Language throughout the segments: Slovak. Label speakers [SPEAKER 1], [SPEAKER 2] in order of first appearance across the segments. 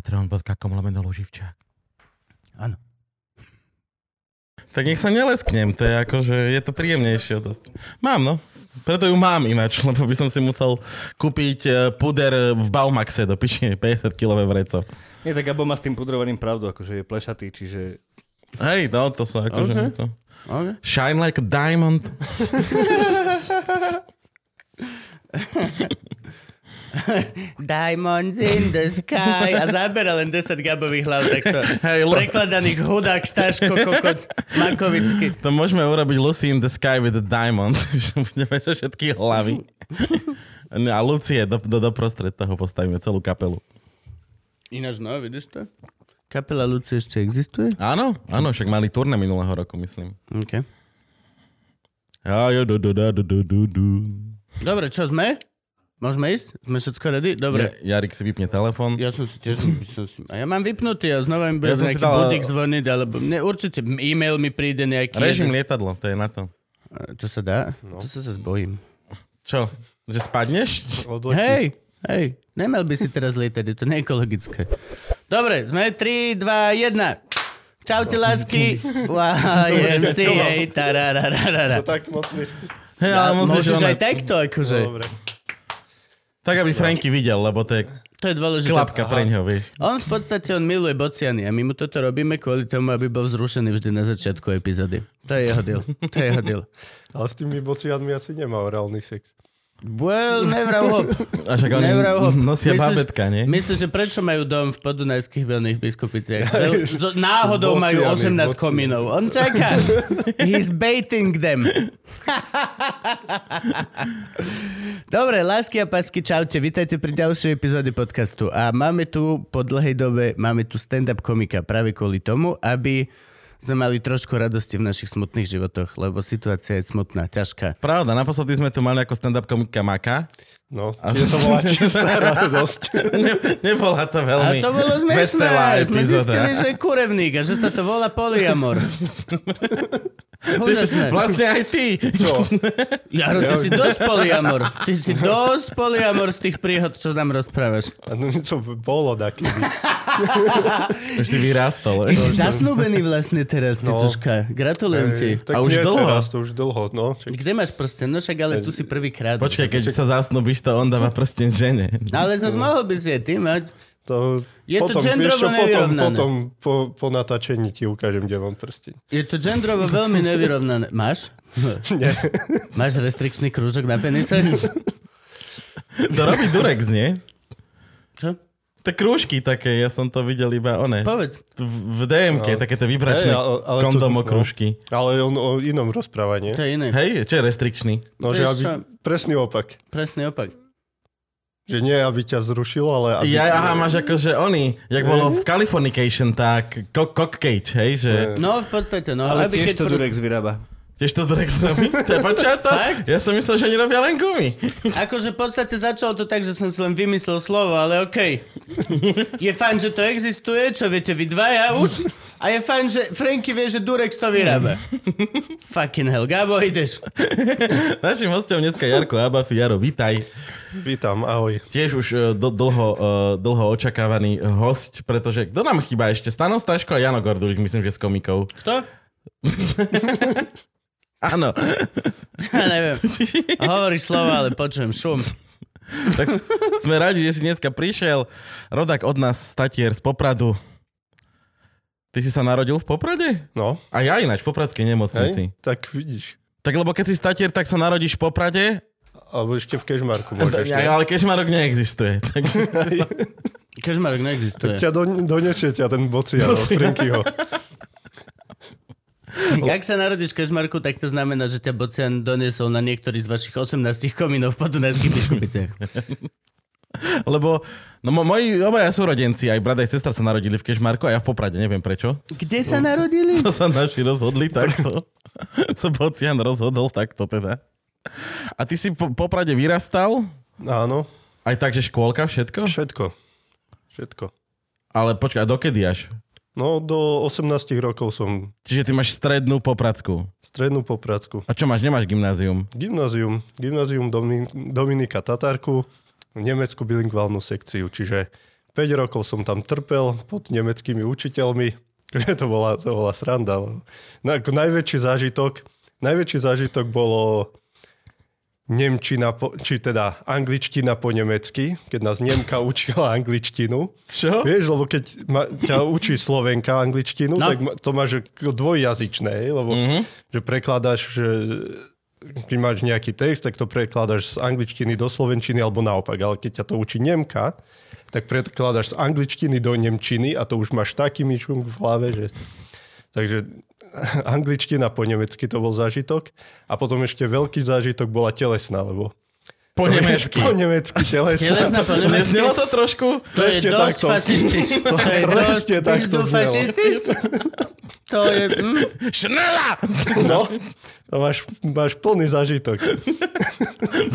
[SPEAKER 1] Patreon.com lomeno Luživčák.
[SPEAKER 2] Áno.
[SPEAKER 1] Tak nech sa nelesknem, to je akože, je to príjemnejšie dosť. Mám, no. Preto ju mám ináč, lebo by som si musel kúpiť eh, puder v Baumaxe do piči 50 kg vreco.
[SPEAKER 3] Nie, tak Gabo má s tým pudrovaným pravdu, akože je plešatý, čiže...
[SPEAKER 1] Hej, no, to sa akože...
[SPEAKER 2] Okay.
[SPEAKER 1] To...
[SPEAKER 2] Okay.
[SPEAKER 1] Shine like a diamond.
[SPEAKER 2] Diamonds in the sky. A zabera len 10 gabových hlav takto.
[SPEAKER 1] Hej, lo-
[SPEAKER 2] Prekladaných hudák, stáško, kokot, makovicky.
[SPEAKER 1] To môžeme urobiť Lucy in the sky with a diamond. Budeme sa všetky hlavy. No A Lucie do, do, doprostred toho postavíme celú kapelu.
[SPEAKER 2] Ináč, no, vidíš to? Kapela Lucie ešte existuje?
[SPEAKER 1] Áno, áno, však mali turné minulého roku, myslím.
[SPEAKER 2] OK.
[SPEAKER 1] Ja, do, do, do, do, do, do, do.
[SPEAKER 2] Dobre, čo sme? Môžeme ísť? Sme všetko ready? Dobre.
[SPEAKER 1] Ja, Jarik si vypne telefón.
[SPEAKER 2] Ja som si tiež... Som si, a ja mám vypnutý a znova mi bude
[SPEAKER 1] Ja
[SPEAKER 2] nejaký
[SPEAKER 1] dal-
[SPEAKER 2] budík zvoniť, alebo... Ne, určite e-mail mi príde nejaký...
[SPEAKER 1] Režim
[SPEAKER 2] jeden.
[SPEAKER 1] lietadlo, to je na to.
[SPEAKER 2] A To sa dá? No. To sa sa zbojím.
[SPEAKER 1] Čo? Že spadneš?
[SPEAKER 2] Hej, hej, nemal by si teraz lietať, je to neekologické. Dobre, sme 3, 2, 1. Čaute, lásky. YMCA. tarararara.
[SPEAKER 1] Hej, ale musíš
[SPEAKER 2] Môžeš
[SPEAKER 1] ona-
[SPEAKER 2] aj takto, akože.
[SPEAKER 4] Dobre.
[SPEAKER 1] Tak, aby Franky videl, lebo to je
[SPEAKER 2] To je dôležité.
[SPEAKER 1] klapka pre ňoho, vieš.
[SPEAKER 2] On v podstate, on miluje bociany a my mu toto robíme kvôli tomu, aby bol vzrušený vždy na začiatku epizódy. To je jeho deal. To je jeho deal.
[SPEAKER 4] Ale s tými bocianmi asi nemá orálny sex.
[SPEAKER 2] Well, nevrav hop.
[SPEAKER 1] A však oni
[SPEAKER 2] Nevrav hop.
[SPEAKER 1] nosia
[SPEAKER 2] Myslíš-
[SPEAKER 1] bábetka, nie?
[SPEAKER 2] Myslíš, že prečo majú dom v podunajských veľných biskupiciach? Z- Náhodou majú
[SPEAKER 4] Bociany,
[SPEAKER 2] 18
[SPEAKER 4] bociany.
[SPEAKER 2] komínov. On čaká. He's baiting them. Dobre, lásky a pásky, čaute. Vítajte pri ďalšej epizóde podcastu. A máme tu po dlhej dobe, máme tu stand-up komika práve kvôli tomu, aby sme mali trošku radosti v našich smutných životoch, lebo situácia je smutná, ťažká.
[SPEAKER 1] Pravda, naposledy sme tu mali ako stand-up komika Maka.
[SPEAKER 4] No,
[SPEAKER 1] A
[SPEAKER 4] je to bola čistá radosť.
[SPEAKER 1] Ne, nebola to
[SPEAKER 2] A
[SPEAKER 1] veľmi
[SPEAKER 2] to bolo smiešné.
[SPEAKER 1] veselá
[SPEAKER 2] Sme
[SPEAKER 1] epizóda.
[SPEAKER 2] zistili, že je kurevník a že sa to volá poliamor. Úžasné.
[SPEAKER 1] Vlastne aj ty.
[SPEAKER 4] No,
[SPEAKER 2] Jaro, ty si dosť poliamor. Ty si dosť poliamor z tých príhod, čo nám rozprávaš.
[SPEAKER 4] a no, to bolo takedy.
[SPEAKER 1] Už si vyrástol.
[SPEAKER 2] Ty si zasnúbený vlastne teraz,
[SPEAKER 4] No.
[SPEAKER 2] cicuška. Gratulujem ti.
[SPEAKER 4] Ej, Tak
[SPEAKER 1] A už dlho?
[SPEAKER 4] Teraz, to už dlho, no. Čak,
[SPEAKER 2] Kde máš prsten? No však ale tu si prvýkrát.
[SPEAKER 1] Počkaj, keď sa zasnúbiš, to on dáva prsten žene.
[SPEAKER 2] Ale zase mohol by si aj ty mať.
[SPEAKER 4] To,
[SPEAKER 2] Je to
[SPEAKER 4] potom,
[SPEAKER 2] genderovo
[SPEAKER 4] vieš čo, potom, potom po, po natáčení ti ukážem, kde mám prsteň.
[SPEAKER 2] Je to gendrovo veľmi nevyrovnané. Máš?
[SPEAKER 4] Nie.
[SPEAKER 2] Máš restrikčný krúžok na penise?
[SPEAKER 1] To robí Durex, nie?
[SPEAKER 2] Čo?
[SPEAKER 1] Tie krúžky také, ja som to videl iba one.
[SPEAKER 2] Povedz.
[SPEAKER 1] V DMK,
[SPEAKER 4] No.
[SPEAKER 1] takéto vybračné
[SPEAKER 4] Hej, ale- ale to-
[SPEAKER 1] kondomo
[SPEAKER 4] no.
[SPEAKER 1] krúžky.
[SPEAKER 4] Ale on o inom rozpráva, nie?
[SPEAKER 2] To je iné.
[SPEAKER 1] Hej, čo je restrikčný?
[SPEAKER 4] No, že aby, presný opak.
[SPEAKER 2] Presný opak.
[SPEAKER 4] Že nie, aby ťa zrušilo, ale aby...
[SPEAKER 1] Ja, aha, máš akože oni, jak bolo v Californication, tak cock, cage, hej, že
[SPEAKER 2] No, v podstate, no.
[SPEAKER 3] Ale
[SPEAKER 2] aby
[SPEAKER 3] tiež to
[SPEAKER 2] pro-
[SPEAKER 3] Durex vyrába.
[SPEAKER 1] Tiež to Durex robí. Počuť to?
[SPEAKER 2] Fakt?
[SPEAKER 1] Ja som myslel, že oni robia len gumy.
[SPEAKER 2] Akože v podstate začalo to tak, že som si len vymyslel slovo, ale okej. Je fajn, že to existuje, čo viete vy dvaja už. A je fajn, že Franky vie, že Durex to vyrába. Fucking hell, Gabo, ideš.
[SPEAKER 1] Našim hostom dneska Jarko Abafi. Jaro, vítaj.
[SPEAKER 4] Vítam, ahoj.
[SPEAKER 1] Tiež už uh, do, dlho, uh, dlho očakávaný host, pretože kto nám chýba ešte? Stano Staško a Jano Gordulič, myslím, že s komikou.
[SPEAKER 2] Kto?
[SPEAKER 1] Áno.
[SPEAKER 2] Ja neviem. Hovoríš slovo, ale počujem šum.
[SPEAKER 1] tak sme radi, že si dneska prišiel. Rodak od nás, statier z Popradu. Ty si sa narodil v Poprade?
[SPEAKER 4] No,
[SPEAKER 1] A ja ináč, v Popradskej nemocnici.
[SPEAKER 4] hej, tak vidíš.
[SPEAKER 1] Tak lebo keď si statier, tak sa narodíš v Poprade,
[SPEAKER 4] Alebo ešte v Kešmarku môžeš.
[SPEAKER 1] ja,
[SPEAKER 4] ne?
[SPEAKER 1] ale Kešmarok neexistuje. Takže
[SPEAKER 2] Kežmarok neexistuje.
[SPEAKER 4] Ťa don, donesie ťa ten bocian od Frankyho.
[SPEAKER 2] Ak sa narodíš v Kežmarku, tak to znamená, že ťa Bocian doniesol na niektorý z vašich 18 komínov v podunajských biskupiciach.
[SPEAKER 1] Lebo no, mo- moji obaja súrodenci, aj brat, aj sestra sa narodili v Kešmarku a ja v Poprade, neviem prečo.
[SPEAKER 2] Kde sa narodili?
[SPEAKER 1] Co sa naši rozhodli takto. Co Bocian rozhodol takto teda. A ty si po Poprade vyrastal?
[SPEAKER 4] Áno,
[SPEAKER 1] Aj tak, že škôlka, všetko?
[SPEAKER 4] všetko. Všetko.
[SPEAKER 1] Ale počkaj, a dokedy až?
[SPEAKER 4] No, do 18 rokov som
[SPEAKER 1] Čiže ty máš strednú popradskú.
[SPEAKER 4] strednú popradsku.
[SPEAKER 1] A čo máš, nemáš gymnázium?
[SPEAKER 4] Gymnázium. Gymnázium Domin- Dominika Tatarku, nemeckú bilingválnu sekciu, čiže 5 rokov som tam trpel pod nemeckými učiteľmi. to bola, to bola sranda. Ako najväčší zážitok, najväčší zážitok bolo Nemčina, po, či teda angličtina po nemecky, keď nás Nemka učila angličtinu.
[SPEAKER 1] Čo?
[SPEAKER 4] Vieš, lebo keď ma, ťa učí Slovenka angličtinu,
[SPEAKER 2] No.
[SPEAKER 4] tak ma- to máš dvojjazyčné, lebo mm-hmm. že prekladáš, že keď máš nejaký text, tak to prekladáš z angličtiny do slovenčiny alebo naopak, ale keď ťa to učí Nemka, tak prekladáš z angličtiny do nemčiny a to už máš taký myšunk v hlave, že... Takže angličtina po nemecky to bol zážitok a potom ešte veľký zážitok bola telesná, lebo
[SPEAKER 1] Po nemecky.
[SPEAKER 4] po nemecky telesná.
[SPEAKER 2] Telesná po nemecky.
[SPEAKER 1] Neznelo to trošku?
[SPEAKER 2] To je dosť
[SPEAKER 4] takto.
[SPEAKER 2] fašistické. To je dosť
[SPEAKER 4] takto
[SPEAKER 2] fašistické. To je... Hm.
[SPEAKER 1] Šnela!
[SPEAKER 4] No, to máš, máš plný zážitok.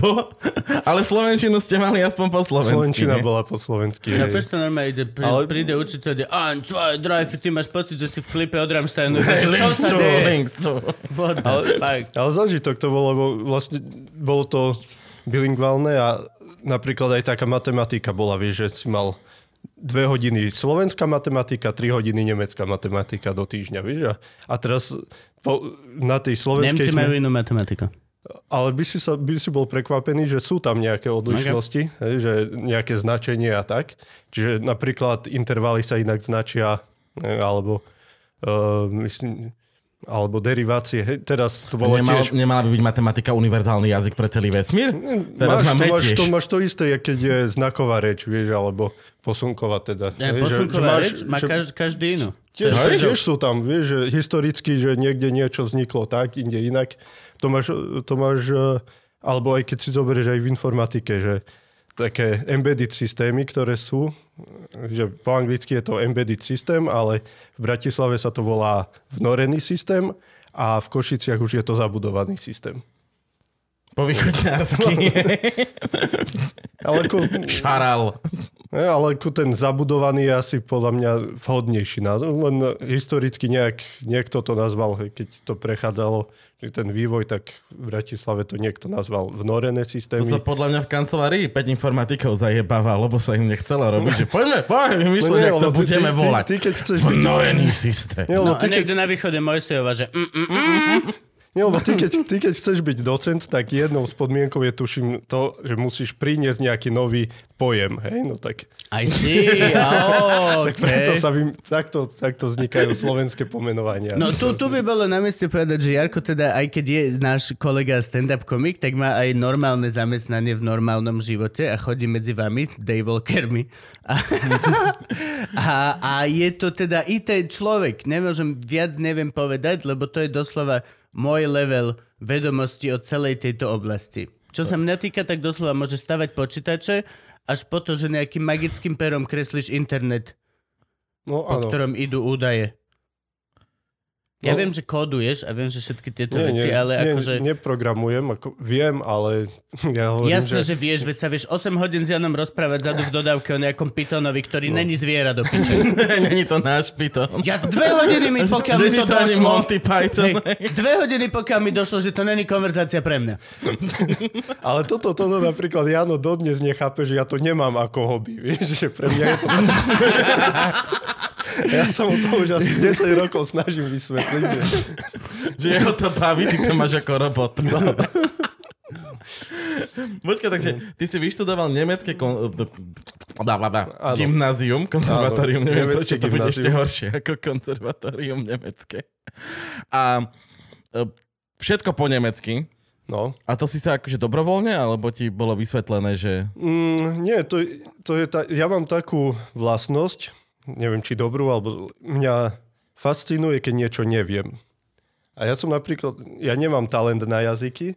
[SPEAKER 1] Bo, ale Slovenčinu ste mali aspoň po slovensky.
[SPEAKER 4] Slovenčina
[SPEAKER 1] nie?
[SPEAKER 4] bola po slovensky.
[SPEAKER 2] No
[SPEAKER 4] hej.
[SPEAKER 2] to normálne ide, prí,
[SPEAKER 4] Ale-
[SPEAKER 2] príde učiteľ, ide, ein, zwei, drei, ty máš pocit, že si v klipe od Rammsteinu. Čo sa
[SPEAKER 1] to,
[SPEAKER 2] deje? fuck?
[SPEAKER 4] Ale zážitok to bolo, lebo vlastne bolo to bilingválne a napríklad aj taká matematika bola, vieš, že si mal dve hodiny slovenská matematika, tri hodiny nemecká matematika do týždňa, vieš? A, a teraz po, na tej slovenskej...
[SPEAKER 2] Nemci majú inú matematiku.
[SPEAKER 4] Ale by si, sa, by si bol prekvapený, že sú tam nejaké odlišnosti, hej, že nejaké značenie a tak. Čiže napríklad intervaly sa inak značia, alebo, uh, myslím, alebo derivácie. Hej, teraz to bolo
[SPEAKER 1] Nemal,
[SPEAKER 4] tiež...
[SPEAKER 1] nemala by byť matematika univerzálny jazyk pre celý vesmír? Teraz
[SPEAKER 4] máš,
[SPEAKER 1] máme
[SPEAKER 4] to, máš, to máš to isté, keď je znaková reč, vieš, alebo posunková teda.
[SPEAKER 2] Ja,
[SPEAKER 4] Hej,
[SPEAKER 2] posunková
[SPEAKER 4] máš-
[SPEAKER 2] reč má kaž, každý inú.
[SPEAKER 4] Tiež,
[SPEAKER 1] Hej.
[SPEAKER 4] tiež sú tam, vieš, že historicky, že niekde niečo vzniklo tak, inde inak. To máš, to máš eh, alebo aj keď si zoberieš aj v informatike, že také embedded systémy, ktoré sú, že po anglicky je to embedded systém, ale v Bratislave sa to volá vnorený systém a v Košiciach už je to zabudovaný systém.
[SPEAKER 1] Po východňarsky.
[SPEAKER 4] Ale ako,
[SPEAKER 1] Šaral.
[SPEAKER 4] Ne, ale ako ten zabudovaný je asi podľa mňa vhodnejší názov. Len historicky nejak, niekto to nazval, keď to prechádzalo, že ten vývoj, tak v Bratislave to niekto nazval vnorené
[SPEAKER 1] To
[SPEAKER 4] systémy.
[SPEAKER 1] sa podľa mňa v kancelárii 5 informatikov zajebáva, lebo sa im nechcelo robiť, že poďme, poďme vymýšľať,
[SPEAKER 4] No
[SPEAKER 1] jak to
[SPEAKER 4] ty-
[SPEAKER 1] budeme
[SPEAKER 4] ty-
[SPEAKER 1] volať.
[SPEAKER 4] Ty, keď chceš byť...
[SPEAKER 1] Vnorený systém.
[SPEAKER 4] Nie,
[SPEAKER 2] No
[SPEAKER 4] ty, keď,
[SPEAKER 2] niekde na východe Mojsejova, že mm, mm, mm,
[SPEAKER 4] nie, lebo ty, keď, ty, keď chceš byť docent, tak jednou z podmienkou je tuším to, že musíš priniesť nejaký nový pojem. Hej? No tak,
[SPEAKER 2] I see, oh,
[SPEAKER 4] tak preto
[SPEAKER 2] okay.
[SPEAKER 4] sa vym, takto, takto vznikajú slovenské pomenovania.
[SPEAKER 2] No tu, tu by bolo na mieste povedať, že Jarko teda, aj keď je náš kolega stand-up komik, tak má aj normálne zamestnanie v normálnom živote a chodí medzi vami, Daywalkermi. A, a, a je to teda IT človek. Nemôžem, viac neviem povedať, lebo to je doslova môj level vedomosti o celej tejto oblasti. Čo sa mňa týka, tak doslova môže stavať počítače, až po to, že nejakým magickým perom kreslíš internet
[SPEAKER 4] no,
[SPEAKER 2] po
[SPEAKER 4] áno.
[SPEAKER 2] ktorom idú údaje. Ja
[SPEAKER 4] No.
[SPEAKER 2] viem, že kóduješ a viem, že všetky tieto
[SPEAKER 4] Nie,
[SPEAKER 2] veci,
[SPEAKER 4] nie,
[SPEAKER 2] ale
[SPEAKER 4] nie,
[SPEAKER 2] akože...
[SPEAKER 4] Neprogramujem, ako, viem, ale ja hovorím,
[SPEAKER 2] Jasné,
[SPEAKER 4] že...
[SPEAKER 2] že vieš, veď sa vieš 8 hodín s Janom rozprávať zadu v dodávke o nejakom Pythonovi, ktorý no. není zviera do piče.
[SPEAKER 1] Není to náš pyton.
[SPEAKER 2] Ja dve hodiny mi, pokiaľ mi to
[SPEAKER 1] to ani
[SPEAKER 2] došlo...
[SPEAKER 1] Monty Python.
[SPEAKER 2] Hej, dve hodiny, pokiaľ mi došlo, že to není konverzácia pre mňa.
[SPEAKER 4] Ale toto, toto napríklad Jano dodnes nechápe, že ja to nemám ako hobby. Vieš, že pre mňa je to... ja sa mu to už asi 10 rokov snažím vysvetliť. Že...
[SPEAKER 1] Že jeho to baví, ty to máš ako robot. No. Počkaj, takže ty si vyštudoval nemecké kon...
[SPEAKER 4] Áno.
[SPEAKER 1] gymnázium, konzervatórium, neviem, prečo to bude ešte horšie ako konzervatórium nemecké. A e, všetko po nemecky.
[SPEAKER 4] No.
[SPEAKER 1] A to si sa akože dobrovoľne, alebo ti bolo vysvetlené, že...
[SPEAKER 4] Mm, nie, to, to je ta, ja mám takú vlastnosť, neviem či dobrú, alebo mňa fascinuje, keď niečo neviem. A ja som napríklad, ja nemám talent na jazyky,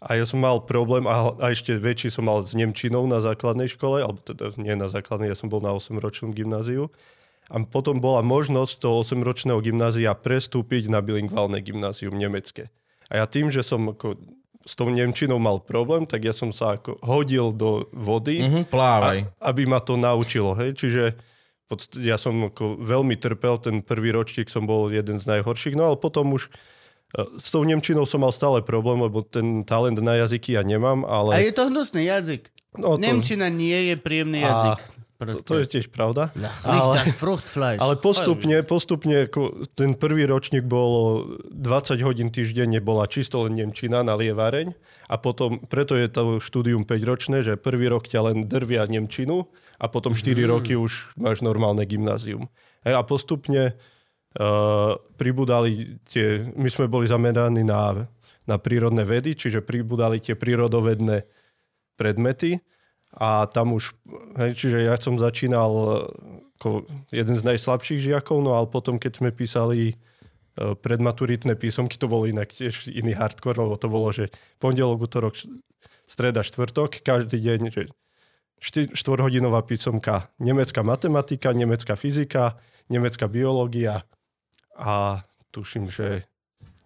[SPEAKER 4] A ja som mal problém, a, a ešte väčší som mal s Nemčinou na základnej škole, alebo teda nie na základnej, ja som bol na 8-ročnom gymnáziu. A potom bola možnosť toho 8-ročného gymnázia prestúpiť na bilingválne gymnázium nemecké. A ja tým, že som ako s tou Nemčinou mal problém, tak ja som sa ako hodil do vody,
[SPEAKER 1] Mhm, plávaj.
[SPEAKER 4] a, aby ma to naučilo. Hej? Čiže ja som ako veľmi trpel, ten prvý ročník som bol jeden z najhorších, no ale potom už e, s tou Nemčinou som mal stále problém, lebo ten talent na jazyky ja nemám, ale...
[SPEAKER 2] A je to hnusný jazyk.
[SPEAKER 4] no, to,
[SPEAKER 2] Nemčina nie je príjemný
[SPEAKER 4] A
[SPEAKER 2] jazyk.
[SPEAKER 4] to, to je tiež pravda.
[SPEAKER 2] Ale...
[SPEAKER 4] Ale postupne, postupne ako ten prvý ročník bolo 20 hodín týždenne bola čisto len Nemčina na lievareň a potom, preto je to štúdium 5 ročné, že prvý rok ťa len drvia Nemčinu a potom 4
[SPEAKER 2] Mhm.
[SPEAKER 4] roky už máš normálne gymnázium. Hej, A postupne uh, pribudali tie, my sme boli zameraní na, na prírodné vedy, čiže pribudali tie prírodovedné predmety a tam už, hej, čiže ja som začínal eh, ako jeden z najslabších žiakov, no ale potom, keď sme písali eh, predmaturitné písomky, to bolo inak tiež iný hardcore, lebo to bolo, že pondelok, útorok, streda, štvrtok, každý deň, že 4 hodinová písomka, nemecká matematika, nemecká fyzika, nemecká biológia a tuším, že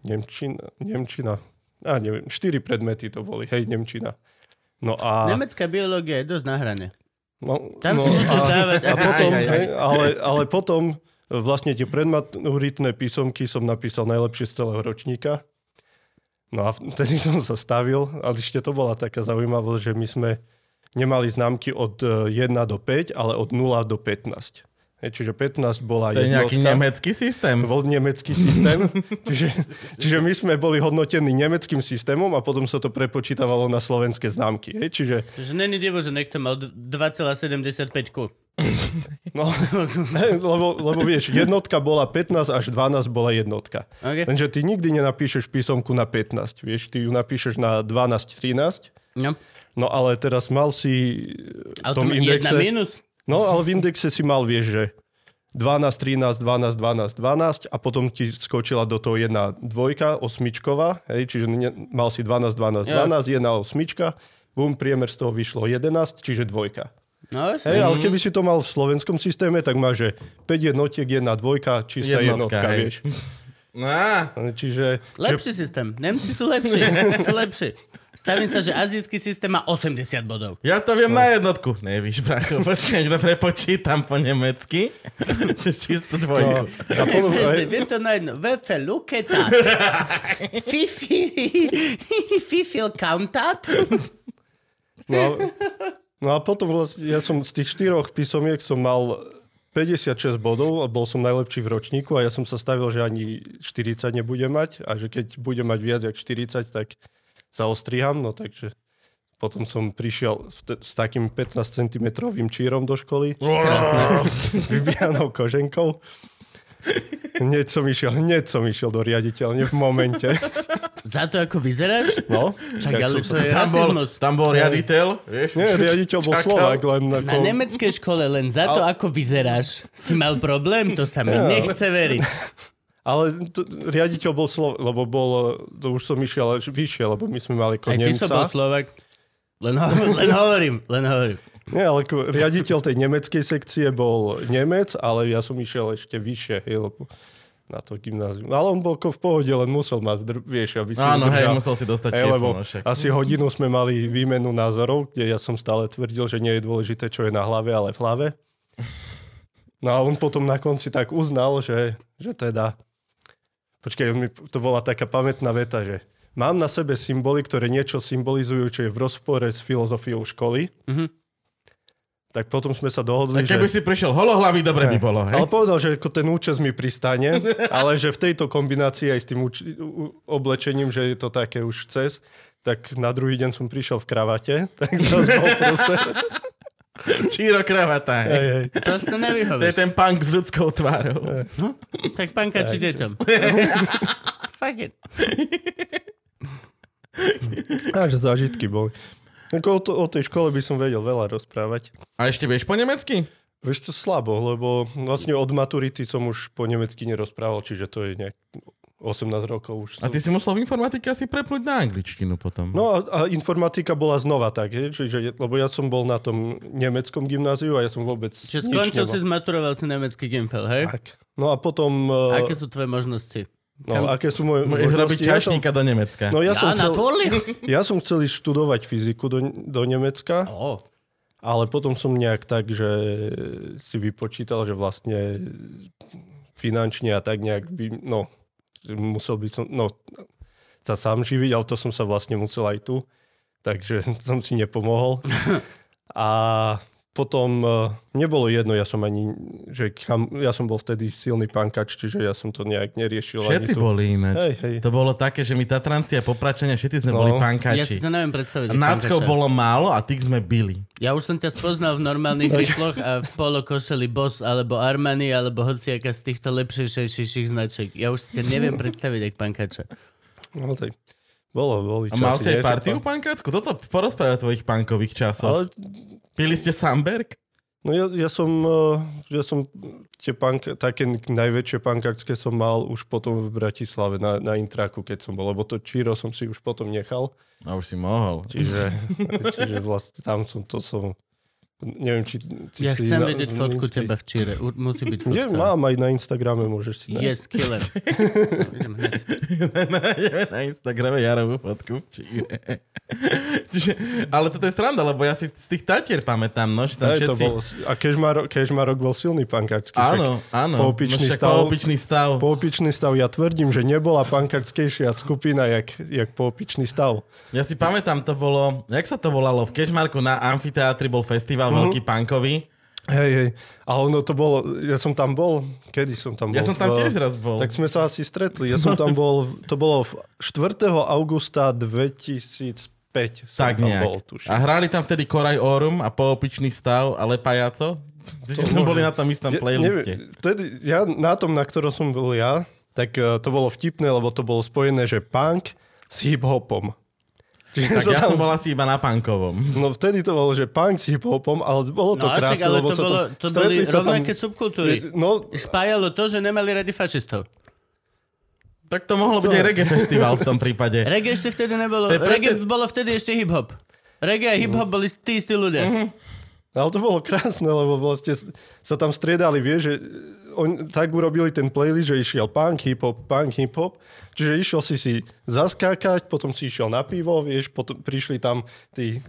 [SPEAKER 4] Nemčina, Nemčina, a neviem, štyri predmety to boli, hej, Nemčina. No a...
[SPEAKER 2] Nemecká biológia je dosť na hrane.
[SPEAKER 4] No,
[SPEAKER 2] Tam si musíš
[SPEAKER 4] a,
[SPEAKER 2] dávať...
[SPEAKER 4] a potom,
[SPEAKER 1] Aj, aj, aj.
[SPEAKER 4] ale, ale potom vlastne tie predmaturitné písomky som napísal najlepšie z celého ročníka. No a vtedy som sa stavil, ale ešte to bola taká zaujímavosť, že my sme nemali známky od e, 1 do 5, ale od 0 do 15. Čiže 15 bola
[SPEAKER 1] To je nejaký
[SPEAKER 4] jednotka.
[SPEAKER 1] nemecký systém.
[SPEAKER 4] To bol nemecký systém. čiže, čiže my sme boli hodnotení nemeckým systémom a potom sa to prepočítavalo na slovenské známky. Hej, čiže
[SPEAKER 2] Že není divo, že niekto mal d- 2,75 ku.
[SPEAKER 4] No, lebo, lebo vieš, jednotka bola 15 až 12 bola jednotka.
[SPEAKER 2] Okay.
[SPEAKER 4] Lenže ty nikdy nenapíšeš písomku na 15, vieš, ty ju napíšeš na 12, 13.
[SPEAKER 2] No.
[SPEAKER 4] No ale teraz mal si v
[SPEAKER 2] Ale to má jedna
[SPEAKER 4] indexe...
[SPEAKER 2] minus.
[SPEAKER 4] No ale v indexe si mal, vieš, že 12, 13, 12, 12, 12 a potom ti skočila do toho jedna dvojka, osmičková, hej, čiže ne, mal si 12, 12, 12, jedna osmička, bum, priemer z toho vyšlo 11, čiže dvojka.
[SPEAKER 2] No,
[SPEAKER 4] Hej, ale keby si to mal v slovenskom systéme, tak máš, že 5 jednotiek, jedna dvojka, čistá
[SPEAKER 1] Jednotka,
[SPEAKER 4] jednotka,
[SPEAKER 1] hej.
[SPEAKER 4] vieš.
[SPEAKER 1] No,
[SPEAKER 4] Čiže,
[SPEAKER 2] Lepší systém. Nemci sú lepší. sú lepší. Stavím sa, že azijský systém má 80 bodov.
[SPEAKER 1] ja to viem na jednotku. Nevíš, bracho, počkaj, to prepočítam po nemecky. Čisto
[SPEAKER 4] no,
[SPEAKER 1] dvojku.
[SPEAKER 4] a potom,
[SPEAKER 2] Presne, viem to na jedno. Vefe luketat. Fifi, fifil countat.
[SPEAKER 4] no, no a potom vlastne, ja som z tých štyroch písomiek som mal 56 bodov a bol som najlepší v ročníku a ja som sa stavil, že ani 40 nebudem mať a že keď budem mať viac ako 40, tak sa ostriham, no takže potom som prišiel s, t- s takým 15 cm čírom do školy. vybijanou koženkou. Hneď som išiel, hneď som išiel do riaditeľne v momente.
[SPEAKER 2] Za to, ako vyzeráš?
[SPEAKER 4] No,
[SPEAKER 2] Čak, ale to je
[SPEAKER 1] Tam bol, tam bol riaditeľ, vieš?
[SPEAKER 4] Nie, riaditeľ bol
[SPEAKER 1] Čakal.
[SPEAKER 4] Slovak, len ako...
[SPEAKER 2] Na nemeckej škole len za to, ako vyzeráš, si mal problém, to sa mi nechce veriť.
[SPEAKER 4] Ale to, riaditeľ bol Slovak, lebo bol, to už som išiel až vyššie, lebo my sme mali ako
[SPEAKER 2] Aj ty
[SPEAKER 4] Nemca.
[SPEAKER 2] som bol Slovak. Len, ho, len hovorím, len hovorím.
[SPEAKER 4] Nie, ale ako riaditeľ tej nemeckej sekcie bol Nemec, ale ja som išiel ešte vyššie, hej, lebo na to gymnázium. Ale on bol v pohode, len musel ma zdr- vieš, aby si
[SPEAKER 1] Áno, hej, musel si dostať
[SPEAKER 4] Hej, lebo
[SPEAKER 1] no však.
[SPEAKER 4] asi hodinu sme mali výmenu názorov, kde ja som stále tvrdil, že nie je dôležité, čo je na hlave, ale v hlave. No a on potom na konci tak uznal, že, že teda... Počkaj, to bola taká pamätná veta, že mám na sebe symboly, ktoré niečo symbolizujú, čo je v rozpore s filozofiou školy.
[SPEAKER 2] Mhm.
[SPEAKER 4] Tak potom sme sa
[SPEAKER 1] Tak
[SPEAKER 4] dohodli,
[SPEAKER 1] keby
[SPEAKER 4] že...
[SPEAKER 1] si prišiel holohlavý, dobre by bolo, hej?
[SPEAKER 4] Ale povedal, že ako ten účes mi pristane, ale že v tejto kombinácii aj s tým uč- oblečením, že je to také už cez, tak na druhý deň som prišiel v kravate, tak zase bol.
[SPEAKER 1] Číro kravata, hej.
[SPEAKER 4] Hej.
[SPEAKER 2] Prosto
[SPEAKER 1] To je
[SPEAKER 2] nevyhovíš.
[SPEAKER 1] ten punk s ľudskou tvárou.
[SPEAKER 2] No, tak panka či deťom. Fuck it.
[SPEAKER 4] Takže zážitky boli. O, to, o tej škole by som vedel veľa rozprávať.
[SPEAKER 1] A ešte vieš po nemecky?
[SPEAKER 4] Vieš to slabo, lebo vlastne od maturity som už po nemecky nerozprával, čiže to je nejak 18 rokov už.
[SPEAKER 1] A ty si musel v informatike asi prepnúť na angličtinu potom.
[SPEAKER 4] No a, a informatika bola znova tak, je? Čiže, lebo ja som bol na tom nemeckom gymnáziu a ja som vôbec
[SPEAKER 2] Čiže skončil si, zmaturoval si nemecký Gimpel, hej?
[SPEAKER 4] Tak. No a potom... Uh,
[SPEAKER 2] Aké sú tvoje možnosti?
[SPEAKER 4] no, aké sú moje
[SPEAKER 1] Môžeš robiť
[SPEAKER 4] možnosti? Ja som,
[SPEAKER 1] čašníka do Nemecka.
[SPEAKER 4] no ja som,
[SPEAKER 2] Ja, na
[SPEAKER 4] chcel, ja som chcel ísť študovať fyziku do, do Nemecka,
[SPEAKER 2] Ó,
[SPEAKER 4] ale potom som nejak tak, že si vypočítal, že vlastne finančne a tak nejak by, no, musel by som, no, sa sám živiť, ale to som sa vlastne musel aj tu, takže som si nepomohol. A potom uh, nebolo jedno, ja som ani, že kam, ja som bol vtedy silný pankač, čiže ja som to nejak neriešil.
[SPEAKER 1] Všetci
[SPEAKER 4] ani tu.
[SPEAKER 1] boli ináč.
[SPEAKER 4] Hej, hej.
[SPEAKER 1] To bolo také, že my Tatranci a Popračania, všetci sme
[SPEAKER 4] No.
[SPEAKER 1] boli
[SPEAKER 2] ja si
[SPEAKER 1] pankači.
[SPEAKER 2] to neviem predstaviť.
[SPEAKER 1] Náckov bolo málo a tých sme bili.
[SPEAKER 2] Ja už som ťa spoznal v normálnych rifloch a v polo košeli Boss alebo Armani alebo hociaká z týchto lepšejších značiek. Ja už si ťa neviem predstaviť jak pankača.
[SPEAKER 4] No, tak bolo, boli
[SPEAKER 1] A mal si aj partiu pankácku? Toto porozprávať o tvojich pankových časoch.
[SPEAKER 4] Ale
[SPEAKER 1] Pili ste Samberg?
[SPEAKER 4] No ja, ja som, eh, ja som tie punk, také najväčšie pankačské som mal už potom v Bratislave na, na Intraku, keď som bol, lebo to Číro som si už potom nechal,
[SPEAKER 1] A už si mohol.
[SPEAKER 4] čiže, čiže vlastne tam som, to som, neviem, či... či
[SPEAKER 2] Ja
[SPEAKER 4] si
[SPEAKER 2] chcem
[SPEAKER 4] na-
[SPEAKER 2] vidieť
[SPEAKER 4] na
[SPEAKER 2] fotku
[SPEAKER 4] Insta-
[SPEAKER 2] teba v Číre. U- Musí byť fotka.
[SPEAKER 4] Nie, mám aj na Instagrame, môžeš si nájsť.
[SPEAKER 2] Yes, killer.
[SPEAKER 1] Na Instagrame Jarovú fotku v Číre. Čiže, ale toto je sranda, lebo ja si z tých Tatier pamätám, no, že tam
[SPEAKER 4] to
[SPEAKER 1] všetci...
[SPEAKER 4] bolo, a Kežmarok, Kežmarok bol silný pankačský.
[SPEAKER 1] Áno, áno.
[SPEAKER 4] Poopičný
[SPEAKER 1] no,
[SPEAKER 4] stav.
[SPEAKER 1] Poopičný stav.
[SPEAKER 4] Poopičný stav, ja tvrdím, že nebola pankačskejšia skupina, jak, jak poopičný stav.
[SPEAKER 1] Ja si pamätám, to bolo, jak sa to volalo, v Kešmarku na amfiteátri bol festival. Veľký punkový.
[SPEAKER 4] Hej, hej. Ale ono to bolo, ja som tam bol, kedy som tam bol?
[SPEAKER 1] Ja som tam
[SPEAKER 4] V-
[SPEAKER 1] tiež raz bol.
[SPEAKER 4] Tak sme sa asi stretli. Ja som tam bol, to bolo v 4. augusta 2005 som
[SPEAKER 1] tak
[SPEAKER 4] tam
[SPEAKER 1] nejak.
[SPEAKER 4] bol, tuším.
[SPEAKER 1] a hrali tam vtedy Koraj Orum a Poopičný stav a Lepajaco. Čiže sme
[SPEAKER 4] môže.
[SPEAKER 1] boli na tom istom
[SPEAKER 4] Ja-
[SPEAKER 1] playliste.
[SPEAKER 4] neviem, vtedy, ja na tom, na ktorom som bol ja, tak uh, to bolo vtipné, lebo to bolo spojené, že punk s hip-hopom. Čiže
[SPEAKER 1] Tak ja som
[SPEAKER 4] tam-
[SPEAKER 1] bol asi iba na punkovom.
[SPEAKER 4] No vtedy to bolo, že punk s hip-hopom, ale bolo to
[SPEAKER 2] No
[SPEAKER 4] krásne,
[SPEAKER 2] ale
[SPEAKER 4] lebo
[SPEAKER 2] to, bolo, to boli
[SPEAKER 4] sa tam-
[SPEAKER 2] rovnaké subkultúry.
[SPEAKER 4] No,
[SPEAKER 2] Spájalo to, že nemali radi fašistov.
[SPEAKER 1] Tak to mohlo byť aj reggae festival v tom prípade.
[SPEAKER 2] Reggae ešte vtedy nebolo.
[SPEAKER 1] To presne-
[SPEAKER 2] Reggae bolo vtedy ešte hip-hop. Reggae a hip-hop boli tí istí ľudia.
[SPEAKER 1] Mhm.
[SPEAKER 4] Ale to bolo krásne, lebo vlastne sa tam striedali, vieš, že on tak urobili ten playlist, že išiel punk, hip-hop, punk, hip-hop. Čiže išiel si si zaskákať, potom si išiel na pivo, vieš, potom prišli tam tí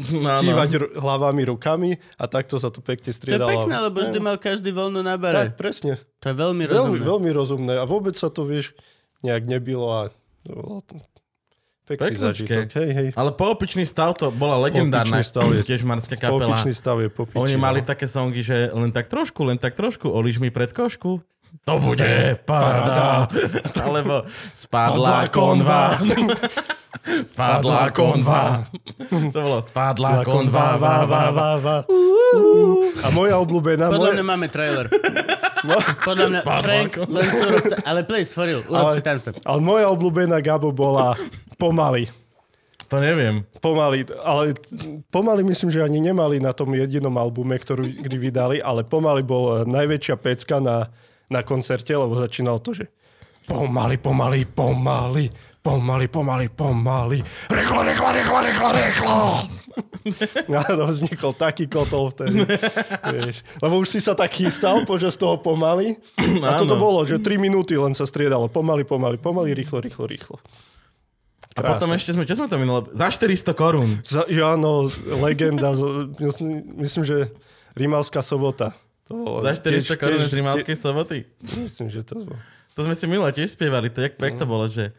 [SPEAKER 1] No,
[SPEAKER 4] kývať r- hlavami, rukami a takto sa to pekne
[SPEAKER 2] To je
[SPEAKER 4] striedalo.
[SPEAKER 2] pekné, lebo vždy mal každý voľnú na bare.
[SPEAKER 4] Tak, presne.
[SPEAKER 2] To je veľmi
[SPEAKER 4] Veľmi,
[SPEAKER 2] rozumné.
[SPEAKER 4] veľmi rozumné. A vôbec sa to, vieš, nejak nebilo a to bolo to pekný zažitok. Hej, hej.
[SPEAKER 1] Ale Poopičný stav to bola legendárna
[SPEAKER 4] stav je-
[SPEAKER 1] tiežmarská kapela.
[SPEAKER 4] Stav je popičný.
[SPEAKER 1] Oni mali také songy, že len tak trošku, len tak trošku, olíš mi pred košku. To bude paráda. Alebo spadla konva. Spadla konva. To bolo spadla konva. Va, va, va.
[SPEAKER 4] va. A moja obľúbená...
[SPEAKER 2] Podľa
[SPEAKER 4] moja...
[SPEAKER 2] mňa máme trailer.
[SPEAKER 4] No,
[SPEAKER 2] Podľa mňa,
[SPEAKER 1] Spadla
[SPEAKER 2] Frank,
[SPEAKER 1] ako-
[SPEAKER 2] len si urob, ale please, for real, urob
[SPEAKER 4] Ale-
[SPEAKER 2] si timestamp.
[SPEAKER 4] ale moja obľúbená Gabo bola pomaly.
[SPEAKER 1] To neviem.
[SPEAKER 4] Pomaly, ale pomaly myslím, že ani nemali na tom jedinom albume, ktorú kdy vydali, ale pomaly bol eh, najväčšia pecka na, na koncerte, lebo začínal to, že pomaly, pomaly, pomaly, pomaly, pomaly, pomaly, rýchlo, rýchlo, rýchlo, rýchlo, rýchlo. Áno, vznikol taký kotol vtedy. Vieš. Lebo už si sa tak chystal počas toho pomaly. A toto bolo, že 3 minúty len sa striedalo. Pomaly, pomaly, pomaly, rýchlo, rýchlo, rýchlo.
[SPEAKER 1] A potom ešte sme, čo sme to minulé? Za 400 korún.
[SPEAKER 4] Za, ja, no, legenda. Myslím, že Rimavská sobota. To bolo
[SPEAKER 1] Za 400 korún z Rimavskej soboty.
[SPEAKER 4] Myslím, že to bolo.
[SPEAKER 1] To sme si minule tiež spievali. To jak, jak to bolo, že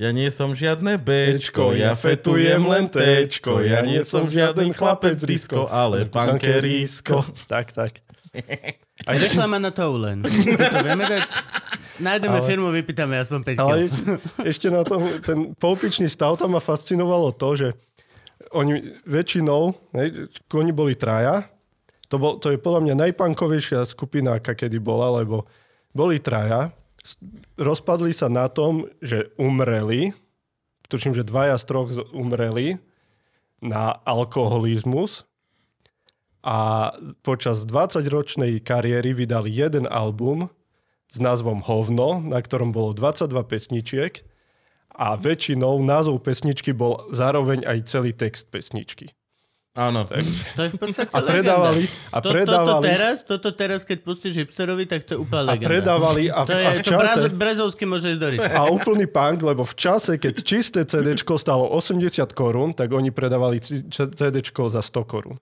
[SPEAKER 1] ja nie som žiadne Bčko, ja fetujem len Tčko, ja nie som žiaden chlapec disko, ale pankerísko.
[SPEAKER 4] Tak, tak.
[SPEAKER 2] A reklama na Toulen. To vieme dať? Nájdeme
[SPEAKER 4] Ale-
[SPEAKER 2] firmu, vypýtame aspoň 5
[SPEAKER 4] Ale ešte na tom, ten poupičný stav tam ma fascinovalo to, že oni väčšinou, hej, oni boli traja, to, bol, to je podľa mňa najpankovejšia skupina, aká kedy bola, lebo boli traja, rozpadli sa na tom, že umreli, tuším, že dvaja z troch umreli na alkoholizmus. A počas 20-ročnej kariéry vydali jeden album s názvom Hovno, na ktorom bolo 22 pesničiek. A väčšinou názov pesničky bol zároveň aj celý text pesničky.
[SPEAKER 1] Áno.
[SPEAKER 2] To je v podstate
[SPEAKER 4] A predávali,
[SPEAKER 2] legenda.
[SPEAKER 4] a
[SPEAKER 2] To- Toto
[SPEAKER 4] predávali,
[SPEAKER 2] teraz, toto teraz, keď pustíš hipsterovi, tak to je úplná
[SPEAKER 4] a
[SPEAKER 2] legenda.
[SPEAKER 4] predávali a,
[SPEAKER 2] To je,
[SPEAKER 4] a v
[SPEAKER 2] to
[SPEAKER 4] čase...
[SPEAKER 2] Brezovský môže ísť do ryby.
[SPEAKER 4] A úplný punk, lebo v čase, keď čisté CDčko stalo 80 korún, tak oni predávali c- c- CDčko za 100 korún.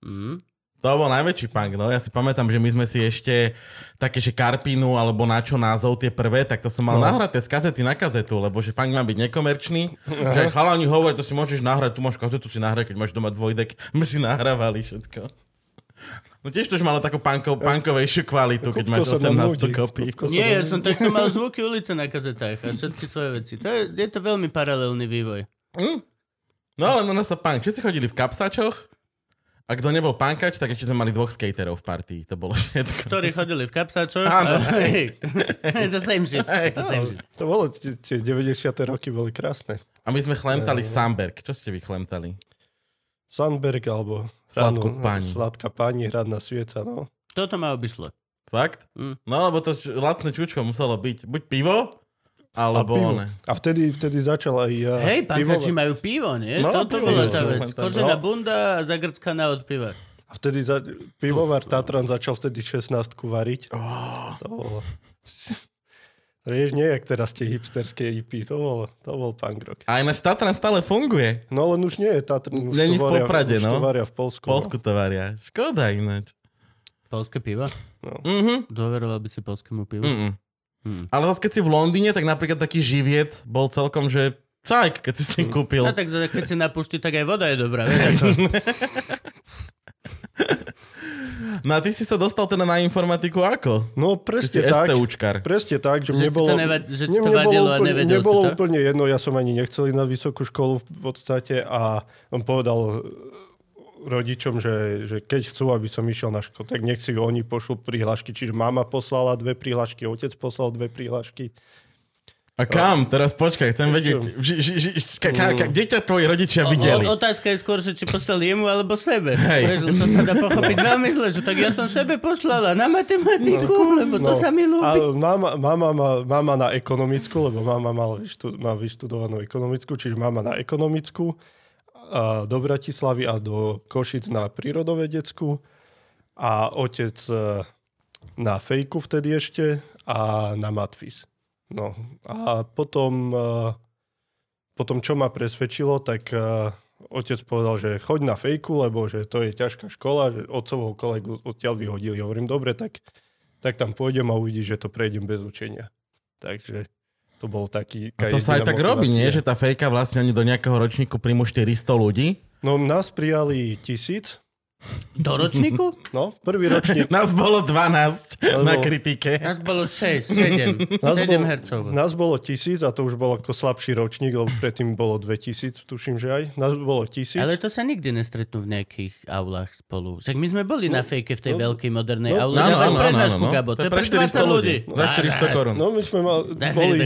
[SPEAKER 2] Mm.
[SPEAKER 1] To bol najväčší punk, no. Ja si pamätám, že my sme si ešte také, že Karpinu alebo na čo názov tie prvé, tak to som mal no. nahraté z kazety na kazetu, lebo že punk má byť nekomerčný. Že aj chalani hovorí, to si môžeš nahrať, tu máš kazetu si nahrať, keď máš doma dvojdek. My si nahrávali všetko. No tiež to už malo takú punkov, punkovejšiu kvalitu, keď máš
[SPEAKER 4] Kupko sa nám
[SPEAKER 1] 18
[SPEAKER 4] nudí.
[SPEAKER 1] kopí.
[SPEAKER 2] Nie, ja som takto mal zvuky ulice na kazetách a všetky svoje veci. To je, je to veľmi paralelný vývoj.
[SPEAKER 1] No ale no sa punk. Všetci chodili v kapsačoch a kto nebol punkač, tak ešte sme mali dvoch skaterov v partii. To bolo všetko.
[SPEAKER 2] Ktorí chodili v kapsáčoch.
[SPEAKER 1] Áno.
[SPEAKER 2] The same shit. The same shit.
[SPEAKER 4] To bolo, tie tie 90. roky boli krásne.
[SPEAKER 1] A my sme chlemtali Samberg. Čo ste vy chlemtali?
[SPEAKER 4] Sandberg alebo
[SPEAKER 1] Sladkú pani.
[SPEAKER 4] Sladká pani, hradná svieca, no.
[SPEAKER 2] Toto ma obišlo.
[SPEAKER 1] Fakt?
[SPEAKER 2] Mm.
[SPEAKER 1] No lebo to lacné čučko muselo byť. Buď pivo,
[SPEAKER 4] A,
[SPEAKER 1] alebo
[SPEAKER 4] pivo.
[SPEAKER 1] one.
[SPEAKER 4] a vtedy, vtedy začal aj uh,
[SPEAKER 2] Hej, pankači majú pivo, nie?
[SPEAKER 1] No,
[SPEAKER 2] Toto
[SPEAKER 1] pivo,
[SPEAKER 2] bola
[SPEAKER 1] pivo,
[SPEAKER 2] tá
[SPEAKER 1] pivo,
[SPEAKER 2] vec.
[SPEAKER 1] pivo.
[SPEAKER 2] Kožená
[SPEAKER 4] No.
[SPEAKER 2] bunda a zagrckaná od piva.
[SPEAKER 4] A vtedy za, pivovar Tatran začal vtedy 16 variť. Oh. To bolo... Vieš, nie jak teraz tie hipsterské IP, to bol, to bol punk rock.
[SPEAKER 1] A ináč Tatran stále funguje.
[SPEAKER 4] No len už nie je Tatran, už
[SPEAKER 1] Není
[SPEAKER 4] to
[SPEAKER 1] v Poprade,
[SPEAKER 4] už
[SPEAKER 1] no.
[SPEAKER 4] to varia v Polsku.
[SPEAKER 1] V Polsku to varia. Škoda ináč.
[SPEAKER 2] Polské pivo?
[SPEAKER 1] Mhm.
[SPEAKER 2] Dôveroval by si polskému pivu?
[SPEAKER 1] Mm-mm.
[SPEAKER 2] Hmm.
[SPEAKER 1] Ale zase keď si v Londýne, tak napríklad taký živiet bol celkom, že cajk, keď si si kúpil.
[SPEAKER 2] A tak keď si napúšti, tak aj voda je dobrá. Vieš, ako...
[SPEAKER 1] No a ty si sa dostal teda na informatiku ako?
[SPEAKER 4] No presne tak.
[SPEAKER 1] STUčkar.
[SPEAKER 4] Presne tak, že,
[SPEAKER 2] Že
[SPEAKER 4] mne
[SPEAKER 2] to
[SPEAKER 4] bolo,
[SPEAKER 2] nevad- že
[SPEAKER 4] mne- mne bolo úplne, nebolo
[SPEAKER 2] si to?
[SPEAKER 4] úplne jedno, ja som ani nechcel ísť na vysokú školu v podstate a on povedal rodičom, že, že keď chcú, aby som išiel na školu, tak nech si oni pošlú prihlášky. Čiže mama poslala dve prihlášky, otec poslal dve prihlášky.
[SPEAKER 1] A kam? Teraz počkaj, chcem vedieť. Ži, ži, ži, ka, ka, ka, kde ťa tvoji rodičia videli?
[SPEAKER 2] O, otázka je skôr, že či poslal jemu alebo sebe.
[SPEAKER 1] Hej.
[SPEAKER 2] Vieš, to sa dá pochopiť veľmi zle, že tak ja som sebe poslala na matematiku, lebo to sa mi
[SPEAKER 4] No. A
[SPEAKER 2] ľúbi.
[SPEAKER 4] mama, mama, má, mama na ekonomickú, lebo mama mala vyštu, má vyštudovanú ekonomickú, čiže mama na ekonomickú do Bratislavy a do Košic na prírodovedeckú a otec e, na fejku vtedy ešte a na matfis. No a potom, e, potom čo ma presvedčilo, tak e, otec povedal, že choď na fejku, lebo že to je ťažká škola, že otcovho kolegu odtiaľ vyhodili. Hovorím, dobre, tak tak tam pôjdem a uvidíš, že to prejdem bez učenia. Takže to bol taký...
[SPEAKER 1] A to sa aj tak robí, nie? Že tá fejka vlastne oni do nejakého ročníku príjmu 400 ľudí.
[SPEAKER 4] No nás prijali tisíc,
[SPEAKER 2] Do ročníku?
[SPEAKER 4] no, prvý ročník.
[SPEAKER 1] Nás bolo 12
[SPEAKER 4] Lebo-
[SPEAKER 1] na kritike.
[SPEAKER 2] Nás bolo 6, 7.
[SPEAKER 4] Nás
[SPEAKER 2] 7
[SPEAKER 4] bol-
[SPEAKER 2] hercov.
[SPEAKER 4] Nás bolo tisíc a to už bol ako slabší ročník, lebo predtým bolo 2000, tuším, že aj. Nás bolo tisíc.
[SPEAKER 2] Ale to sa nikdy nestretnú v nejakých aulách spolu. Však my sme boli na fejke v tej
[SPEAKER 4] no,
[SPEAKER 2] veľkej modernej
[SPEAKER 4] no,
[SPEAKER 2] aule.
[SPEAKER 1] no,
[SPEAKER 2] No,
[SPEAKER 1] no, no, no, no.
[SPEAKER 2] Gabo.
[SPEAKER 1] To je pre 400 ľudí. Za 400 korún.
[SPEAKER 4] No my sme
[SPEAKER 2] sa
[SPEAKER 4] boli,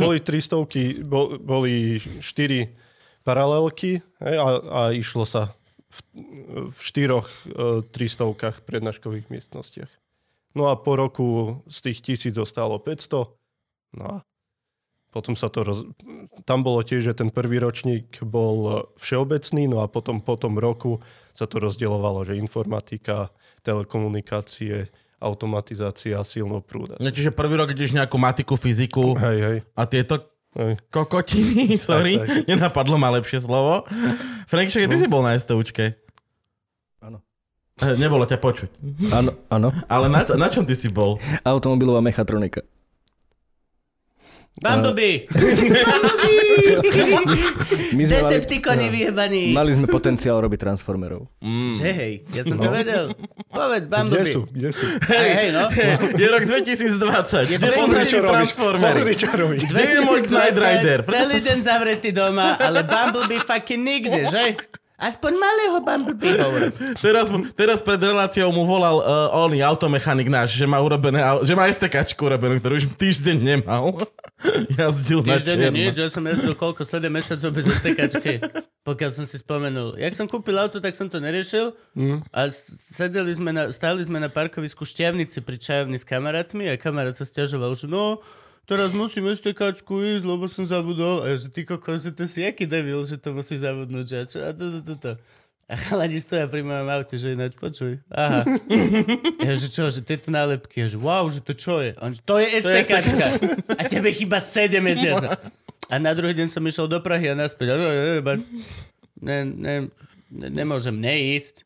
[SPEAKER 4] boli 300, bol, boli 4 paralelky a, a išlo sa v, v štyroch 300 prednáškových miestnostiach. No a po roku z tých tisíc zostalo 500. No a potom sa to roz... Tam bolo tiež, že ten prvý ročník bol e, všeobecný, no a potom po tom roku sa to rozdielovalo, že informatika, telekomunikácie, automatizácia, silno prúda.
[SPEAKER 1] No, čiže prvý rok ideš nejakú matiku, fyziku
[SPEAKER 4] Hej, hej.
[SPEAKER 1] a tieto. Kokotiny, sorry,
[SPEAKER 4] Tak, tak.
[SPEAKER 1] nenapadlo ma lepšie slovo. Frank, však aj ty si bol na STUčke.
[SPEAKER 3] Áno.
[SPEAKER 1] Eh, Nebolo ťa počuť.
[SPEAKER 3] Áno, áno.
[SPEAKER 1] Ale na, na čom ty si bol?
[SPEAKER 3] Automobilová mechatronika.
[SPEAKER 2] Bumblebee!
[SPEAKER 3] My sme mali,
[SPEAKER 2] Decepticoni vyjebaní!
[SPEAKER 3] mali sme potenciál robiť transformerov.
[SPEAKER 2] Že hej, ja som to
[SPEAKER 1] No.
[SPEAKER 2] vedel. Povedz,
[SPEAKER 4] Kde
[SPEAKER 2] Bumblebee.
[SPEAKER 4] sú? Kde sú?
[SPEAKER 2] Hej, hej, no.
[SPEAKER 1] Je rok 2020.
[SPEAKER 2] Je
[SPEAKER 1] Kde
[SPEAKER 2] to
[SPEAKER 1] sú naši Transformery?
[SPEAKER 4] Pozri, čo robí.
[SPEAKER 1] Kde je môj Knight Rider?
[SPEAKER 2] Celý deň zavretý doma, ale Bumblebee fucking nikde, že? Aspoň malého Bumblebee.
[SPEAKER 1] Teraz, teraz pred reláciou mu volal uh, oný automechanik náš, že má urobené, že má STKčku urobenú, ktorú už týždeň nemal. Jazdil na
[SPEAKER 2] Týždeň
[SPEAKER 1] čierno.
[SPEAKER 2] nič, ja som jazdil koľko, 7 mesiacov bez STKčky. pokiaľ som si spomenul. Jak som kúpil auto, tak som to neriešil mm. a sedeli sme na, stáli sme na parkovisku Šťavnici pri čajovni s kamarátmi a kamarát sa stiažoval, že no, teraz musím STKčku ísť, lebo som zabudol. A ja, že ty kokos, že to si aký debil, že to musíš zabudnúť, a čo, a to, to, to, to. A chalani stoja pri mojom aute, že ináč počuj. Aha. Ja, že čo, že tieto nálepky. Ja, že wow, že to čo je? On, že, to je STKčka. A tebe chyba 7 mesiacov. A na druhý deň som išiel do Prahy a naspäť. A ne, ne, ne, ne, ne, nemôžem neísť.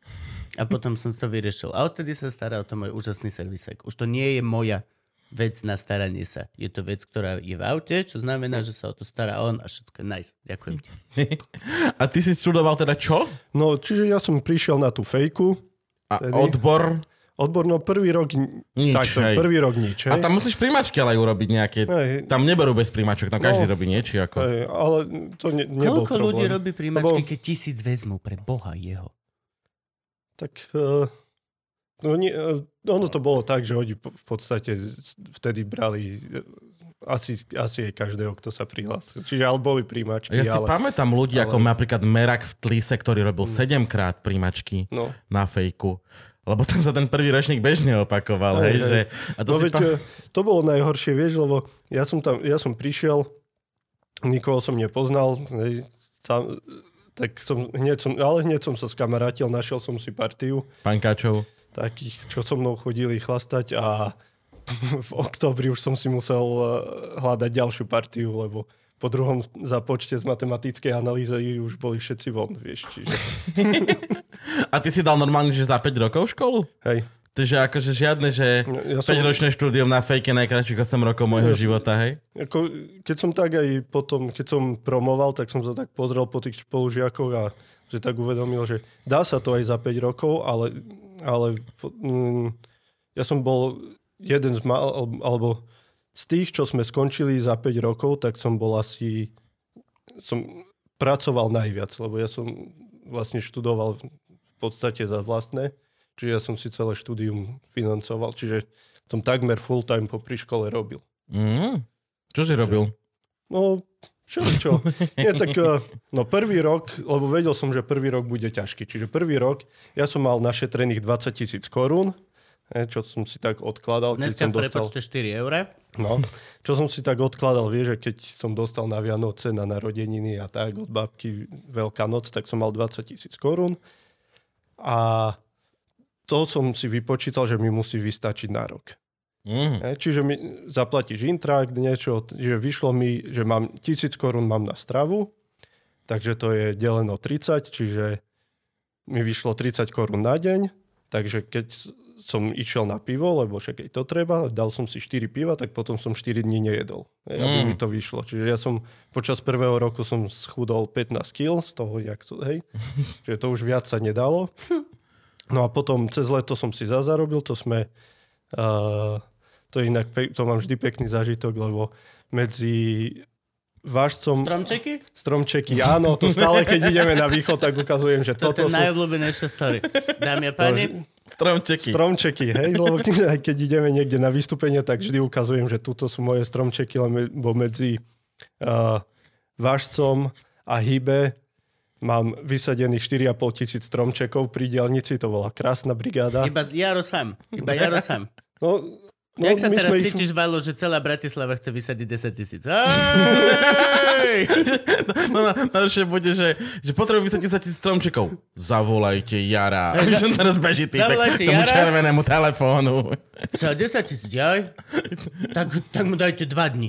[SPEAKER 2] A potom som to vyriešil. A odtedy sa stará o to môj úžasný servisek. Už to nie je moja vec na staranie sa. Je to vec, ktorá je v aute, čo znamená, že sa o to stará on a všetko nice. Ďakujem ti.
[SPEAKER 1] A ty si študoval teda čo?
[SPEAKER 4] No, čiže ja som prišiel na tú fejku.
[SPEAKER 1] A
[SPEAKER 4] Tedy?
[SPEAKER 1] odbor?
[SPEAKER 4] Odbor, no prvý rok...
[SPEAKER 1] Nič,
[SPEAKER 4] takto,
[SPEAKER 1] hej.
[SPEAKER 4] prvý rok nič,
[SPEAKER 1] A
[SPEAKER 4] hej.
[SPEAKER 1] tam musíš primačky ale aj urobiť nejaké.
[SPEAKER 4] Hej.
[SPEAKER 1] Tam neberú bez primačok, tam každý
[SPEAKER 4] No.
[SPEAKER 1] robí niečo ako.
[SPEAKER 4] Hej, ale to ne, nebol
[SPEAKER 2] Koľko
[SPEAKER 4] problém.
[SPEAKER 2] ľudí robí príjmačky,
[SPEAKER 4] Lebo-
[SPEAKER 2] keď tisíc vezmú pre Boha jeho?
[SPEAKER 4] Tak uh, no nie, uh, ono to bolo tak, že oni v podstate vtedy brali eh, asi, asi aj každého, kto sa prihlásil. Čiže ale boli príjmačky,
[SPEAKER 1] Ja si
[SPEAKER 4] ale...
[SPEAKER 1] pamätám ľudí
[SPEAKER 4] ale-
[SPEAKER 1] ako napríklad Merak v Tlise, ktorý robil 7 krát príjmačky
[SPEAKER 4] No,
[SPEAKER 1] na fejku. Lebo tam sa ten prvý ročník bežne opakoval,
[SPEAKER 4] Hej,
[SPEAKER 1] hej,
[SPEAKER 4] hej.
[SPEAKER 1] že... A to
[SPEAKER 4] no
[SPEAKER 1] si
[SPEAKER 4] veď,
[SPEAKER 1] pa...
[SPEAKER 4] eh, to bolo najhoršie, vieš, lebo ja som tam, ja som prišiel, nikoho som nepoznal, hej, sam, tak som hneď som, ale hneď som sa skamarátil, našiel som si partiu
[SPEAKER 1] Pankáčov.
[SPEAKER 4] Takých, čo so mnou chodili chlastať a v oktobri už som si musel eh, hľadať ďalšiu partiu, lebo po druhom započte z matematickej analýzy už boli všetci von, vieš, čiže
[SPEAKER 1] A ty si dal normálne, že za 5 rokov školu?
[SPEAKER 4] hej.
[SPEAKER 1] Takže akože žiadne, že
[SPEAKER 4] Ja som-
[SPEAKER 1] 5-ročné štúdium na fejke najkračších 8 rokov môjho života, hej?
[SPEAKER 4] Ako, keď som tak aj potom, keď som promoval, tak som sa tak pozrel po tých spolužiakoch a že tak uvedomil, že dá sa to aj za 5 rokov, ale, ale mm, ja som bol jeden z mal, alebo z tých, čo sme skončili za 5 rokov, tak som bol asi, som pracoval najviac, lebo ja som vlastne študoval v podstate za vlastné, čiže ja som si celé štúdium financoval, čiže som takmer full time po škole robil.
[SPEAKER 1] Mm. Čo si robil?
[SPEAKER 4] No, čo, čo. Nie, tak, eh, no prvý rok, lebo vedel som, že prvý rok bude ťažký. Čiže prvý rok, ja som mal našetrených 20 tisíc korún, eh, čo som si tak odkladal,
[SPEAKER 2] Dneska
[SPEAKER 4] som dostal...
[SPEAKER 2] prepočte 4 eurá.
[SPEAKER 4] No, čo som si tak odkladal, vieš, že keď som dostal na Vianoce, na narodeniny a tak od babky Veľká noc, tak som mal 20 tisíc korún. A to som si vypočítal, že mi musí vystačiť na rok.
[SPEAKER 1] Mm.
[SPEAKER 4] Čiže mi zaplatíš intrakt, niečo, že vyšlo mi, že mám tisíc korún mám na stravu, takže to je deleno 30, čiže mi vyšlo 30 korún na deň, takže keď som išiel na pivo, lebo však aj to treba, dal som si 4 piva, tak potom som 4 dní nejedol, e, aby
[SPEAKER 1] Mm.
[SPEAKER 4] mi to vyšlo. Čiže ja som počas prvého roku som schudol 15 kg z toho, jak to, hej, čiže to už viac sa nedalo. No a potom cez leto som si zazarobil, to sme... Uh, to je inak, to mám vždy pekný zážitok, lebo medzi vážcom
[SPEAKER 2] Stromčeky?
[SPEAKER 4] stromčeky, áno, to stále, keď ideme na východ, tak ukazujem, že
[SPEAKER 2] Toto
[SPEAKER 4] toto
[SPEAKER 2] je
[SPEAKER 4] sú
[SPEAKER 2] najobľúbenejšia story. Dámy a páni,
[SPEAKER 1] Stromčeky.
[SPEAKER 4] stromčeky, hej, lebo keď, aj keď ideme niekde na vystúpenie, tak vždy ukazujem, že tuto sú moje stromčeky, lebo medzi uh, vážcom a hybe mám vysadených 4,5 tisíc stromčekov pri diálnici, to bola krásna brigáda.
[SPEAKER 2] iba Jaro sám. Iba Jaro sám.
[SPEAKER 4] No, no,
[SPEAKER 2] Jak sa teraz
[SPEAKER 4] ich-
[SPEAKER 2] cítiš, Valo, že celá Bratislava chce vysadiť 10 tisíc?
[SPEAKER 1] No, na, najhoršie bude, že, že potrebujem vysvetliť za tisíc stromčekov. Zavolajte Jara. Že teraz beží
[SPEAKER 2] Zavolajte
[SPEAKER 1] k tomu
[SPEAKER 2] Jara.
[SPEAKER 1] červenému telefónu.
[SPEAKER 2] Za 10 tisíc, jaj? Tak, tak mu dajte 2 dní.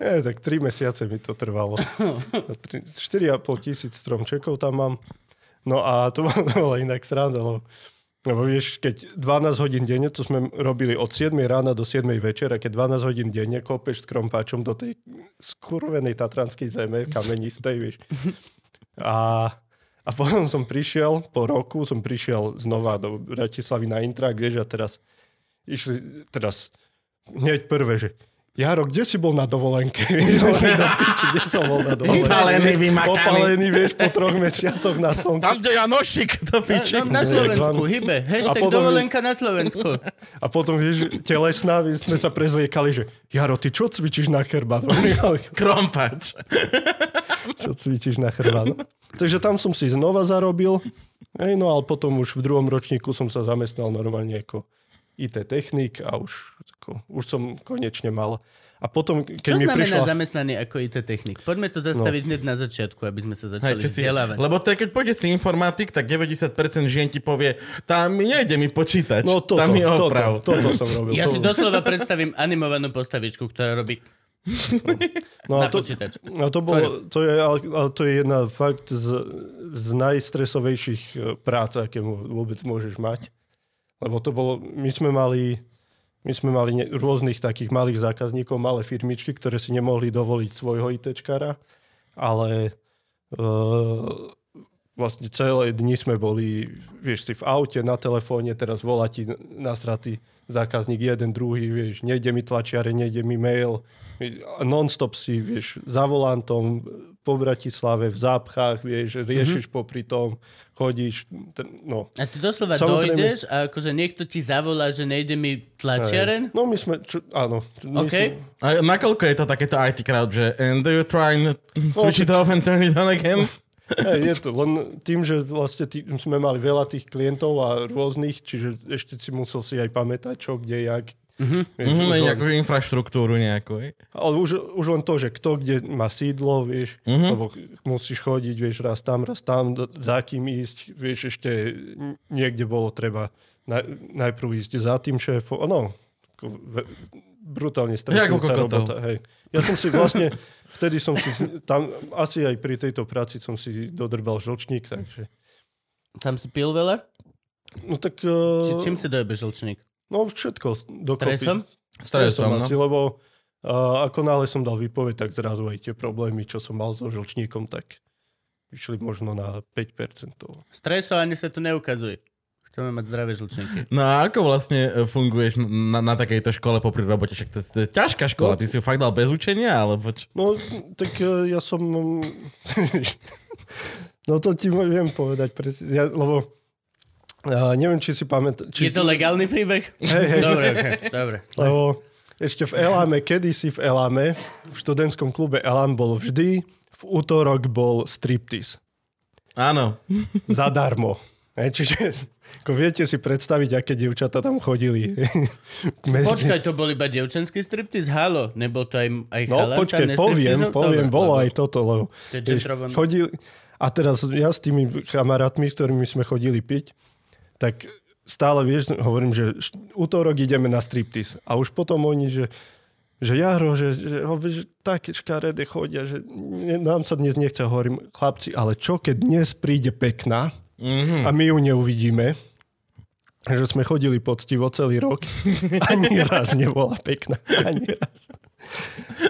[SPEAKER 4] Nie, tak 3 mesiace mi to trvalo. 4,5 tisíc stromčekov tam mám. No a to bola inak sranda, lebo, lebo vieš, keď 12 hodín denne, to sme robili od 7 rána do 7 večera, keď 12 hodín denne kopeš s krompáčom do tej skurvenej tatranskej zeme, kamenistej, vieš. A, a potom som prišiel, po roku som prišiel znova do Bratislavy na Intrak, vieš, a teraz išli, teraz hneď prvé, že Jaro, kde si bol na dovolenke? Piči, kde som bol na dovolenke?
[SPEAKER 1] Vypálený, vymakaný.
[SPEAKER 4] Popálený, vieš, po troch mesiacoch na slnku.
[SPEAKER 1] Tam, kde Janošik, to piči.
[SPEAKER 2] Na, na Slovensku, hybe. Hashtag
[SPEAKER 4] potom-
[SPEAKER 2] dovolenka na Slovensku.
[SPEAKER 4] A potom, vieš, telesná, my sme sa prezliekali, že Jaro, ty čo cvičíš na chrbát?
[SPEAKER 1] Krompač.
[SPEAKER 4] čo cvičíš na chrbát. Takže tam som si znova zarobil, hej, no ale potom už v druhom ročníku som sa zamestnal normálne ako IT technik a už, ako, už som konečne mal. A potom, keď
[SPEAKER 2] Čo
[SPEAKER 4] mi
[SPEAKER 2] znamená
[SPEAKER 4] prišla...
[SPEAKER 2] zamestnanie ako IT technik? Poďme to zastaviť hneď na začiatku, aby sme sa
[SPEAKER 1] Hej,
[SPEAKER 2] začali
[SPEAKER 1] si,
[SPEAKER 2] vzdelávať.
[SPEAKER 1] lebo to je, keď pôjde si informatik, tak 90% žien ti povie, tam nejde mi počítač,
[SPEAKER 4] No toto,
[SPEAKER 1] tam
[SPEAKER 4] toto,
[SPEAKER 1] oprav.
[SPEAKER 4] toto som robil.
[SPEAKER 2] Ja
[SPEAKER 4] to,
[SPEAKER 2] si doslova predstavím animovanú postavičku, ktorá robí
[SPEAKER 4] no,
[SPEAKER 2] na
[SPEAKER 4] a to,
[SPEAKER 2] počítač.
[SPEAKER 4] no to, bolo, to, je, ale, to je jedna fakt z, z najstresovejších e, prác, aké vôbec môžeš mať. Lebo to bolo, my sme mali, my sme mali ne, rôznych takých malých zákazníkov, malé firmičky, ktoré si nemohli dovoliť svojho ITčkara, ale uh, vlastne celé dni sme boli, vieš, si v aute, na telefóne, teraz volá ti nasratý zákazník jeden, druhý, vieš, nejde mi tlačiare, nejde mi mail, non-stop si, vieš, za volantom, po Bratislave, v zápchách, vieš, riešiš mm-hmm. popri tom, chodíš, ten, no.
[SPEAKER 2] A ty doslova
[SPEAKER 4] Samozrejme.
[SPEAKER 2] dojdeš a akože niekto ti zavolá, že nejde mi tlačiaren?
[SPEAKER 4] No my sme, čo, áno. My
[SPEAKER 2] OK.
[SPEAKER 4] sme,
[SPEAKER 1] A nakoľko je to takéto IT crowd, že and do you try and switch it off and turn it on again?
[SPEAKER 4] Hej, je to len tým, že vlastne tý, sme mali veľa tých klientov a rôznych, čiže ešte si musel si aj pamätať, čo, kde, jak. Mm-hmm. Vieš,
[SPEAKER 1] Mhm,
[SPEAKER 4] už len,
[SPEAKER 1] nejakú infraštruktúru nejakú. hej?
[SPEAKER 4] ale už, už len to, že kto kde má sídlo, vieš, mm-hmm. lebo musíš chodiť, vieš, raz tam, raz tam, do- za kým ísť, vieš, ešte niekde bolo treba naj, najprv ísť za tým šéfom, no, brutálne stresujúca robota, hej. Ja som si vlastne, vtedy som si, tam asi aj pri tejto práci som si dodrbal žlčník, takže...
[SPEAKER 2] Tam si pil veľa?
[SPEAKER 4] No tak...
[SPEAKER 2] Či,
[SPEAKER 4] Uh,
[SPEAKER 2] čím si dojebe žlčník?
[SPEAKER 4] No všetko dokopy.
[SPEAKER 2] Stresom?
[SPEAKER 1] Stresom, no.
[SPEAKER 4] asi, lebo uh, ako náhle som dal výpoveď, tak zrazu aj tie problémy, čo som mal so žlčníkom, tak vyšli možno na 5%.
[SPEAKER 2] Streso ani sa tu neukazuje. Chceme mať zdravé žlčníky.
[SPEAKER 1] No a ako vlastne e, funguješ na, na takejto škole popri robote? Však to, to je ťažká škola,
[SPEAKER 4] No.
[SPEAKER 1] ty si ju fakt dal bez učenia, alebo čo?
[SPEAKER 4] No, tak uh, ja som... um, no to ti viem povedať, ja, lebo uh, neviem, či si pamätáš...
[SPEAKER 2] Je to legálny príbeh?
[SPEAKER 4] Hej, hej.
[SPEAKER 2] Dobre, okay, dobre.
[SPEAKER 4] Lebo ešte v Eláme, kedysi v Eláme, v študentskom klube Elám bol vždy, v útorok bol striptease.
[SPEAKER 1] Áno.
[SPEAKER 4] zadarmo. Hej, čiže ako viete si predstaviť, aké dievčatá tam chodili. Medzi-
[SPEAKER 2] Počkaj, to bol iba devčenský striptease? Halo, nebol to aj, aj
[SPEAKER 4] No počkaj, poviem, poviem,
[SPEAKER 2] Dobre,
[SPEAKER 4] bolo
[SPEAKER 2] dobre.
[SPEAKER 4] aj toto, lebo
[SPEAKER 2] To je
[SPEAKER 4] chodili, a teraz ja s tými kamarátmi, ktorými sme chodili piť, tak stále, vieš, hovorím, že útorok ideme na striptease. A už potom oni, že že Jaro, že, že, že také škaredé chodia, že ne, nám sa dnes nechce, hovorím, chlapci, ale čo keď dnes príde pekná
[SPEAKER 1] Mhm.
[SPEAKER 4] a my ju neuvidíme, že sme chodili poctivo celý rok, ani raz nebola pekná, ani raz.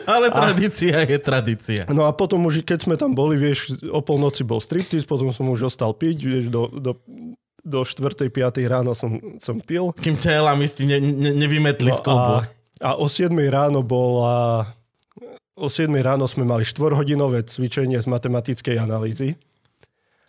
[SPEAKER 1] Ale tradícia je tradícia.
[SPEAKER 4] No a potom už, keď sme tam boli, vieš, o polnoci bol striptease, potom som už ostal piť, vieš, do, do, do 4. 5. ráno som, som pil.
[SPEAKER 1] Kým ťa elamisti ne, ne, nevymetli z klubu.
[SPEAKER 4] a, a o 7 ráno bola... O 7 ráno sme mali 4-hodinové cvičenie z matematickej analýzy.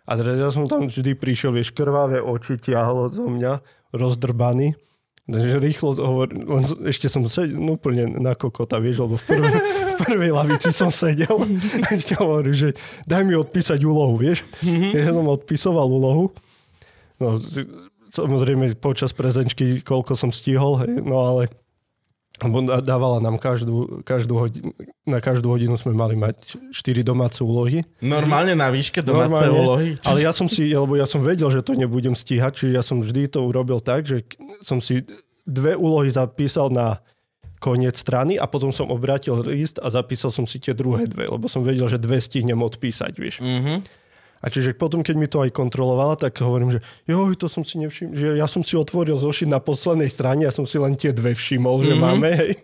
[SPEAKER 4] A teraz ja som tam vždy prišiel, vieš, krvavé oči ťahlo zo mňa, rozdrbaný. Takže rýchlo hovor, len z- ešte som sedel no, úplne na kokota, vieš, lebo v prvej, v prvej lavici som sedel. Ešte hovorím, že daj mi odpísať úlohu, vieš. Ja som odpisoval úlohu. No, samozrejme počas prezenčky, koľko som stihol, hej, no ale lebo dávala nám každú, každú hodinu, na každú hodinu sme mali mať 4 domáce úlohy.
[SPEAKER 1] Normálne na výške domáce
[SPEAKER 4] Normálne.
[SPEAKER 1] úlohy.
[SPEAKER 4] Ale ja som si, lebo ja som vedel, že to nebudem stíhať, čiže ja som vždy to urobil tak, že som si dve úlohy zapísal na koniec strany a potom som obrátil list a zapísal som si tie druhé dve, lebo som vedel, že dve stihnem odpísať, vieš.
[SPEAKER 1] Mhm.
[SPEAKER 4] A čiže potom, keď mi to aj kontrolovala, tak hovorím, že joj, to som si nevšimol, že ja som si otvoril zošit na poslednej strane a som si len tie dve všimol, že
[SPEAKER 1] Mhm.
[SPEAKER 4] máme, hej.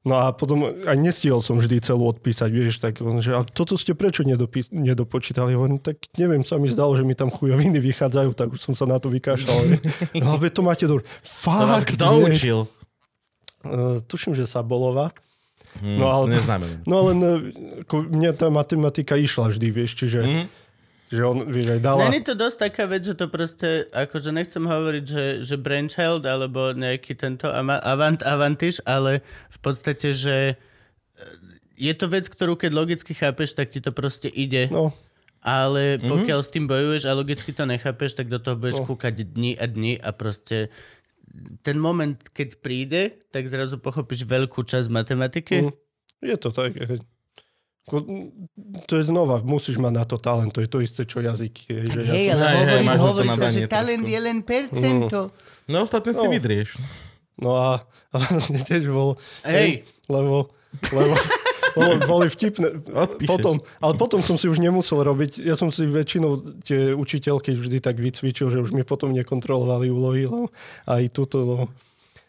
[SPEAKER 4] No a potom aj nestihol som vždy celú odpísať, vieš, tak on, že a toto ste prečo nedopí- nedopočítali? Hovorím, tak neviem, sa mi zdalo, že mi tam chujoviny vychádzajú, tak už som sa na to vykašľal. No ale to máte dobre.
[SPEAKER 1] To vás
[SPEAKER 4] Fakt,
[SPEAKER 1] kto učil?
[SPEAKER 4] Uh, tuším, že sa bolova.
[SPEAKER 1] Hm,
[SPEAKER 4] No, ale-
[SPEAKER 1] Neznáme.
[SPEAKER 4] No uh, ako mne tá matematika išla vždy, vieš, čiže
[SPEAKER 1] Mhm.
[SPEAKER 4] Že on, vieš, aj dala...
[SPEAKER 2] Není to dosť taká vec, že to proste, akože nechcem hovoriť, že, že Brainchild alebo nejaký tento Avant Avantiš, ale v podstate, že e, je to vec, ktorú keď logicky chápeš, tak ti to proste ide.
[SPEAKER 4] No,
[SPEAKER 2] Ale
[SPEAKER 1] Mhm.
[SPEAKER 2] pokiaľ s tým bojuješ a logicky to nechápeš, tak do toho budeš
[SPEAKER 4] No.
[SPEAKER 2] kúkať dni a dni a proste ten moment, keď príde, tak zrazu pochopíš veľkú časť matematiky.
[SPEAKER 4] Mm. je to tak. To je znova, musíš mať na to talent, to je to isté, čo jazyky. Hej, že
[SPEAKER 2] Hej,
[SPEAKER 4] som-
[SPEAKER 2] ale
[SPEAKER 1] hej,
[SPEAKER 2] hovorí, sa, že talent
[SPEAKER 1] trošku.
[SPEAKER 2] je len percento.
[SPEAKER 1] No ostatné si
[SPEAKER 4] No.
[SPEAKER 1] vydrieš.
[SPEAKER 4] No a, a vlastne tiež bol...
[SPEAKER 2] Hej.
[SPEAKER 4] Lebo, lebo boli, boli vtipné.
[SPEAKER 1] Odpíšeš.
[SPEAKER 4] Potom, ale potom som si už nemusel robiť, ja som si väčšinou tie učiteľky vždy tak vycvičil, že už mi potom nekontrolovali úlohy, lebo aj túto no,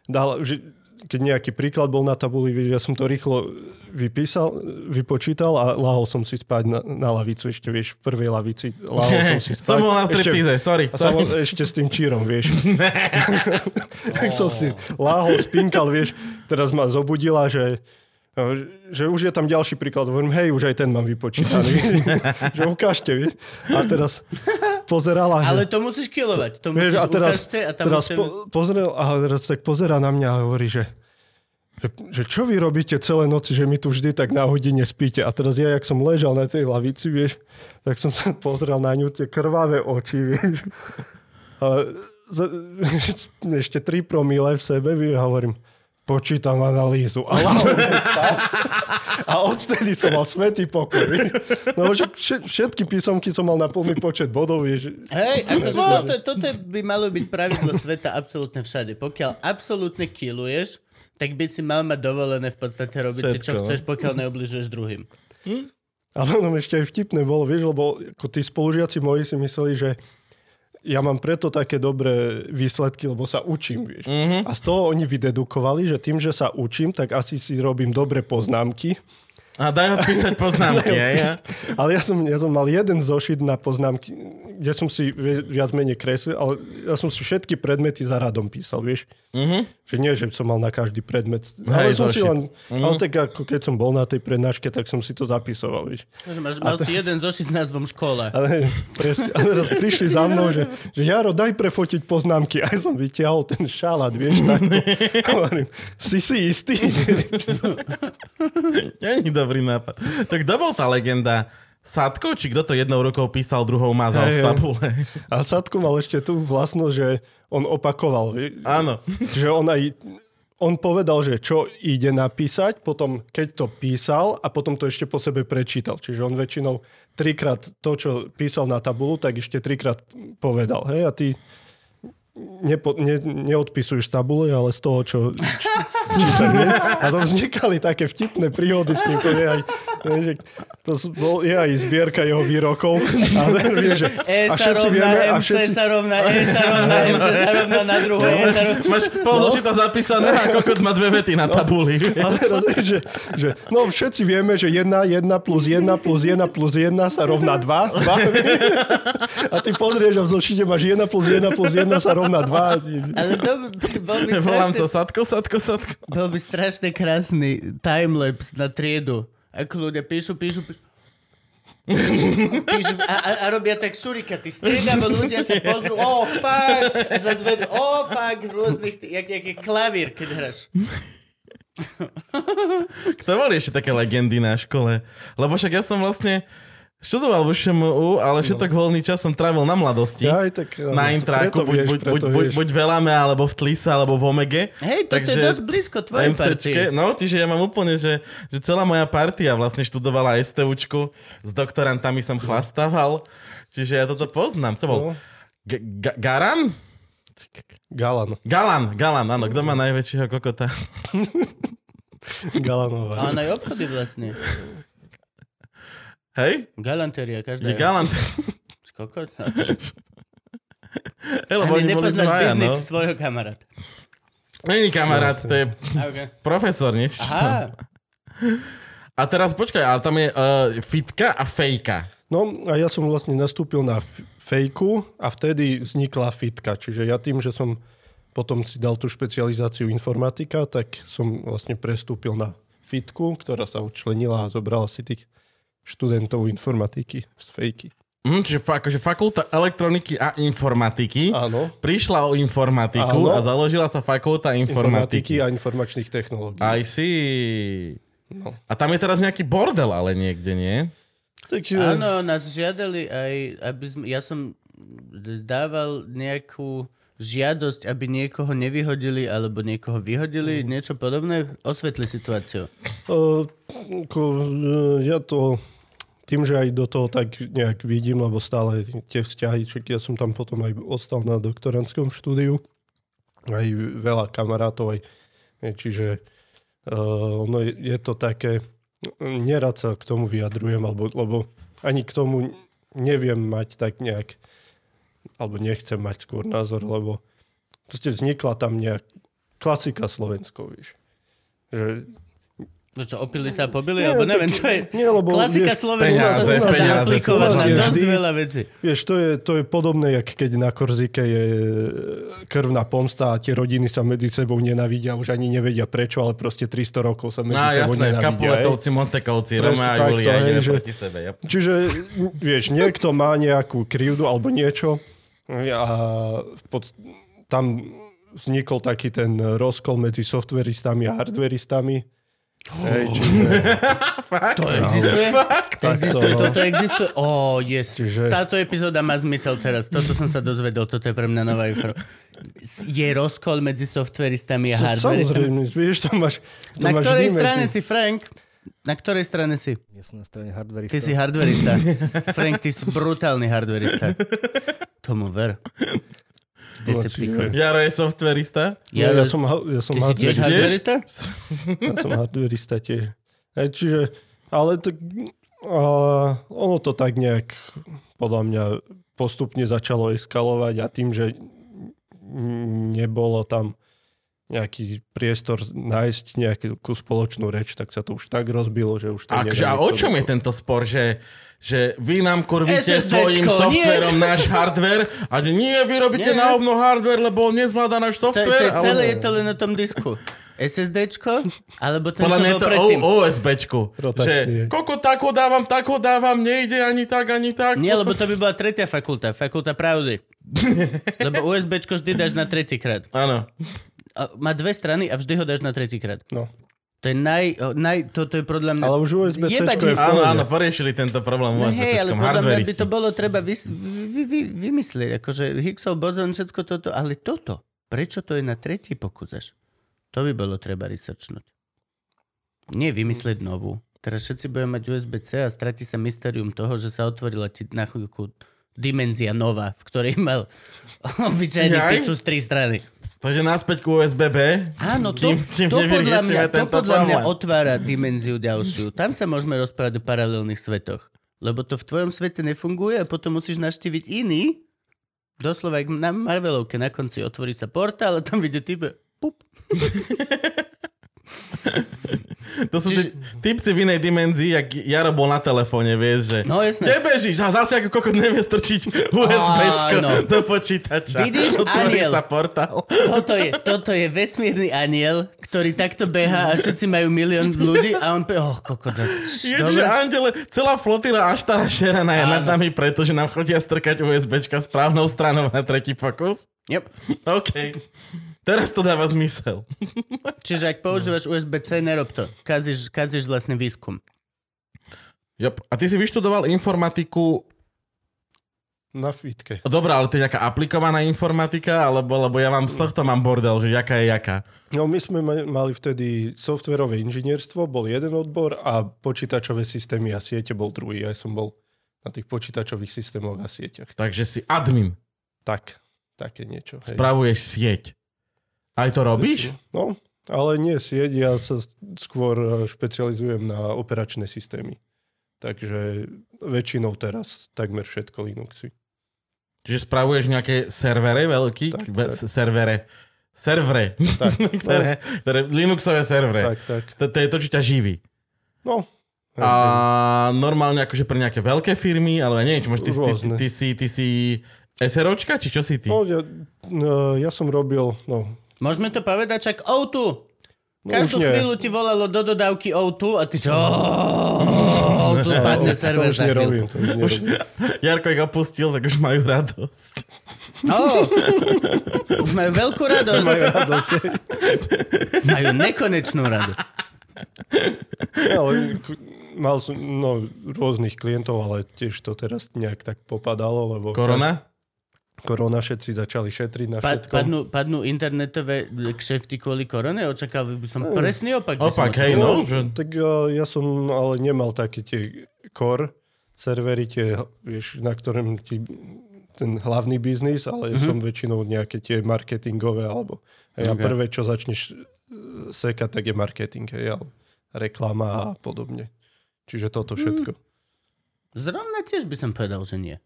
[SPEAKER 4] dal, že, keď nejaký príklad bol na tabuli, ja som to rýchlo vypísal, vypočítal a lahol som si spať na, na lavicu, ešte vieš, v prvej lavici lahol som si spať.
[SPEAKER 1] Som bol na striptíze, sorry.
[SPEAKER 4] a samo,
[SPEAKER 1] sorry.
[SPEAKER 4] ešte s tým čírom, vieš. tak som si láhol, spinkal, vieš. Teraz ma zobudila, že, že už je tam ďalší príklad. Hovorím, hej, už aj ten mám vypočítaný. že ukážte, vieš. A teraz pozerala,
[SPEAKER 2] Ale
[SPEAKER 4] že...
[SPEAKER 2] to musíš kilovať. To
[SPEAKER 4] Vieš,
[SPEAKER 2] musíš
[SPEAKER 4] a teraz,
[SPEAKER 2] ukážte a tam
[SPEAKER 4] teraz
[SPEAKER 2] musí...
[SPEAKER 4] po, pozrel, a teraz tak pozera na mňa a hovorí, že, že, že čo vy robíte celé noci, že my tu vždy tak na hodine spíte. A teraz ja, jak som ležal na tej lavici, vieš, tak som sa pozrel na ňu, tie krvavé oči, vieš. A za, ešte 3 promile v sebe, vieš, hovorím, počítam analýzu. A, a odtedy som mal svetý pokoj. No, všetky písomky som mal na plný počet bodov, vieš.
[SPEAKER 2] Hej, akože toto, toto by malo byť pravidlo sveta absolútne všade. Pokiaľ absolútne kiluješ, tak by si mal mať dovolené v podstate robiť si, čo
[SPEAKER 1] Všetko, no.
[SPEAKER 2] chceš, pokiaľ neobližuješ druhým.
[SPEAKER 4] Ale ono ešte aj vtipné bolo, vieš, lebo ako tí spolužiaci moji si mysleli, že ja mám preto také dobré výsledky, lebo sa učím, vieš. Mm-hmm. A z toho oni vydedukovali, že tým, že sa učím, tak asi si robím dobré poznámky.
[SPEAKER 1] A daj odpísať poznámky, aj ja.
[SPEAKER 4] Ale ja som, ja som mal jeden zošit na poznámky, kde som si vi- viac menej kreslil, ale ja som si všetky predmety za radom písal, vieš.
[SPEAKER 1] Mhm.
[SPEAKER 4] Že nie, že som mal na každý predmet. ale
[SPEAKER 1] Hej,
[SPEAKER 4] som si len, ale tak ako keď som bol na tej prednáške, tak som si to zapisoval, vieš.
[SPEAKER 2] Máš, mal si jeden zošit s názvom škola.
[SPEAKER 4] Ale, presne, a teraz prišli za mnou, že, že Jaro, daj prefotiť poznámky. Aj som vytiahol ten šalát, vieš, takto. Hovorím, si si istý?
[SPEAKER 1] Není dobrý nápad. Tak kto bol tá legenda? Sadko, či kto to jednou rukou písal, druhou mazal
[SPEAKER 4] Hej,
[SPEAKER 1] z tabule?
[SPEAKER 4] A Sadko mal ešte tú vlastnosť, že on opakoval.
[SPEAKER 1] Áno.
[SPEAKER 4] Že on aj on povedal, že čo ide napísať, potom keď to písal a potom to ešte po sebe prečítal. Čiže on väčšinou trikrát to, čo písal na tabulu, tak ešte trikrát povedal. Hej, a ty nepo, ne, neodpisuješ tabule, ale z toho, čo č, čítaš. nie? A to vznikali také vtipné príhody s ním. To je aj, že to bol, je aj zbierka jeho výrokov. A, vieš, že,
[SPEAKER 2] E
[SPEAKER 4] a
[SPEAKER 2] sa
[SPEAKER 4] všetci
[SPEAKER 2] rovná,
[SPEAKER 4] vieme, a všetci,
[SPEAKER 2] sa rovná, E sa rovná, MC sa rovná na druhé, E sa rovná...
[SPEAKER 1] Máš pol zošita zapísané a kokot má dve vety na tabuli.
[SPEAKER 4] Ale že, že, no všetci vieme, že 1, 1 plus 1 plus 1 plus 1 sa rovná 2. 2. A ty pozrieš a v zošite máš 1 plus 1 plus 1 sa rovná 2.
[SPEAKER 2] Ale to bol by
[SPEAKER 1] Volám
[SPEAKER 2] strašne,
[SPEAKER 1] sa Sadko, Sadko, Sadko.
[SPEAKER 2] Bol by strašne krásny timelapse na triedu. Ako ľudia píšu, píšu, píšu. píšu a, a, a, robia tak surikaty. Striedavo ľudia sa pozrú, oh fuck, a zase vedú, oh fuck, rôznych, jak, jak je klavír, keď hráš.
[SPEAKER 1] Kto boli ešte také legendy na škole? Lebo však ja som vlastne študoval v ŠMU, ale všetok voľný čas som trávil na mladosti.
[SPEAKER 4] Ja aj tak,
[SPEAKER 1] na
[SPEAKER 4] áno,
[SPEAKER 1] intráku,
[SPEAKER 4] preto
[SPEAKER 1] buď,
[SPEAKER 4] vieš,
[SPEAKER 1] buď, buď, buď, buď v Elame, alebo v Tlise, alebo v Omege.
[SPEAKER 2] Hej, toto je dosť blízko tvojej partii.
[SPEAKER 1] no, čiže ja mám úplne, že, že celá moja partia vlastne študovala STUčku, s doktorantami som chlastával, čiže ja toto poznám. Co bol?
[SPEAKER 4] No.
[SPEAKER 1] G-?
[SPEAKER 4] Galan.
[SPEAKER 1] Galan, Galan, áno. Kto má najväčšieho kokota?
[SPEAKER 4] Galanová.
[SPEAKER 2] A ona je obchody vlastne.
[SPEAKER 1] Hej?
[SPEAKER 2] Galantéria, každá
[SPEAKER 1] Je Galan.
[SPEAKER 2] Kokot?
[SPEAKER 1] Hej, lebo
[SPEAKER 2] Ani nepoznáš
[SPEAKER 1] dvaja,
[SPEAKER 2] biznis
[SPEAKER 1] no.
[SPEAKER 2] svojho kamaráta.
[SPEAKER 1] Není kamarát, to je
[SPEAKER 2] Okay.
[SPEAKER 1] profesor, čo?
[SPEAKER 2] Aha,
[SPEAKER 1] A teraz počkaj, ale tam je uh, fitka a fejka.
[SPEAKER 4] No a ja som vlastne nastúpil na f- fejku a vtedy vznikla fitka. Čiže ja tým, že som potom si dal tú špecializáciu informatika, tak som vlastne prestúpil na fitku, ktorá sa učlenila a zobrala si tých študentov informatiky z fejky.
[SPEAKER 1] Hm, čiže akože fakulta elektroniky a informatiky
[SPEAKER 4] Áno.
[SPEAKER 1] prišla o informatiku
[SPEAKER 4] Áno.
[SPEAKER 1] a založila sa fakulta informatiky.
[SPEAKER 4] Informatiky a informačných technológií.
[SPEAKER 1] I see.
[SPEAKER 4] No.
[SPEAKER 1] A tam je teraz nejaký bordel, ale niekde, nie?
[SPEAKER 4] Tak, eh,
[SPEAKER 2] Áno, nás žiadali aj, aby sme, ja som dával nejakú žiadosť, aby niekoho nevyhodili alebo niekoho vyhodili, niečo podobné. Osvetli situáciu.
[SPEAKER 4] Uh, ja to tým, že aj do toho tak nejak vidím, lebo stále tie vzťahy, čak ja som tam potom aj ostal na doktorantskom štúdiu, aj veľa kamarátov, aj, čiže uh, ono je, je to také, nerad sa k tomu vyjadrujem, alebo, lebo ani k tomu neviem mať tak nejak, alebo nechcem mať skôr názor, lebo proste vznikla tam nejak klasika Slovensko, vieš. Že
[SPEAKER 2] No čo, opili sa a pobili?
[SPEAKER 4] Nie,
[SPEAKER 2] alebo neviem,
[SPEAKER 4] tak-
[SPEAKER 2] čo je.
[SPEAKER 4] nie, lebo
[SPEAKER 2] Klasika Slovenska sa dá aplikovať na
[SPEAKER 4] vždy-
[SPEAKER 2] dosť veľa vecí.
[SPEAKER 4] Vieš, to je, to je podobné, jak keď na Korzike je krvná pomsta a tie rodiny sa medzi sebou nenavidia, už ani nevedia prečo, ale proste 300 rokov sa medzi
[SPEAKER 1] No
[SPEAKER 4] sebou
[SPEAKER 1] jasné,
[SPEAKER 4] nenavidia.
[SPEAKER 1] Kapuletovci, Montekovci, Roma a Julia,
[SPEAKER 4] hej,
[SPEAKER 1] ideme
[SPEAKER 4] že-
[SPEAKER 1] proti sebe. Yep.
[SPEAKER 4] Čiže, vieš, niekto má nejakú krivdu alebo niečo a pod, tam vznikol taký ten rozkol medzi softveristami a hardveristami. Hej, čiže,
[SPEAKER 2] To existuje?
[SPEAKER 4] Tak
[SPEAKER 2] Existuje,
[SPEAKER 4] to-
[SPEAKER 2] toto existuje? Ó, oh, yes.
[SPEAKER 4] Čiže-
[SPEAKER 2] Táto epizóda má zmysel teraz. Toto som sa dozvedel, toto je pre mňa nová info. Je rozkol medzi softveristami a hardveristami?
[SPEAKER 4] samozrejme, vieš, to máš, to
[SPEAKER 2] Na
[SPEAKER 4] máš
[SPEAKER 2] ktorej strane
[SPEAKER 4] medzi-
[SPEAKER 2] si, Frank? Na ktorej strane si?
[SPEAKER 3] Ja som na strane hardverista.
[SPEAKER 2] Ty si hardverista. Frank, ty si brutálny hardverista. Tomu ver.
[SPEAKER 1] Jaro je softverista?
[SPEAKER 4] Nie,
[SPEAKER 2] Ja,
[SPEAKER 4] ja, som, ja som
[SPEAKER 2] ty si tiež
[SPEAKER 4] hardverista.
[SPEAKER 2] hardverista?
[SPEAKER 4] Ja som hardverista tiež. Hej, čiže, ale to, a, ono to tak nejak podľa mňa postupne začalo eskalovať a tým, že nebolo tam nejaký priestor nájsť nejakú spoločnú reč, tak sa to už tak rozbilo, že už to
[SPEAKER 1] Akže, a o čom je tento spor, že, že vy nám kurvíte svojim
[SPEAKER 2] nie.
[SPEAKER 1] softverom náš hardware a nie, vy robíte
[SPEAKER 2] Nie.
[SPEAKER 1] na hovno hardware, lebo on nezvláda náš
[SPEAKER 2] To, to
[SPEAKER 1] software.
[SPEAKER 2] je celé, je to len na tom disku. SSDčko? Alebo ten,
[SPEAKER 1] Podľa
[SPEAKER 2] čo
[SPEAKER 1] mňa je to
[SPEAKER 2] predtým?
[SPEAKER 1] o, OSBčku.
[SPEAKER 4] Rotačný
[SPEAKER 1] Že
[SPEAKER 4] je.
[SPEAKER 1] koľko tak ho dávam, tak ho dávam, nejde ani tak, ani tak.
[SPEAKER 2] Nie, lebo to by bola tretia fakulta. Fakulta pravdy. lebo USBčko vždy dáš na tretíkrát.
[SPEAKER 1] Áno.
[SPEAKER 2] A Má dve strany a vždy ho dáš na tretíkrát.
[SPEAKER 4] No.
[SPEAKER 2] To je naj... naj toto je podľa mňa...
[SPEAKER 4] Ale už
[SPEAKER 2] Jebať
[SPEAKER 4] je v.
[SPEAKER 1] Áno, áno, poriešili tento problém.
[SPEAKER 2] No hej, ale podľa mňa by to bolo treba vys- vy, vy, vymyslieť. Akože Higgsov bozon, všetko toto. Ale toto, prečo to je na tretí pokus až? To by bolo treba researchnúť. Nie vymyslieť novú. Teraz všetci budeme mať USB-C a stratí sa mysterium toho, že sa otvorila ti na chvíľku dimenzia nová, v ktorej mal obyčajný piču z tri strany.
[SPEAKER 1] Takže naspäť ku USB-B.
[SPEAKER 2] Áno, to,
[SPEAKER 1] Kým- kým
[SPEAKER 2] to, podľa mňa, to podľa mňa otvára dimenziu ďalšiu. Tam sa môžeme rozprávať o paralelných svetoch. Lebo to v tvojom svete nefunguje a potom musíš naštíviť iný. Doslova, jak na Marvelovke na konci otvorí sa portál a tam vidie type. Pup.
[SPEAKER 1] To sú
[SPEAKER 2] Čiže-
[SPEAKER 1] typci v inej dimenzii, jak Jaro bol na telefóne, vieš, že...
[SPEAKER 2] No jasné.
[SPEAKER 1] Bežíš? A zase ako kokot nevie strčiť USBčko
[SPEAKER 2] Áno.
[SPEAKER 1] do počítača.
[SPEAKER 2] Vidíš, aniel.
[SPEAKER 1] sa portál.
[SPEAKER 2] Toto je, toto je vesmírny aniel, ktorý takto beha a všetci majú milión ľudí a on pe... Oh, kokot.
[SPEAKER 1] Ježiš. Andele, celá flotila až tá šerana je nad nami, pretože nám chodia strkať USBčka správnou stranou na tretí pokus.
[SPEAKER 2] Yep.
[SPEAKER 1] OK. Teraz to dáva zmysel.
[SPEAKER 2] Čiže ak používaš USB-C, nerob to. Kazíš, kazíš vlastne výskum.
[SPEAKER 1] Yep. A ty si vyštudoval informatiku
[SPEAKER 4] Na fitke.
[SPEAKER 1] Dobre, ale to je nejaká aplikovaná informatika, alebo lebo ja mám z tohto mám bordel, že jaká je jaká.
[SPEAKER 4] No my sme ma- mali vtedy softverové inžinierstvo, bol jeden odbor a počítačové systémy a siete bol druhý. Ja som bol na tých počítačových systémoch a sieťach.
[SPEAKER 1] Takže si admin,
[SPEAKER 4] Tak, také niečo. Hej.
[SPEAKER 1] spravuješ sieť. Aj to robíš?
[SPEAKER 4] No, ale nie sieť, ja sa skôr e, špecializujem na operačné systémy. Takže väčšinou teraz takmer všetko Linuxy.
[SPEAKER 1] Čiže spravuješ nejaké servery veľký?
[SPEAKER 4] Tak,
[SPEAKER 1] Ve-
[SPEAKER 4] tak.
[SPEAKER 1] Servere. Servere.
[SPEAKER 4] Tak,
[SPEAKER 1] ktoré, ktoré, Linuxové servere.
[SPEAKER 4] tak, tak.
[SPEAKER 1] To, to je to, čo ťa živí.
[SPEAKER 4] No,
[SPEAKER 1] A normálne akože pre nejaké veľké firmy, ale neviem, či môžeš, ty, ty, ty, ty, si, ty si SROčka, či čo si ty?
[SPEAKER 4] no ja, no, ja som robil, no,
[SPEAKER 2] Môžeme to povedať, čak O2.
[SPEAKER 4] No
[SPEAKER 2] Každú chvíľu ti volalo do dodávky O2 a ty čo? O2 padne server za chvíľku.
[SPEAKER 4] Už.
[SPEAKER 1] Jarko ich opustil, tak už majú radosť.
[SPEAKER 2] Oh, už majú veľkú radosť.
[SPEAKER 4] Majú radosť.
[SPEAKER 2] Majú nekonečnú radosť.
[SPEAKER 4] ale k- mal som no, rôznych klientov, ale tiež to teraz nejak tak popadalo, lebo
[SPEAKER 1] Korona?
[SPEAKER 4] Korona všetci začali šetriť na
[SPEAKER 2] Pa,
[SPEAKER 4] všetkom.
[SPEAKER 2] padnú, padnú internetové kšefty kvôli korone? Očakával by som presný opak.
[SPEAKER 1] Opak, hej,
[SPEAKER 2] očakával.
[SPEAKER 1] no. Že...
[SPEAKER 4] Tak uh, ja som ale nemal také tie core servery, tie, vieš, na ktorom ti ten hlavný biznis, ale mm-hmm. som väčšinou nejaké tie marketingové, alebo hej, a
[SPEAKER 2] Ok.
[SPEAKER 4] prvé, čo začneš uh, sekať, tak je marketing, hej, ale reklama a podobne. Čiže toto všetko.
[SPEAKER 2] Zrovna tiež by som povedal, že nie.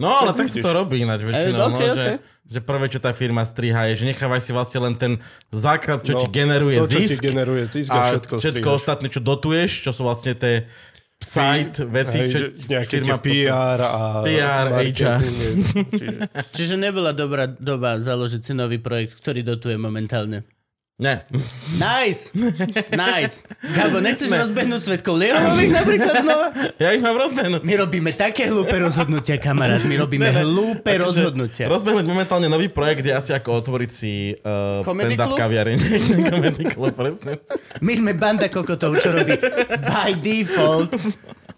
[SPEAKER 1] No, ale tak si to robí ináč väčšinou,
[SPEAKER 2] Eh,
[SPEAKER 1] no,
[SPEAKER 2] okej,
[SPEAKER 1] že,
[SPEAKER 2] okej.
[SPEAKER 1] že prvé, čo tá firma striha, je, že nechávaj si vlastne len ten základ, čo
[SPEAKER 4] No,
[SPEAKER 1] ti generuje
[SPEAKER 4] to, čo ti
[SPEAKER 1] zisk
[SPEAKER 4] generuje zisk a,
[SPEAKER 1] a
[SPEAKER 4] všetko,
[SPEAKER 1] všetko
[SPEAKER 4] strihaš.
[SPEAKER 1] ostatné, čo dotuješ, čo sú vlastne tie site veci,
[SPEAKER 4] Hej,
[SPEAKER 1] čo
[SPEAKER 4] že nejaké
[SPEAKER 1] firma
[SPEAKER 4] PR a
[SPEAKER 1] PR,
[SPEAKER 4] je- Čiže,
[SPEAKER 2] Čiže nebola dobrá doba založiť si nový projekt, ktorý dotuje momentálne.
[SPEAKER 1] Ne.
[SPEAKER 2] Nice! Nice! Gabo, nechceš rozbehnúť svetkov Leonových napríklad znova?
[SPEAKER 1] Ja ich mám rozbehnúť.
[SPEAKER 2] My robíme také hlúpe rozhodnutia, kamarát. My robíme hlúpe
[SPEAKER 1] Akože
[SPEAKER 2] rozhodnutia.
[SPEAKER 1] Rozbehnúť momentálne nový projekt je asi ako otvoriť si uh,
[SPEAKER 2] Comedy
[SPEAKER 1] stand-up kaviareň. Comedy club, presne.
[SPEAKER 2] My sme banda kokotov, čo robí by default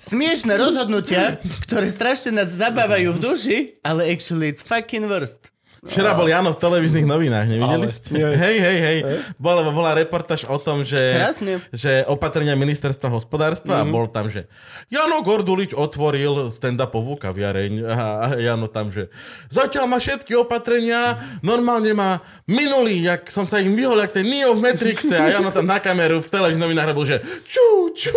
[SPEAKER 2] smiešne rozhodnutia, ktoré strašne nás zabávajú v duši, ale actually it's fucking worst.
[SPEAKER 1] Včera bol Jano v televíznych novinách, nevideli
[SPEAKER 4] Ale
[SPEAKER 1] ste?
[SPEAKER 4] nie.
[SPEAKER 1] Hej, hej, hej. Bola, bola reportáž o tom, že,
[SPEAKER 2] Krásne.
[SPEAKER 1] že opatrenia ministerstva hospodárstva
[SPEAKER 4] Mhm.
[SPEAKER 1] a bol tam, že Jano Gordulič otvoril stand-upovú kaviareň a a Jano tam, že zatiaľ má všetky opatrenia, normálne má minulý, jak som sa im vyhol, jak ten Neo v Matrixe a Jano tam na kameru v televíznych novinách robil, že ču, ču,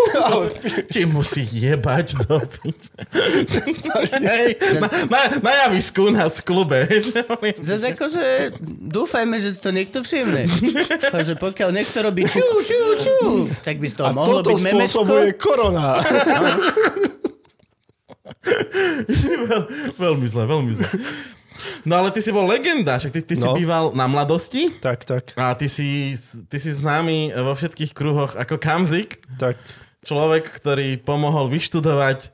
[SPEAKER 1] ti musí jebať do piče. Na, na, na javisku u nás v klube. že on je-
[SPEAKER 2] Zase akože dúfajme, že si to niekto všimne. Akože pokiaľ niekto robí ču, ču, ču, tak by z toho
[SPEAKER 4] a
[SPEAKER 2] mohlo
[SPEAKER 4] toto
[SPEAKER 2] byť memečko.
[SPEAKER 4] spôsobuje korona.
[SPEAKER 1] Veľ, veľmi zle, veľmi zle. No ale ty si bol legenda, však ty, ty si
[SPEAKER 4] No.
[SPEAKER 1] býval na mladosti
[SPEAKER 4] tak, tak,
[SPEAKER 1] a ty si, ty si známy vo všetkých kruhoch ako Kamzik,
[SPEAKER 4] tak.
[SPEAKER 1] človek, ktorý pomohol vyštudovať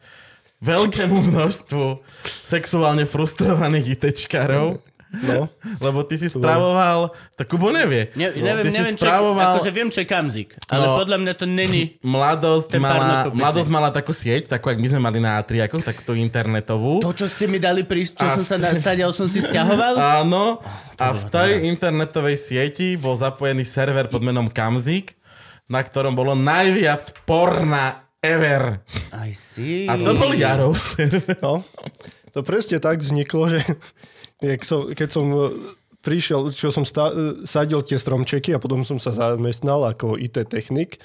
[SPEAKER 1] veľkému množstvu sexuálne frustrovaných ITčkarov,
[SPEAKER 4] No,
[SPEAKER 1] lebo ty si spravoval, to Kubo nevie,
[SPEAKER 2] Ne, neviem,
[SPEAKER 1] ty
[SPEAKER 2] neviem,
[SPEAKER 1] si
[SPEAKER 2] čo,
[SPEAKER 1] spravoval
[SPEAKER 2] akože viem, čo je kamzik, ale
[SPEAKER 1] No.
[SPEAKER 2] podľa mňa to není...
[SPEAKER 1] Mladosť mala, mladosť mala takú sieť, takú, jak my sme mali na Atriakoch, takú tú internetovú.
[SPEAKER 2] To, čo ste mi dali prísť, čo
[SPEAKER 1] A-
[SPEAKER 2] som sa nastadial, som si stiahoval?
[SPEAKER 1] Áno, a v tej internetovej sieti bol zapojený server pod menom Kamzik, na ktorom bolo najviac porna ever.
[SPEAKER 2] I see.
[SPEAKER 1] A to bol Jarov server.
[SPEAKER 4] no. To presne tak vzniklo, že som, keď som e, prišiel, čo som sta- e, sadil tie stromčeky a potom som sa zamestnal ako IT technik,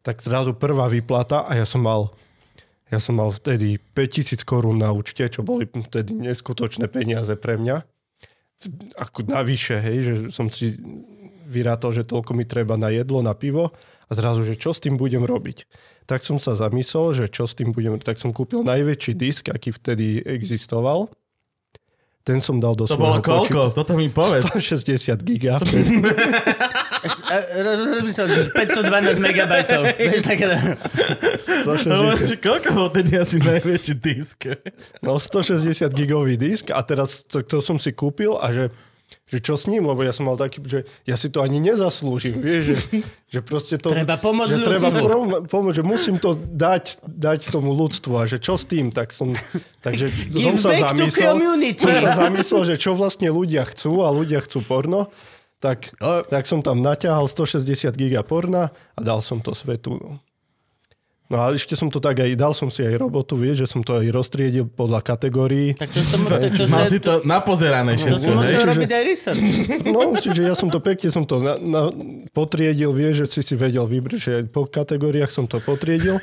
[SPEAKER 4] tak zrazu prvá výplata a ja som mal ja som mal vtedy 5000 korún na účte, čo boli vtedy neskutočné peniaze pre mňa. Ako navyše, hej, že som si vyrátol, že toľko mi treba na jedlo, na pivo a zrazu, že čo s tým budem robiť. Tak som sa zamyslel, že čo s tým budem tak som kúpil najväčší disk, aký vtedy existoval. Ten som dal do
[SPEAKER 1] To bolo
[SPEAKER 4] svojho
[SPEAKER 1] koľko? Toto mi povedz.
[SPEAKER 4] 160 giga.
[SPEAKER 2] Rozmyslel, že 512 megabajtov. Vieš, také...
[SPEAKER 4] 160,
[SPEAKER 1] Že Koľko bol tedy asi najväčší disk?
[SPEAKER 4] no 160 gigový disk a teraz to, to som si kúpil a že že čo s ním, lebo ja som mal taký, že ja si to ani nezaslúžim, vieš, že, že proste to...
[SPEAKER 2] Treba pomôcť
[SPEAKER 4] že treba
[SPEAKER 2] ľudstvu.
[SPEAKER 4] pom- pomôcť, že musím to dať, dať tomu ľudstvu a že čo s tým, tak som, takže som sa zamyslel, som sa zamyslel, že čo vlastne ľudia chcú a ľudia chcú porno, tak, tak som tam naťahal 160 giga porna a dal som to svetu. No. No a ešte som to tak aj, dal som si aj robotu, vieš, že som to aj roztriedil podľa kategórií.
[SPEAKER 2] Tak to, to, to, to,
[SPEAKER 1] Mal si to napozerané
[SPEAKER 2] to si
[SPEAKER 1] všetko, hej?
[SPEAKER 2] musel
[SPEAKER 4] Čiže-
[SPEAKER 2] robiť aj research.
[SPEAKER 4] No, čiže ja som to pekne som to na, na, potriedil, vieš, že si si vedel vybrať, že po kategóriách som to potriedil.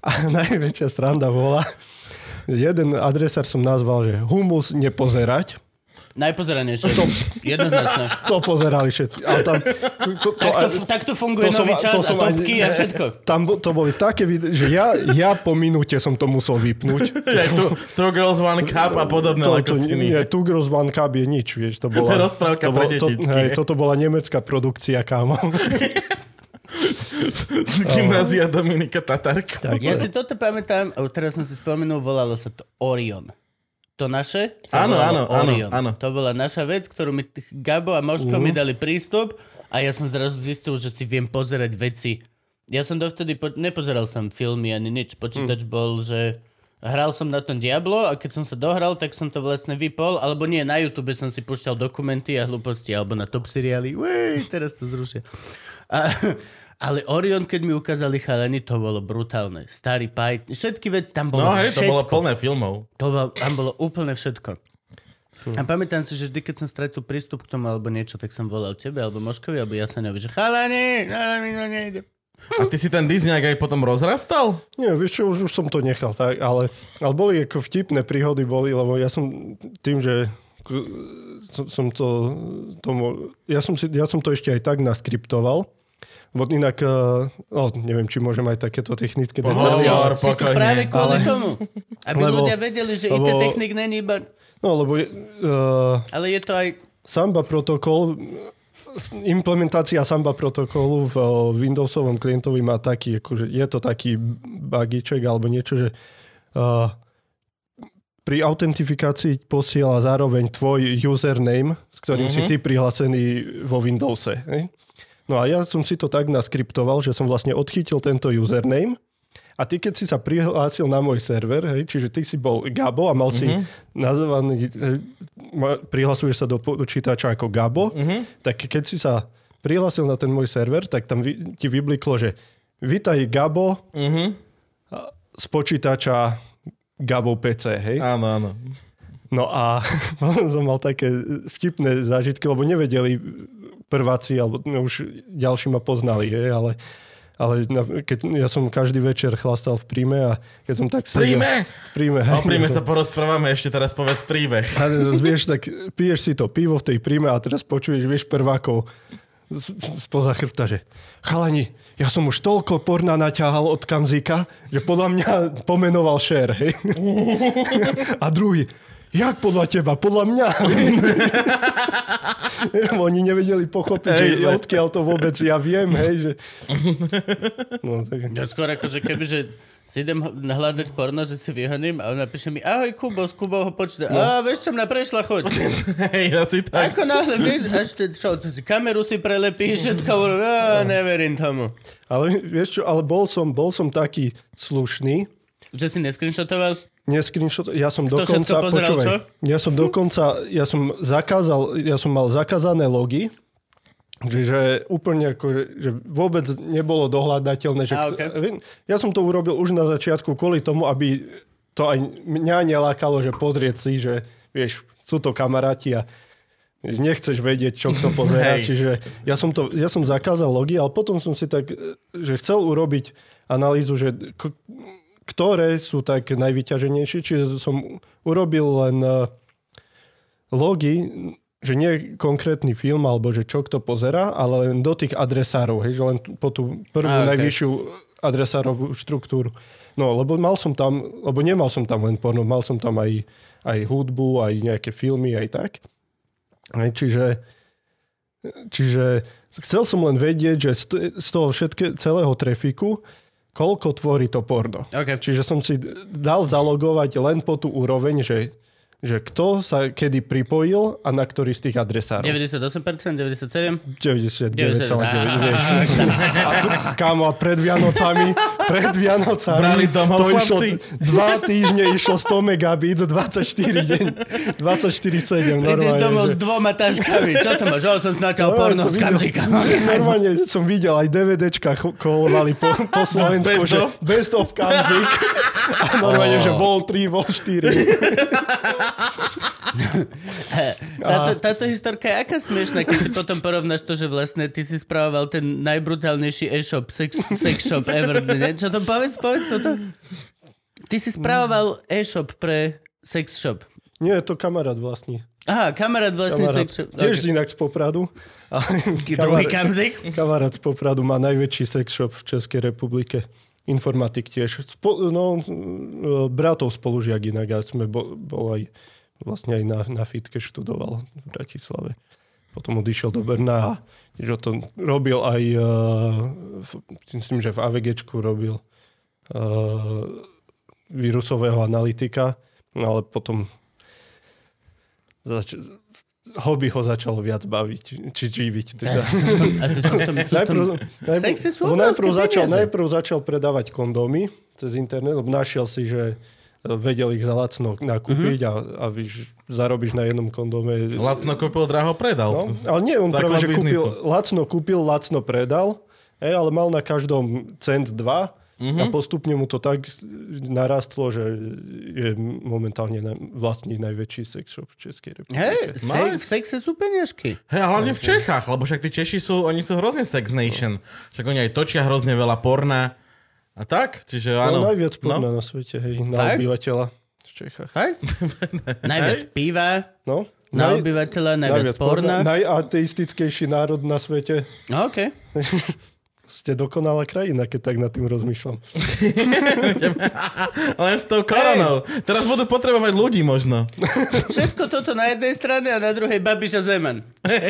[SPEAKER 4] A najväčšia stranda bola, jeden adresár som nazval, že humus nepozerať.
[SPEAKER 2] Najpozeranejšie. Jednoznačne.
[SPEAKER 4] To pozerali všetci. Ale tam, to, to,
[SPEAKER 2] Tak to, tak to funguje
[SPEAKER 4] som-
[SPEAKER 2] nový čas a
[SPEAKER 4] som ani-
[SPEAKER 2] topky a všetko.
[SPEAKER 4] Tam bo- to boli také videá, že ja, ja po minúte som to musel vypnúť.
[SPEAKER 1] Jak tu Two Girls One Cup a podobné
[SPEAKER 4] To, to,
[SPEAKER 1] lakociny.
[SPEAKER 4] nie, Two Girls One Cup je nič, vieš, to bola...
[SPEAKER 1] To rozprávka
[SPEAKER 4] to
[SPEAKER 1] pre
[SPEAKER 4] bolo- to, hej, toto bola nemecká produkcia, kámo.
[SPEAKER 1] Z gymnázia Dominika Tatarka.
[SPEAKER 4] Tak,
[SPEAKER 2] Ja si toto pamätám, teraz som si spomenul, volalo sa to Orion. To naše
[SPEAKER 1] Áno, áno, áno, áno.
[SPEAKER 2] To bola naša vec, ktorú mi Gabo a Možko mi dali prístup a ja som zrazu zistil, že si viem pozerať veci Ja som dovtedy, po, nepozeral som filmy ani nič. Počítač bol, že hral som na tom Diablo a keď som sa dohral, tak som to vlastne vypol, alebo nie, na YouTube som si púšťal dokumenty a hlúposti, alebo na top seriály. Uej, teraz to zrušia. A, ale Orion, keď mi ukázali chalani, to bolo brutálne. Starý Python, všetky veci, tam bolo
[SPEAKER 1] No hej, to bolo plné filmov.
[SPEAKER 2] To bol, tam bolo úplne všetko. A pamätám si, že vždy, keď som stratil prístup k tomu alebo niečo, tak som volal tebe, alebo Moškovi, alebo Jasanovi, že chalani, ale mi to nejde.
[SPEAKER 1] A ty si ten Disney aj potom rozrastal?
[SPEAKER 4] Nie, vieš čo, už, už som to nechal, tak, ale, ale boli ako vtipné príhody, boli, lebo ja som tým, že som, som to, tomu, ja, som si, ja som to ešte aj tak naskriptoval, lebo inak, eh, no, neviem, či môžem aj takéto technické detaily.
[SPEAKER 2] Si to
[SPEAKER 1] pokojne.
[SPEAKER 2] práve kvôli
[SPEAKER 4] Ale-
[SPEAKER 2] tomu. Aby
[SPEAKER 4] Lebo-
[SPEAKER 2] ľudia vedeli, že IT
[SPEAKER 4] lebo-
[SPEAKER 2] technik není iba...
[SPEAKER 4] No, lebo uh,
[SPEAKER 2] Ale je to aj...
[SPEAKER 4] Samba protokol, implementácia Samba protokolu v o, Windowsovom klientovi má taký, akože je to taký bugiček alebo niečo, že uh, pri autentifikácii posiela zároveň tvoj username, s ktorým mm-hmm. si ty prihlásený vo Windowse. Hej? No a ja som si to tak naskriptoval, že som vlastne odchytil tento username a ty, keď si sa prihlásil na môj server, hej, čiže ty si bol Gabo a mal mm-hmm. si nazvaný, hej, ma- prihlasuješ sa do počítača ako Gabo, mm-hmm. tak keď si sa prihlásil na ten môj server, tak tam vy, ti vybliklo, že vitaj Gabo
[SPEAKER 1] Mhm.
[SPEAKER 4] z počítača Gabo PC, hej.
[SPEAKER 1] Áno, áno.
[SPEAKER 4] No a som mal také vtipné zážitky, lebo nevedeli prváci, alebo no, už ďalší ma poznali, hej, ale, ale na, keď, ja som každý večer chlastal v príjme a keď som tak sedel-
[SPEAKER 1] Príjme!
[SPEAKER 4] V príjme.
[SPEAKER 1] O príjme sa porozprávame, ešte teraz povedz príbeh.
[SPEAKER 4] A vieš, tak piješ si to pivo v tej príjme a teraz počuješ, vieš, prvákov z- spoza chrbta, že chalani, ja som už toľko porna naťahal od Kamzika, že podľa mňa pomenoval šér, hej. A druhý, jak podľa teba? Podľa mňa. Oni nevedeli pochopiť,
[SPEAKER 1] Hej,
[SPEAKER 4] že odkiaľ to vôbec ja viem, hej. Že... No, tak...
[SPEAKER 2] Ja skôr ako, že keby, že si idem hľadať porno, že si vyhoním a on napíše mi, ahoj Kubo, z Kubo ho počne. No. A vieš čo, mňa prešla, choď.
[SPEAKER 1] Hej, asi tak.
[SPEAKER 2] Ako náhle, vieš, až te, čo, ty si kameru si prelepíš, všetko, a neverím tomu.
[SPEAKER 4] Ale vieš čo, ale bol som, bol som taký slušný,
[SPEAKER 2] Že si nescreenshotoval?
[SPEAKER 4] Neskrinšot, ja som
[SPEAKER 2] Kto
[SPEAKER 4] dokonca,
[SPEAKER 2] pozeral,
[SPEAKER 4] počúvaj,
[SPEAKER 2] čo?
[SPEAKER 4] ja som dokonca, ja som zakázal, ja som mal zakázané logy, Čiže úplne ako, že vôbec nebolo dohľadateľné. Že
[SPEAKER 2] A, okay.
[SPEAKER 4] Ja som to urobil už na začiatku kvôli tomu, aby to aj mňa nelákalo, že pozrieť si, že vieš, sú to kamaráti a nechceš vedieť, čo kto pozerá. Čiže ja som, to, ja som zakázal logy, ale potom som si tak, že chcel urobiť analýzu, že ktoré sú tak najvyťaženejšie. Čiže som urobil len eh, logy, že nie konkrétny film, alebo že čo kto pozera, ale len do tých adresárov, hej, že len po tú prvú
[SPEAKER 2] A, okej.
[SPEAKER 4] najvyššiu adresárovú štruktúru. No, lebo mal som tam, lebo nemal som tam len porno, mal som tam aj, aj hudbu, aj nejaké filmy, aj tak. Hej, čiže, čiže chcel som len vedieť, že z, toho všetké, celého trafiku, koľko tvorí to porno.
[SPEAKER 2] OK.
[SPEAKER 4] Čiže som si dal zalogovať len po tú úroveň, že, že kto sa kedy pripojil a na ktorý z tých adresárov.
[SPEAKER 2] 98%, 97%?
[SPEAKER 4] 99,9.
[SPEAKER 2] 99.
[SPEAKER 4] vieš. A tu, kámo, a pred Vianocami, pred Vianocami,
[SPEAKER 1] Brali domov
[SPEAKER 4] to išlo, dva týždne išlo 100 megabit, 24 deň, 24-7,
[SPEAKER 2] Prídeš
[SPEAKER 4] normálne.
[SPEAKER 2] domov s
[SPEAKER 4] že-
[SPEAKER 2] dvoma taškami. Čo to máš? Že som snaťal porno
[SPEAKER 4] som
[SPEAKER 2] z.
[SPEAKER 4] Normálne som videl, aj DVDčka kolovali po, po Slovensku,
[SPEAKER 1] Best
[SPEAKER 4] že
[SPEAKER 1] of?
[SPEAKER 4] best of Kamzik. A normálne, že vol 3, vol 4.
[SPEAKER 2] Táto, táto historka je aká smiešná, keď si potom porovnáš to, že vlastne ty si spravoval ten najbrutálnejší e-shop, sex, sex shop ever. Ne? Čo to povedz, povedz toto. Ty si spravoval e-shop pre sex shop.
[SPEAKER 4] Nie, to kamarát vlastní.
[SPEAKER 2] Aha, kamarát vlastne
[SPEAKER 4] Kamarát.
[SPEAKER 2] sex shop.
[SPEAKER 4] Tiež
[SPEAKER 2] Okay.
[SPEAKER 4] inak z Popradu.
[SPEAKER 2] Druhý kamzik.
[SPEAKER 4] kamarát z Popradu má najväčší sex shop v Českej republike. Informatik tiež. Spo, no, e, bratov spolužiak inak. Ja sme bol, bol aj vlastne aj na, na fitke študoval v Bratislave. Potom odišiel do Brna a že to robil aj, uh, myslím, že v AVGčku robil uh, vírusového analytika, no ale potom zač- hobby ho začalo viac baviť, či živiť. Teda. Najprv, začal, najprv začal predávať kondómy cez internet, lebo našiel si, že vedel ich za lacno nakúpiť
[SPEAKER 2] Mhm.
[SPEAKER 4] a, a víš, zarobíš na jednom kondóme.
[SPEAKER 1] Lacno kúpil, draho predal.
[SPEAKER 4] No, ale nie, on
[SPEAKER 1] Základ
[SPEAKER 4] práve, že kúpil, lacno kúpil, lacno predal, hej, ale mal na každom cent dva
[SPEAKER 1] Mhm.
[SPEAKER 4] a postupne mu to tak narastlo, že je momentálne na, vlastní najväčší sex shop v Českej republike.
[SPEAKER 2] Hej, se,
[SPEAKER 1] Nice.
[SPEAKER 2] v sexe sú peniažky.
[SPEAKER 1] Hej, a hlavne v Čechách, lebo však tí Češi sú, oni sú hrozne sex nation. Však oni aj točia hrozne veľa porna. A tak, čiže áno.
[SPEAKER 4] No, najviac porna
[SPEAKER 1] No.
[SPEAKER 4] na svete, hej, na
[SPEAKER 2] Fakt?
[SPEAKER 4] obyvateľa v Čechách.
[SPEAKER 2] Fakt? Najviac piva,
[SPEAKER 4] No,
[SPEAKER 2] na obyvateľa, najviac porna.
[SPEAKER 4] Najateistickejší národ na svete.
[SPEAKER 2] No, OK.
[SPEAKER 4] Ste dokonalá krajina, keď tak nad tým rozmýšľam.
[SPEAKER 1] Len s tou koronou. Teraz budú potrebovať ľudí možno.
[SPEAKER 2] Všetko toto na jednej strane a na druhej Babiš a Zeman.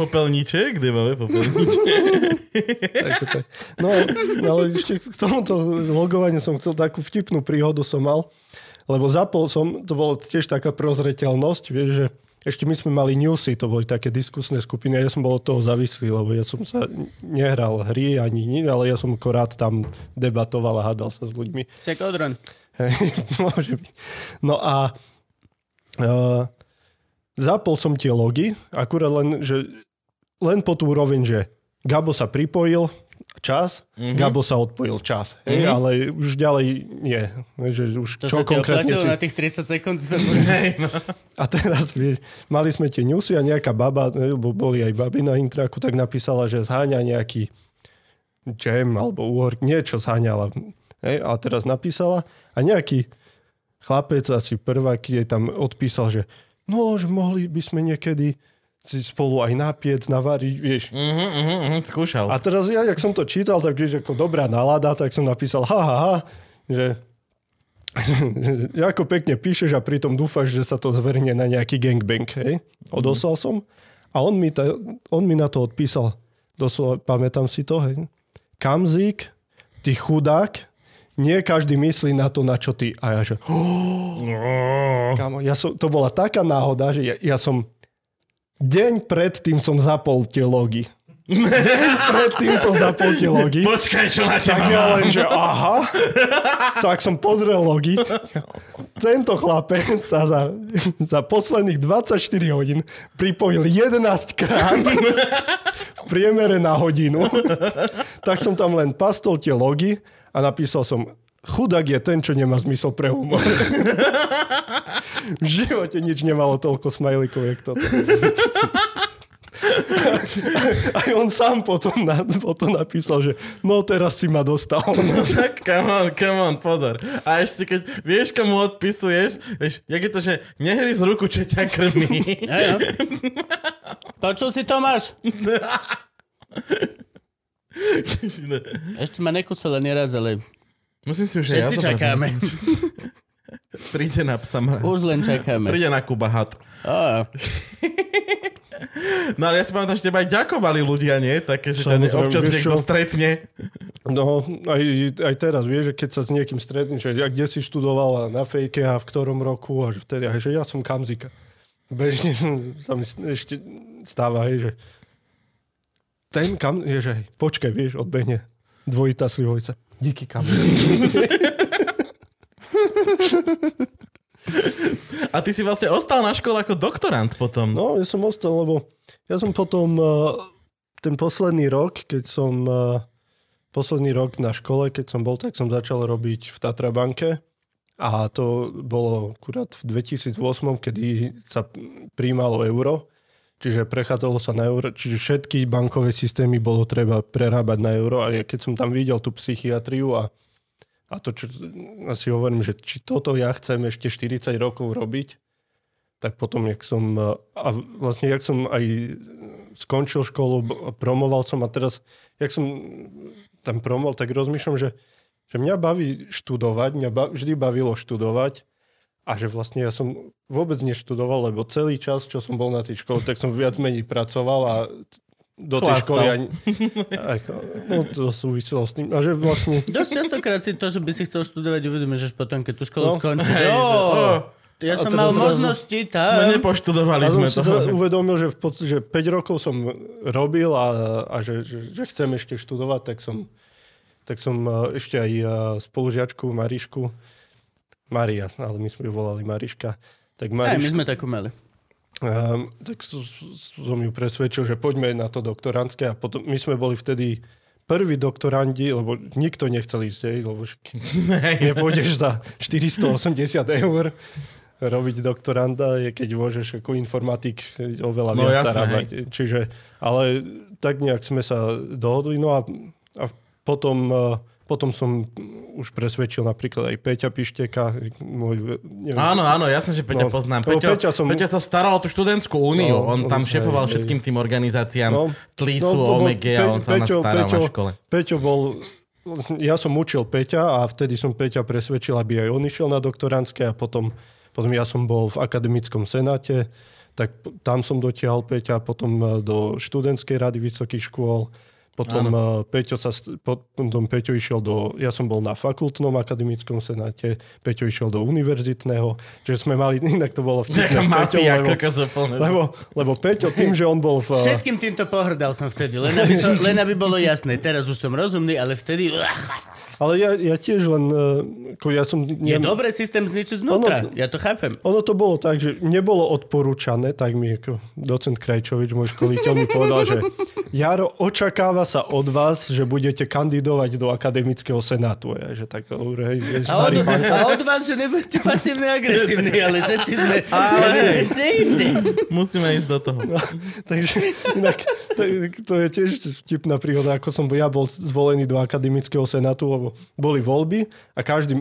[SPEAKER 1] Popelníček, kde máme popelníček?
[SPEAKER 4] No, ale ešte k tomuto logovaniu som chcel takú vtipnú príhodu som mal, lebo zapol som, to bolo tiež taká prozreteľnosť, vieš, že ešte my sme mali newsy, to boli také diskusné skupiny a ja som bol od toho závislý, lebo ja som sa nehral hry ani nič, ale ja som akorát tam debatoval a hádal sa s ľuďmi.
[SPEAKER 2] Siak odron.
[SPEAKER 4] Hej, Môže byť. No a uh, zapol som tie logy, akurát len, že len po tú úroveň, že Gabo sa pripojil, čas, mm-hmm. Gabo sa odpojil čas. Hej,
[SPEAKER 1] Mhm.
[SPEAKER 4] ale už ďalej nie. Že už
[SPEAKER 2] To
[SPEAKER 4] čo
[SPEAKER 2] sa
[SPEAKER 4] konkrétne si...
[SPEAKER 2] na tých 30 sekúnd.
[SPEAKER 1] no.
[SPEAKER 4] A teraz, vieš, mali sme tie newsy a nejaká baba, lebo boli aj baby na intraku, tak napísala, že zháňa nejaký jam alebo úhor, niečo zháňala. Hej, a teraz napísala a nejaký chlapec, asi prvák, jej tam odpísal, že no, že mohli by sme niekedy si spolu aj napiec, navariť, vieš.
[SPEAKER 1] Mhm, mhm, mhm, skúšal.
[SPEAKER 4] A teraz ja, jak som to čítal, tak vieš, ako dobrá nálada, tak som napísal, ha, ha, ha, že ako pekne píšeš a pritom dúfaš, že sa to zvernie na nejaký gangbang, hej? Odoslal som a on mi, ta, on mi na to odpísal, doslova, pamätám si to, hej? Kamzík, ty chudák, nie každý myslí na to, na čo ty. A ja že, Kámo, ja som, to bola taká náhoda, že ja, ja som deň predtým som zapol tie logy. Predtým som zapol tie logy.
[SPEAKER 1] Počkaj, čo na
[SPEAKER 4] Tak
[SPEAKER 1] teba
[SPEAKER 4] ja
[SPEAKER 1] mám.
[SPEAKER 4] len, že aha. Tak som pozrel logy. Tento chlapec sa za, za posledných 24 hodín pripojil 11 krát v priemere na hodinu. Tak som tam len pastol tie logy a napísal som chudák je ten, čo nemá zmysel pre humor. V živote nič nemalo toľko smajlikov, jak toto. Aj on sám potom, na, potom napísal, že no teraz si ma dostal.
[SPEAKER 1] No tak, come on, come on, pozor. A ešte keď vieš, komu odpisuješ, vieš, jak je to, že nehry z ruku, čo ťa krmí.
[SPEAKER 2] No. Počul si Tomáš? Ešte ma nekusila neraz, ale
[SPEAKER 1] Musím si už aj ja
[SPEAKER 2] všetci
[SPEAKER 1] zobrať.
[SPEAKER 2] čakáme.
[SPEAKER 1] Príde na psa. mra-
[SPEAKER 2] Už len čakáme.
[SPEAKER 1] Príde na Kuba hat.
[SPEAKER 2] Á,
[SPEAKER 1] No ale ja si pamätám, že teba aj ďakovali ľudia, nie? Také, že ťa občas
[SPEAKER 4] vieš
[SPEAKER 1] niekto
[SPEAKER 4] čo?
[SPEAKER 1] stretne.
[SPEAKER 4] No, aj, aj teraz, vieš, že keď sa s niekým stretneš, že ja, kde si študoval a na fejke a v ktorom roku a že vtedy, a že ja som kamzika. Bežne sa mi ešte stáva, hej, že ten kam, je, že počkaj, vieš, odbehne dvojitá slivojca. Díky kam.
[SPEAKER 1] A ty si vlastne ostal na škole ako doktorant potom.
[SPEAKER 4] No, ja som ostal, lebo ja som potom uh, ten posledný rok, keď som uh, posledný rok na škole, keď som bol, tak som začal robiť v Tatrabanke a to bolo akurát v 2008, kedy sa príjmalo euro, čiže prechádzalo sa na euro, čiže všetky bankové systémy bolo treba prerábať na euro a keď som tam videl tú psychiatriu a a to, čo asi hovorím, že či toto ja chcem ešte 40 rokov robiť, tak potom, jak som, a vlastne, jak som aj skončil školu, promoval som a teraz, jak som tam promoval, tak rozmýšľam, že, že mňa baví študovať, mňa ba, vždy bavilo študovať a že vlastne ja som vôbec neštudoval, lebo celý čas, čo som bol na tej škole, tak som viac menej pracoval a do tej
[SPEAKER 1] Chlastal.
[SPEAKER 4] školy ani... Aj, no to súviselo s tým. A že vlastne...
[SPEAKER 2] dosť častokrát si to, že by si chcel študovať, uvedomíš, že potom, keď tú školu
[SPEAKER 4] No.
[SPEAKER 2] skončíš,
[SPEAKER 1] Hej,
[SPEAKER 2] oh, Ja som mal možnosti
[SPEAKER 1] My
[SPEAKER 2] tam.
[SPEAKER 1] nepoštudovali sme
[SPEAKER 4] si
[SPEAKER 1] to.
[SPEAKER 4] to uvedomil, že, v pod, že 5 rokov som robil a, a že, že, že chcem ešte študovať, tak som, tak som eh, ešte aj eh, spolužiačku Marišku, Maria, ale my sme ju volali Mariška, tak
[SPEAKER 2] Aj, my sme takú mali.
[SPEAKER 4] um, tak som, ju presvedčil, že poďme na to doktorantské a potom my sme boli vtedy prví doktorandi, lebo nikto nechcel ísť, hej, lebo nepôjdeš za 480 eur robiť doktoranda, keď môžeš ako informatik oveľa
[SPEAKER 1] No,
[SPEAKER 4] viac
[SPEAKER 1] jasné,
[SPEAKER 4] zarábať. Čiže, ale tak nejak sme sa dohodli. No a, a potom, eh, potom som už presvedčil napríklad aj Peťa Pišteka. Môj, neviem,
[SPEAKER 1] Áno, áno, jasne, že Peťa
[SPEAKER 4] No,
[SPEAKER 1] poznám. Peťo,
[SPEAKER 4] Peťa som-
[SPEAKER 1] Peťa sa staral o tú študentskú úniu.
[SPEAKER 4] No,
[SPEAKER 1] on tam šefoval
[SPEAKER 4] hej.
[SPEAKER 1] všetkým tým organizáciám
[SPEAKER 4] No,
[SPEAKER 1] Tlisu,
[SPEAKER 4] no,
[SPEAKER 1] Omega a on sa
[SPEAKER 4] Peťo-
[SPEAKER 1] staral na
[SPEAKER 4] Peťo-
[SPEAKER 1] škole.
[SPEAKER 4] Peťo bol... Ja som učil Peťa a vtedy som Peťa presvedčil, aby aj on išiel na doktorantské a potom, potom ja som bol v akademickom senáte, tak tam som dotiahol Peťa, potom eh, do študentskej rady vysokých škôl, potom eh, Peťo, sa, potom Peťo išiel do... Ja som bol na fakultnom akademickom senáte, Peťo išiel do univerzitného, čiže sme mali... Inak to bolo vtipné
[SPEAKER 1] Taká
[SPEAKER 4] s Peťom,
[SPEAKER 1] mafia,
[SPEAKER 4] lebo, lebo, lebo Peťo tým, že on bol v... eh,
[SPEAKER 2] Všetkým týmto pohrdal som vtedy, len aby, som, len aby bolo jasné. Teraz už som rozumný, ale vtedy...
[SPEAKER 4] Ale ja, ja tiež len... eh, Ako ja som,
[SPEAKER 2] Je
[SPEAKER 4] nem-
[SPEAKER 2] dobré systém zničiť znútra.
[SPEAKER 4] Ono-
[SPEAKER 2] Ja to chápem.
[SPEAKER 4] Ono to bolo tak, že nebolo odporúčané, tak mi ako docent Krajčovič, môj školiteľ, mi povedal, že Jaro, očakáva sa od vás, že budete kandidovať do akademického senátu. Ja, že tak, dobre, hej,
[SPEAKER 2] A od, a od vás, že nebudete pasívne agresívni, ale všetci sme...
[SPEAKER 1] Ale-. Musíme ísť do toho.
[SPEAKER 4] Takže inak, to, to je tiež vtipná príhoda, ako som ja bol zvolený do akademického senátu, lebo boli voľby a každý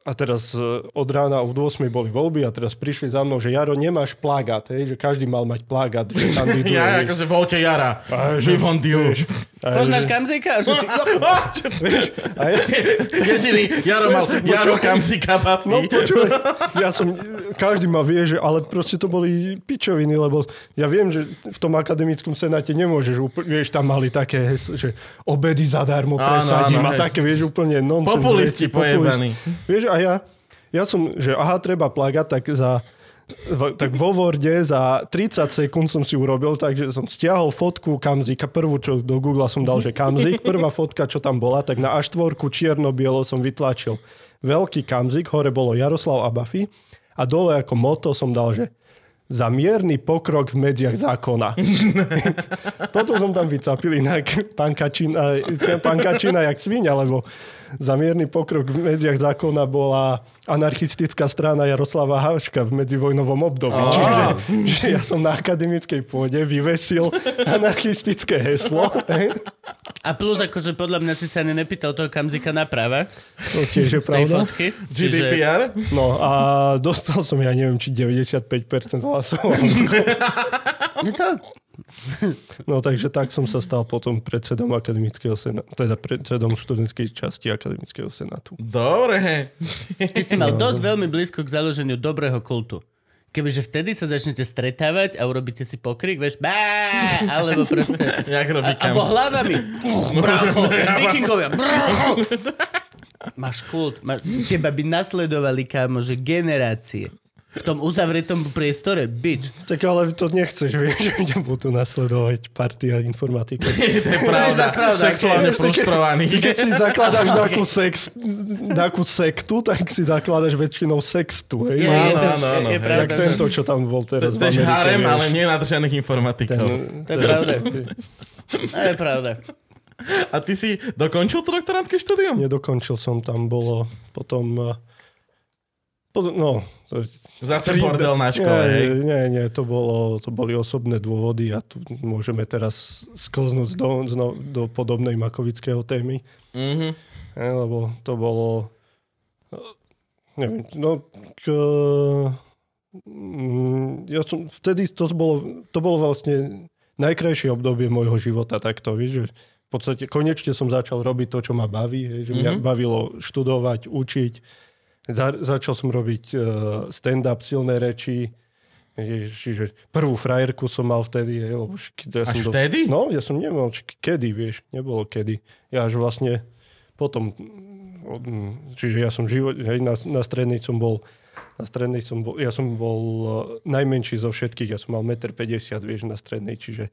[SPEAKER 4] a teraz e, od rána od 8 boli voľby a teraz prišli za mnou, že Jaro, nemáš plagát, hej, že každý mal mať plagát, že kandiduje.
[SPEAKER 1] Ja akože voľte Jara.
[SPEAKER 4] A že-. A
[SPEAKER 2] Poznáš
[SPEAKER 4] že-
[SPEAKER 2] Kamzeka? A všetci...
[SPEAKER 4] a ja,
[SPEAKER 1] Jediný, Jaro mal, Jaro Kamsika
[SPEAKER 4] No
[SPEAKER 1] Buffy.
[SPEAKER 4] počúvaj, ja som, každý ma vie, že, ale proste to boli pičoviny, lebo ja viem, že v tom akademickom senáte nemôžeš, úplne, vieš, tam mali také, že obedy zadarmo presadím
[SPEAKER 1] áno,
[SPEAKER 4] a také, vieš, úplne nonsens
[SPEAKER 1] populisti. pojebaní.
[SPEAKER 4] Vieš, a ja, ja som, že aha, treba plagať, tak za v- tak vo Worde za 30 sekúnd som si urobil, takže som stiahol fotku Kamzika, prvú, čo do Google som dal, že Kamzik, prvá fotka, čo tam bola, tak na A4 čierno-bielo som vytlačil veľký Kamzik, hore bolo Jaroslav a Buffy a dole ako moto som dal, že za mierny pokrok v medziach zákona. Toto som tam vycapil inak pán Kačina, pán Kačina jak svinia, lebo za mierny pokrok v medziach zákona bola anarchistická strana Jaroslava Haška v medzivojnovom období.
[SPEAKER 1] Á.
[SPEAKER 4] Čiže že ja som na akademickej pôde vyvesil anarchistické heslo.
[SPEAKER 2] A plus, akože podľa mňa si sa ani nepýtal toho Kamzika na práva
[SPEAKER 4] To tiež je pravda.
[SPEAKER 2] fotky.
[SPEAKER 1] GDPR.
[SPEAKER 4] No a dostal som, ja neviem, či 95% hlasov.
[SPEAKER 2] Je to?
[SPEAKER 4] No takže tak som sa stal potom predsedom akademického senátu, teda predsedom študentskej časti akademického senátu.
[SPEAKER 1] Dobre.
[SPEAKER 2] Ty si mal dosť veľmi blízko k založeniu dobrého kultu. Kebyže vtedy sa začnete stretávať a urobíte si pokrik, vieš, bá, alebo proste...
[SPEAKER 1] Jak robí
[SPEAKER 2] Alebo
[SPEAKER 1] Kamsi.
[SPEAKER 2] hlavami. Bracho, vikingovia. Máš kult. Máš, teba by nasledovali, kámo, že generácie. V tom uzavretom priestore, bitch.
[SPEAKER 4] Tak ale to nechceš, vieš, že ťa budú nasledovať partia informatikov.
[SPEAKER 1] To je pravda.
[SPEAKER 2] pravda,
[SPEAKER 1] Sexuálne
[SPEAKER 4] keď-
[SPEAKER 1] frustrovaný.
[SPEAKER 4] Keď si zakladáš nejakú, sex, nejakú sektu, tak si zakladáš väčšinou sextu.
[SPEAKER 2] Je, je,
[SPEAKER 4] Hej?
[SPEAKER 1] Áno,
[SPEAKER 2] to,
[SPEAKER 1] áno, áno,
[SPEAKER 2] je, je
[SPEAKER 1] hej.
[SPEAKER 2] pravda. Že-
[SPEAKER 4] tento, čo tam bol teraz
[SPEAKER 1] To
[SPEAKER 4] v
[SPEAKER 1] je
[SPEAKER 4] Amerike.
[SPEAKER 1] harem, ale nenadržaných informatikov.
[SPEAKER 2] To je pravda. To je pravda.
[SPEAKER 1] A ty si dokončil to doktorantské štúdium?
[SPEAKER 4] Nedokončil som, tam bolo potom... eh, potom no, to,
[SPEAKER 1] Zase
[SPEAKER 4] Príbe-
[SPEAKER 1] bordel na škole,
[SPEAKER 4] nie,
[SPEAKER 1] hej.
[SPEAKER 4] Nie, nie, to, bolo, to boli osobné dôvody a tu môžeme teraz sklznúť do, do, do podobnej makovického témy.
[SPEAKER 1] Mhm.
[SPEAKER 4] Ne, lebo to bolo... Neviem, no... K, mm, ja som, vtedy to bolo, to bolo vlastne najkrajšie obdobie môjho života takto, vieš, že v podstate konečne som začal robiť to, čo ma baví, hej, že mňa
[SPEAKER 1] Mhm.
[SPEAKER 4] bavilo študovať, učiť. Za, začal som robiť uh, stand-up, silné reči, Ježiš, čiže prvú frajerku som mal vtedy, hej, lebo ja
[SPEAKER 1] Až
[SPEAKER 4] som
[SPEAKER 1] vtedy?
[SPEAKER 4] No, ja som nemal, či, kedy, vieš, nebolo kedy. Ja až vlastne potom, čiže ja som život, hej, na, na strednej som bol Na strednej som bol, ja som bol uh, najmenší zo všetkých, ja som mal 1,50 m, vieš, na strednej, čiže...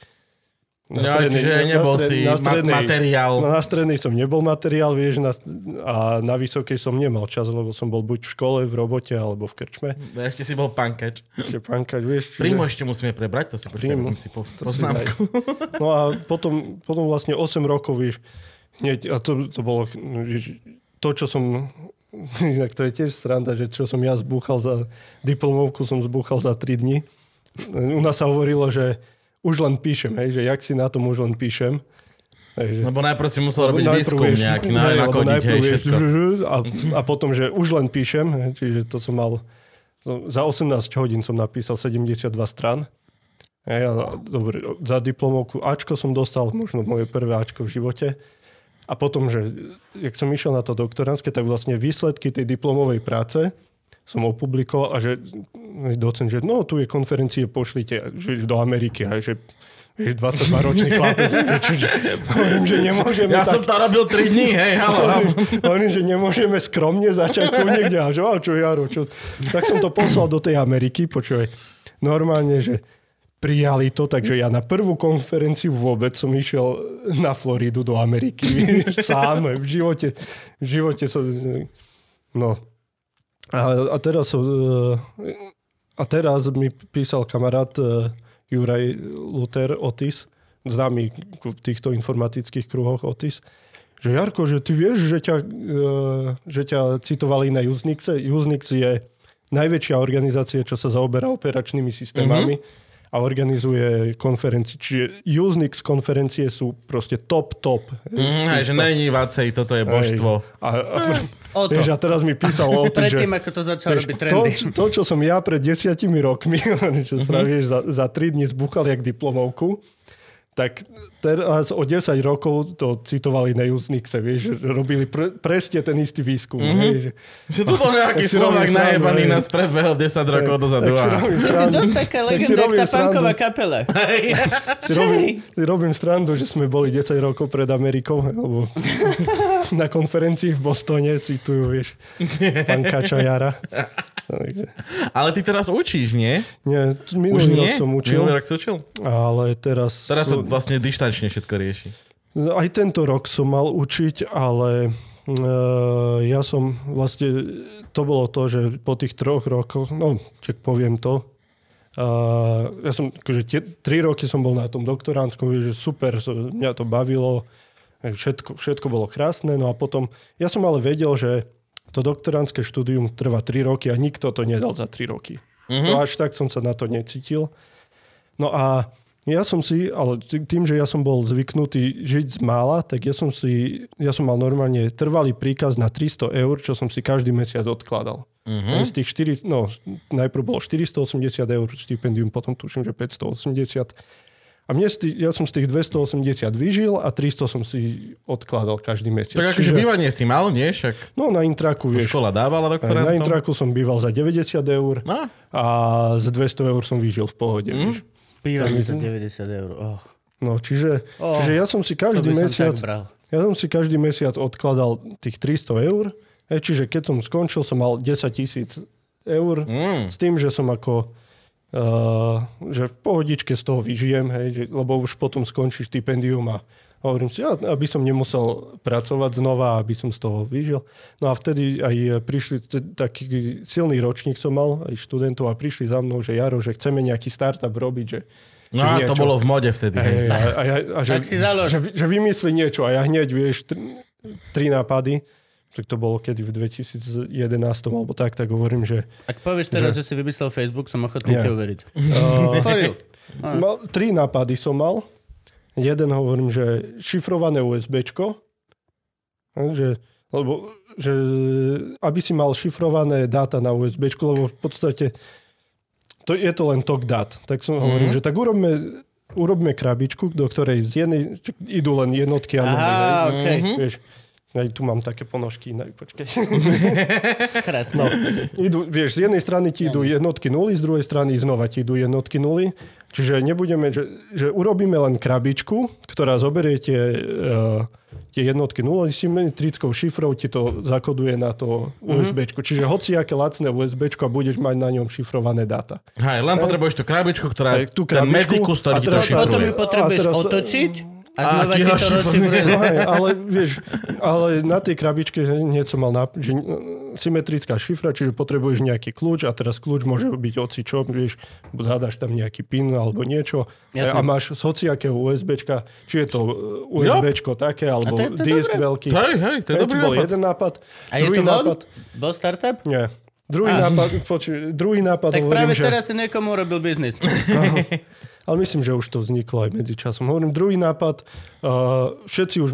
[SPEAKER 1] Ja, čiže nebol si ma- materiál.
[SPEAKER 4] No, na strednej som nebol materiál, vieš, na, a na vysokej som nemal čas, lebo som bol buď v škole, v robote, alebo v krčme.
[SPEAKER 1] Ešte si bol pankač.
[SPEAKER 4] Ešte pankať, vieš. Čiže...
[SPEAKER 1] Príjmu ešte musíme prebrať, to si
[SPEAKER 4] Príjmu.
[SPEAKER 1] si po,
[SPEAKER 4] To si
[SPEAKER 1] poznámku.
[SPEAKER 4] No a potom, potom vlastne 8 rokov, vieš, hneď, a to, to bolo, vieš, to, čo som, inak to je tiež sranda, že čo som ja zbúchal za diplomovku, som zbúchal za 3 dni. U nás sa hovorilo, že už len píšem, hej, že jak si na tom už len píšem. Takže,
[SPEAKER 1] Lebo najprv si musel robiť výskum
[SPEAKER 4] vieš,
[SPEAKER 1] nejaký,
[SPEAKER 4] hej,
[SPEAKER 1] na,
[SPEAKER 4] lebo
[SPEAKER 1] nakodiť, hej,
[SPEAKER 4] vieš, a, a potom, že už len píšem, hej, čiže to som mal, za 18 hodín som napísal 72 stran. Hej, a, dobre, za diplomovku Ačko som dostal, možno moje prvé Ačko v živote. A potom, že jak som išiel na to doktoránske, tak vlastne výsledky tej diplomovej práce som opublikoval a že docent, že no tu je konferencie, pošlite že, do Ameriky. A že vieš, 22 ročný chlapec, že, že, hovorím, že nemôžeme
[SPEAKER 1] Ja
[SPEAKER 4] tak...
[SPEAKER 1] som robil 3 dní, hej, halo.
[SPEAKER 4] Hovorím, že nemôžeme skromne začať tu niekde. A že, a čo Jaro, čo? Tak som to poslal do tej Ameriky, počuj. Normálne, že prijali to, takže ja na prvú konferenciu vôbec som išiel na Floridu do Ameriky. Sám, v živote, v živote som... No. A, a teraz eh, A teraz mi písal kamarát eh, Juraj Luther Otis, známy v týchto informatických kruhoch Otis, že Jarko, že ty vieš, že ťa, eh, že ťa citovali na Usenixe. Usenix je najväčšia organizácia, čo sa zaoberá operačnými systémami mm-hmm. A organizuje konferencie. Čiže Usenix konferencie sú proste top, top.
[SPEAKER 1] Mm, hej, že není Vacej, toto je božstvo.
[SPEAKER 4] A, a,
[SPEAKER 2] O to.
[SPEAKER 4] vieš, a teraz mi písal o tom, že...
[SPEAKER 2] Predtým, ako to začal
[SPEAKER 4] Vieš,
[SPEAKER 2] robiť
[SPEAKER 4] to,
[SPEAKER 2] trendy.
[SPEAKER 4] to, čo som ja pred desiatimi rokmi, čo
[SPEAKER 1] Mhm.
[SPEAKER 4] spravíš, za, za 3 dní zbuchal jak diplomovku, tak teraz o 10 rokov to citovali na Usenixe, vieš, robili pre, presne ten istý výskum.
[SPEAKER 1] Mhm.
[SPEAKER 4] Mm-hmm. Hej, že,
[SPEAKER 1] Že tu bol nejaký
[SPEAKER 4] stranu,
[SPEAKER 1] najebaný
[SPEAKER 4] hej.
[SPEAKER 1] nás predbehol 10 rokov dozadu.
[SPEAKER 4] tak si robím
[SPEAKER 2] Ty si dosť taká legenda, jak tá punková kapela.
[SPEAKER 4] si robím, si robím strandu, že sme boli 10 rokov pred Amerikou, lebo na konferencii v Bostone citujú, vieš, pán Kačajara. Takže,
[SPEAKER 1] Ale ty teraz učíš, nie?
[SPEAKER 4] nie,
[SPEAKER 1] Už
[SPEAKER 4] minulý
[SPEAKER 1] nie?
[SPEAKER 4] rok som učil,
[SPEAKER 1] Minulý rok si učil?
[SPEAKER 4] ale teraz...
[SPEAKER 1] Teraz sa vlastne dištančne všetko rieši.
[SPEAKER 4] Aj tento rok som mal učiť, ale uh, ja som vlastne, to bolo to, že po tých troch rokoch, no, čak poviem to, uh, ja som, akože tie, tri roky som bol na tom doktoránskom, že super, mňa to bavilo, všetko, všetko bolo krásne, no a potom, ja som ale vedel, že to doktoránske štúdium trvá 3 roky a nikto to nedal za 3 roky. Mm-hmm. No až tak som sa na to necítil. No a ja som si, ale tým, že ja som bol zvyknutý žiť z mála, tak ja som si, ja som mal normálne trvalý príkaz na 300 eur, čo som si každý mesiac odkladal. Mm-hmm. Z tých 4, no, najprv bolo 480 eur štipendium, potom tuším, že 580. A mne ja som z tých 280 vyžil a 300 som si odkladal každý mesiac.
[SPEAKER 1] Tak akože bývanie si mal, nie? Však
[SPEAKER 4] No na intraku, vieš.
[SPEAKER 1] škola dávala
[SPEAKER 4] Na
[SPEAKER 1] doktorantom.
[SPEAKER 4] intraku som býval za 90 eur
[SPEAKER 1] No,
[SPEAKER 4] a z 200 eur som vyžil v pohode, mm. vieš.
[SPEAKER 2] Bývame za 90 eur. Oh,
[SPEAKER 4] No, čiže,
[SPEAKER 2] Oh,
[SPEAKER 4] čiže ja som si každý
[SPEAKER 2] som
[SPEAKER 4] mesiac, ja som si každý mesiac odkladal tých 300 eur. Hej, čiže keď som skončil, som mal 10 tisíc eur
[SPEAKER 1] mm.
[SPEAKER 4] s tým, že som ako uh, že v pohodičke z toho vyžijem, hej, lebo už potom skončí štipendium a hovorím si, ja, aby som nemusel pracovať znova, aby som z toho vyžil. No a vtedy aj prišli, t- taký silný ročník som mal, aj študentov a prišli za mnou, že Jaro, že chceme nejaký startup robiť, že
[SPEAKER 1] No
[SPEAKER 4] že
[SPEAKER 1] a to bolo v mode vtedy.
[SPEAKER 4] Hej,
[SPEAKER 1] Hej.
[SPEAKER 4] a, a, ja, a že,
[SPEAKER 2] Tak si založ.
[SPEAKER 4] že, že vymyslí niečo a ja hneď, vieš, tri, tri nápady, tak to bolo kedy v 2011 alebo tak, tak hovorím, že
[SPEAKER 2] Ak povieš teraz, že, si vymyslel Facebook, som ochotný ti uveriť.
[SPEAKER 4] uh, mal, tri nápady som mal. Jeden hovorím, že šifrované USBčko, že, lebo, že aby si mal šifrované dáta na USBčku, lebo v podstate to, je to len tok dát. Tak som mm-hmm. hovorím, že tak urobme, urobme krabičku, do ktorej z jednej idú len jednotky a hej.
[SPEAKER 2] okej.
[SPEAKER 4] Vieš, aj tu mám také ponožky, ne.
[SPEAKER 2] Krásne.
[SPEAKER 4] No, idú, vieš, z jednej strany ti idú jednotky nuly, z druhej strany znova ti idú jednotky nuly. Čiže nebudeme, že, že urobíme len krabičku, ktorá zoberiete uh, tie jednotky 0 symetrickou šifrou ti to zakoduje na to USB. Čiže hociaké lacné USB a budeš mať na ňom šifrované dáta.
[SPEAKER 1] Hej, len potrebuješ tú krabičku, ktorá
[SPEAKER 4] Hej, tú
[SPEAKER 1] ten
[SPEAKER 4] krabičku,
[SPEAKER 1] medzikus, ktorý ti to
[SPEAKER 4] teraz-
[SPEAKER 2] Potom ju
[SPEAKER 1] šifruje.
[SPEAKER 2] potrebuješ otočiť a
[SPEAKER 1] A
[SPEAKER 2] znova
[SPEAKER 1] ti
[SPEAKER 2] ti to
[SPEAKER 1] rozšifruje.
[SPEAKER 2] rozšifruje.
[SPEAKER 4] No hej, ale vieš, ale na tej krabičke som mal nap- že, symetrická šifra, čiže potrebuješ nejaký kľúč a teraz kľúč môže byť oci čo, vieš, zadáš tam nejaký pin alebo niečo
[SPEAKER 2] Jasné.
[SPEAKER 4] a máš z hociakého USBčka, či je to e, USBčko také, alebo
[SPEAKER 2] A to je- to je
[SPEAKER 4] disk
[SPEAKER 2] dobré.
[SPEAKER 4] veľký.
[SPEAKER 1] Hej, hej, to je
[SPEAKER 4] Hej,
[SPEAKER 1] dobrý
[SPEAKER 4] bol
[SPEAKER 1] nápad.
[SPEAKER 4] jeden nápad.
[SPEAKER 2] A je
[SPEAKER 4] druhý
[SPEAKER 2] to
[SPEAKER 4] nápad,
[SPEAKER 2] Bol startup?
[SPEAKER 4] nie. Druhý
[SPEAKER 2] Á.
[SPEAKER 4] nápad, počuj, druhý nápad
[SPEAKER 2] Tak
[SPEAKER 4] hovorím,
[SPEAKER 2] práve
[SPEAKER 4] že...
[SPEAKER 2] teraz si niekomu urobil biznis.
[SPEAKER 4] Ale myslím, že už to vzniklo aj medzi časom. Hovorím, druhý nápad, uh, všetci už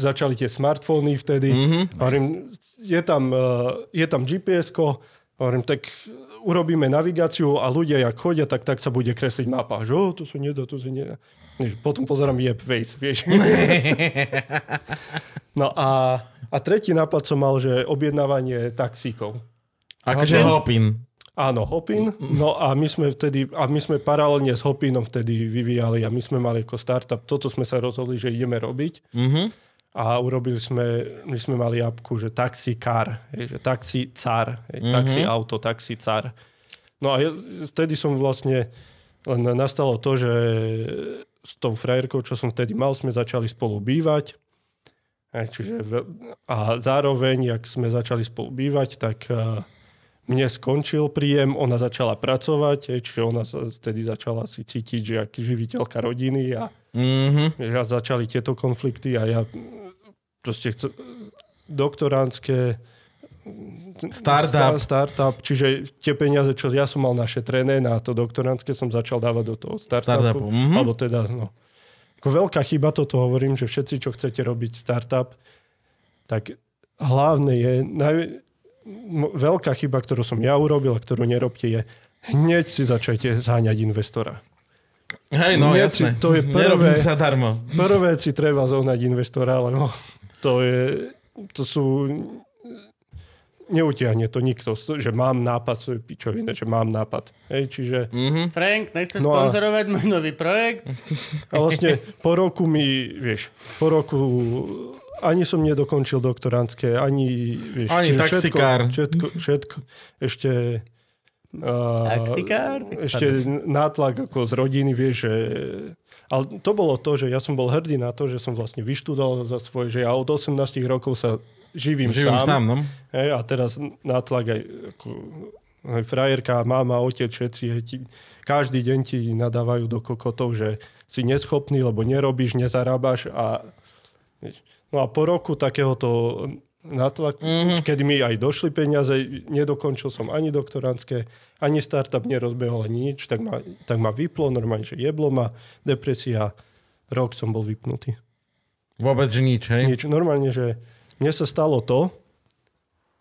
[SPEAKER 4] začali tie smartfóny vtedy. Mm-hmm. Hovorím, je tam, uh, je tam GPS-ko, hovorím, tak urobíme navigáciu a ľudia, jak chodia, tak, tak sa bude kresliť mapa. Že, oh, to sa nedá, to sa nedá. Potom pozerám je Waze, vieš. no a, a tretí nápad som mal, že objednávanie taxíkov.
[SPEAKER 1] Akože hopin.
[SPEAKER 4] Áno, Hopin. No a my sme vtedy, a my sme paralelne s Hopinom vtedy vyvíjali a my sme mali ako startup, toto sme sa rozhodli, že ideme robiť.
[SPEAKER 1] Mhm.
[SPEAKER 4] A urobili sme, my sme mali apku, že taxi car, je, že taxi car, je, taxi auto, taxi car. No a vtedy som vlastne, len nastalo to, že s tou frajerkou, čo som vtedy mal, sme začali spolu bývať. Čiže, a zároveň, jak sme začali spolu bývať, tak eh, mne skončil príjem, ona začala pracovať, čiže ona sa vtedy začala si cítiť, že aký živiteľka rodiny a
[SPEAKER 1] Mhm.
[SPEAKER 4] ja začali tieto konflikty a ja mm, proste chce, doktoránske
[SPEAKER 1] Startup.
[SPEAKER 4] sta- startup, čiže tie peniaze, čo ja som mal našetrené na to doktoránske, som začal dávať do toho startupu.
[SPEAKER 1] Startupu, mhm.
[SPEAKER 4] Alebo teda, no. Ako veľká chyba toto hovorím, že všetci, čo chcete robiť startup, tak hlavné je, naj, veľká chyba, ktorú som ja urobil a ktorú nerobte je, hneď si začajte zháňať investora.
[SPEAKER 1] Hej, no
[SPEAKER 4] Nie,
[SPEAKER 1] jasné.
[SPEAKER 4] to je prvé.
[SPEAKER 1] sa darmo.
[SPEAKER 4] Prvé si treba zohnať investora, lebo to je, to sú, neutiahne to nikto, že mám nápad, to je pičovina, že mám nápad. Hej, čiže
[SPEAKER 1] Mhm.
[SPEAKER 2] Frank, nechce
[SPEAKER 4] No a-
[SPEAKER 2] sponzorovať môj nový projekt?
[SPEAKER 4] a vlastne po roku mi, vieš, po roku ani som nedokončil doktorantské, ani, vieš,
[SPEAKER 1] Ani taxikár.
[SPEAKER 4] Všetko, všetko, všetko ešte... Uh,
[SPEAKER 2] Taxikár?
[SPEAKER 4] Ešte nátlak ako z rodiny, vieš, že... Ale to bolo to, že ja som bol hrdý na to, že som vlastne vyštudoval za svoje, že ja od 18 rokov sa živím,
[SPEAKER 1] Živím
[SPEAKER 4] sám.
[SPEAKER 1] sám, no.
[SPEAKER 4] Hej, a teraz nátlak aj, ako, aj frajerka, mama, otec, všetci, hej, ti, každý deň ti nadávajú do kokotov, že si neschopný, lebo nerobíš, nezarábaš a vieš. No a po roku takéhoto nátlaku, mm-hmm. kedy mi aj došli peniaze, nedokončil som ani doktorantské, ani startup nerozbehol ani nič, tak ma, tak ma vyplo, normálne, že jeblo ma, depresia, rok som bol vypnutý.
[SPEAKER 1] Vôbec, že nič, hej?
[SPEAKER 4] Nič, normálne, že mne sa stalo to,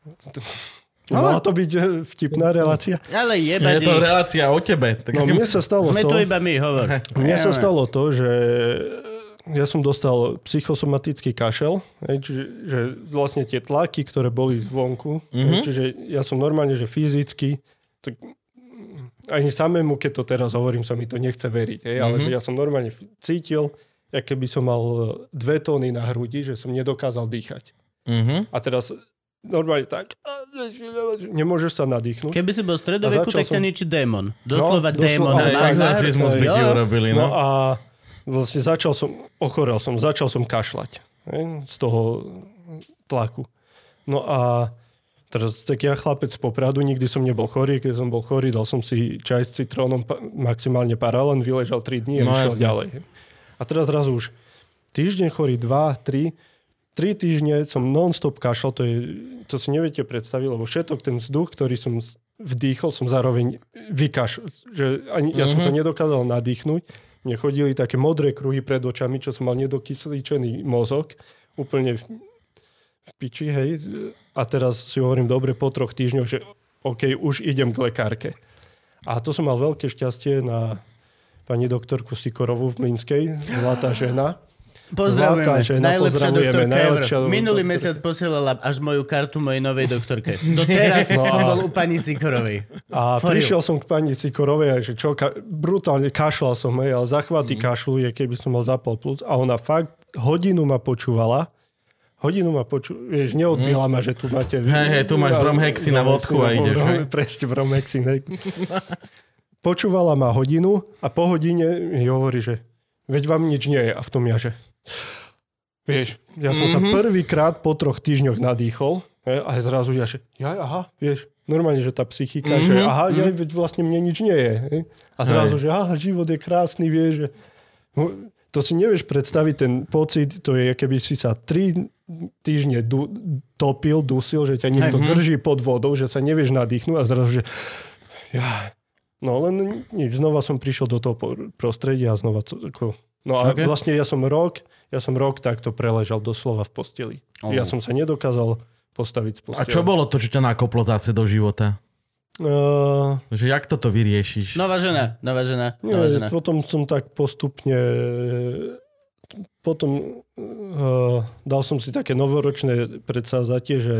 [SPEAKER 4] Mala to byť eh, vtipná relácia.
[SPEAKER 2] Ale
[SPEAKER 1] Je
[SPEAKER 2] jebať
[SPEAKER 1] to relácia o tebe. Tak
[SPEAKER 4] No mne sa stalo
[SPEAKER 2] Sme
[SPEAKER 4] to,
[SPEAKER 2] tu iba my, hovor.
[SPEAKER 4] mne sa stalo to, že ja som dostal psychosomatický kašel, hej, čiže že vlastne tie tlaky, ktoré boli zvonku, mm-hmm. hej, čiže ja som normálne, že fyzicky, tak ani samému, keď to teraz hovorím, sa mi to nechce veriť, hej, ale
[SPEAKER 1] Mhm.
[SPEAKER 4] že ja som normálne cítil, ako keby som mal eh, dve tóny na hrudi, že som nedokázal dýchať.
[SPEAKER 1] Mhm.
[SPEAKER 4] A teraz normálne tak, nemôžeš sa nadýchnuť.
[SPEAKER 2] Keby si bol v stredoveku, tak ťa
[SPEAKER 4] som-
[SPEAKER 2] ničí démon. Doslova
[SPEAKER 4] No,
[SPEAKER 2] démon.
[SPEAKER 4] doslova, fakt,
[SPEAKER 1] exorcizmus by ti urobili,
[SPEAKER 4] No
[SPEAKER 1] no.
[SPEAKER 4] a vlastne začal som, ochorel som, začal som kašľať hej, z toho tlaku. No a teraz tak ja chlapec z Popradu, nikdy som nebol chorý, keď som bol chorý, dal som si čaj s citrónom, maximálne paralen, vyležal 3 dní a
[SPEAKER 1] No,
[SPEAKER 4] išiel ďalej. A teraz zrazu už týždeň chorý, 2, 3, 3 týždne som non-stop kašľal, to, je, to si neviete predstaviť, lebo všetok ten vzduch, ktorý som vdýchol, som zároveň vykaš, že ani, ja som sa nedokázal nadýchnuť. Mne chodili také modré kruhy pred očami, čo som mal nedokysličený mozog, úplne v, v piči, hej. A teraz si hovorím, dobre, po troch týždňoch, že OK, už idem k lekárke. A to som mal veľké šťastie na pani doktorku Sikorovú v Mlinskej, zlatá žena.
[SPEAKER 2] Pozdravujeme.
[SPEAKER 4] Žena,
[SPEAKER 2] najlepšia doktorka
[SPEAKER 4] najlepšia
[SPEAKER 2] ever. Minulý mesiac posielala až moju kartu mojej novej doktorke. Doteraz
[SPEAKER 4] No.
[SPEAKER 2] som bol u pani Sikorovej.
[SPEAKER 4] A
[SPEAKER 2] For
[SPEAKER 4] prišiel som k pani Cikorovej, a že čo, ka- brutálne kašľal som, hej, ale zachvaty mm. kašľuje, keby som mal zapol plus. A ona fakt hodinu ma počúvala. Hodinu ma počúvala, vieš, neodbila ma, že tu máte...
[SPEAKER 1] Hej, hej, tu máš bromhexy na vodku a ideš, hej.
[SPEAKER 4] Presne, bromhexy, hej. Počúvala ma hodinu a po hodine mi hovorí, že veď vám nič nie je. A v tom ja, že vieš, ja som mm-hmm. sa prvýkrát po troch týždňoch nadýchol a zrazu ja, že ja, aha, vieš, normálne, že tá psychika, mm-hmm. že aha, ja, veď vlastne mne nič nie je. Hej. A zrazu,
[SPEAKER 1] Hej.
[SPEAKER 4] že aha, život je krásny, vieš, že to si nevieš predstaviť ten pocit, to je, keby si sa tri týždne du- topil, dusil, že ťa niekto
[SPEAKER 1] Mhm.
[SPEAKER 4] drží pod vodou, že sa nevieš nadýchnúť a zrazu, že ja, no len nič, znova som prišiel do toho prostredia a znova to, ako, no a
[SPEAKER 1] Ok.
[SPEAKER 4] okay. vlastne ja som rok, ja som rok takto preležal doslova v posteli.
[SPEAKER 2] Oh.
[SPEAKER 4] Ja som sa nedokázal postaviť z posteli.
[SPEAKER 1] A čo bolo to, čo ťa nakoplo zase do života?
[SPEAKER 4] Uh,
[SPEAKER 1] Že jak toto vyriešiš?
[SPEAKER 2] Nová žena, nová žena,
[SPEAKER 4] nie,
[SPEAKER 2] nová žena.
[SPEAKER 4] potom som tak postupne potom uh, dal som si také novoročné predsavzatie, že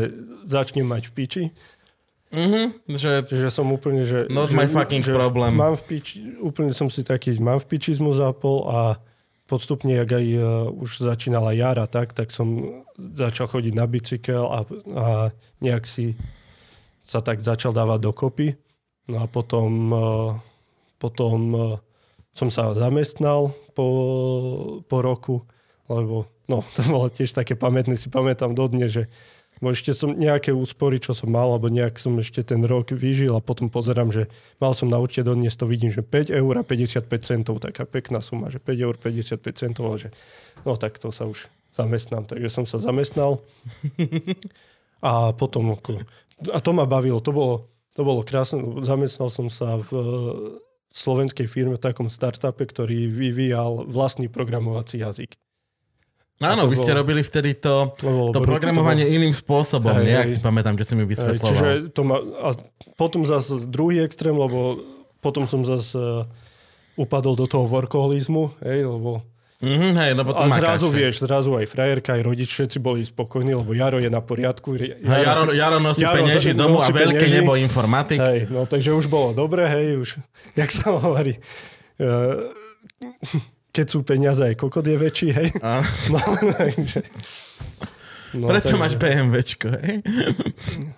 [SPEAKER 4] začnem mať v piči.
[SPEAKER 1] Mhm, že
[SPEAKER 4] Že som úplne, že...
[SPEAKER 1] Not
[SPEAKER 4] že,
[SPEAKER 1] my fucking
[SPEAKER 4] že
[SPEAKER 1] problem.
[SPEAKER 4] Mám v piči, úplne som si taký, mám v pičizmu zapol a postupne, jak aj uh, už začínala jara, tak, tak som začal chodiť na bicykel a, a nejak si sa tak začal dávať dokopy. No a potom, uh, potom uh, som sa zamestnal po, po roku, lebo no, to bolo tiež také pamätné, si pamätám dodne, že Bo ešte som nejaké úspory, čo som mal, alebo nejak som ešte ten rok vyžil a potom pozerám, že mal som na účte dodnes, to vidím, že 5 eur a 55 centov, taká pekná suma, že 5 eur 55 centov, ale že no tak to sa už zamestnám. Takže som sa zamestnal a potom a to ma bavilo, to bolo, to bolo krásne, zamestnal som sa v slovenskej firme, v takom startupe, ktorý vyvíjal vlastný programovací jazyk.
[SPEAKER 1] Áno,
[SPEAKER 4] to
[SPEAKER 1] vy ste
[SPEAKER 4] bolo-
[SPEAKER 1] robili vtedy to,
[SPEAKER 4] To, bolo
[SPEAKER 1] to programovanie iným spôsobom.
[SPEAKER 4] Hej,
[SPEAKER 1] Nejak
[SPEAKER 4] hej.
[SPEAKER 1] si pamätám, že si mi
[SPEAKER 4] Hej,
[SPEAKER 1] vysvetloval.
[SPEAKER 4] Čiže to ma, a potom zase druhý extrém, lebo potom som zase uh, upadol do toho workoholizmu, hej, lebo
[SPEAKER 1] Mhm, hej, lebo to
[SPEAKER 4] a
[SPEAKER 1] makáš,
[SPEAKER 4] zrazu
[SPEAKER 1] hej.
[SPEAKER 4] vieš, zrazu aj frajerka, aj rodič, všetci boli spokojní, lebo Jaro je na poriadku.
[SPEAKER 1] Hej, Jaro, Jaro nosí
[SPEAKER 4] Jaro
[SPEAKER 1] penieži domov a veľké
[SPEAKER 4] penieži.
[SPEAKER 1] nebo informatik.
[SPEAKER 4] Hej, no takže už bolo dobre, hej, už, jak sa hovorí, uh, keď sú peniaze, aj kokot je väčší, hej.
[SPEAKER 1] A
[SPEAKER 4] No, takže, no,
[SPEAKER 1] prečo
[SPEAKER 4] takže-
[SPEAKER 1] máš BMWčko, hej?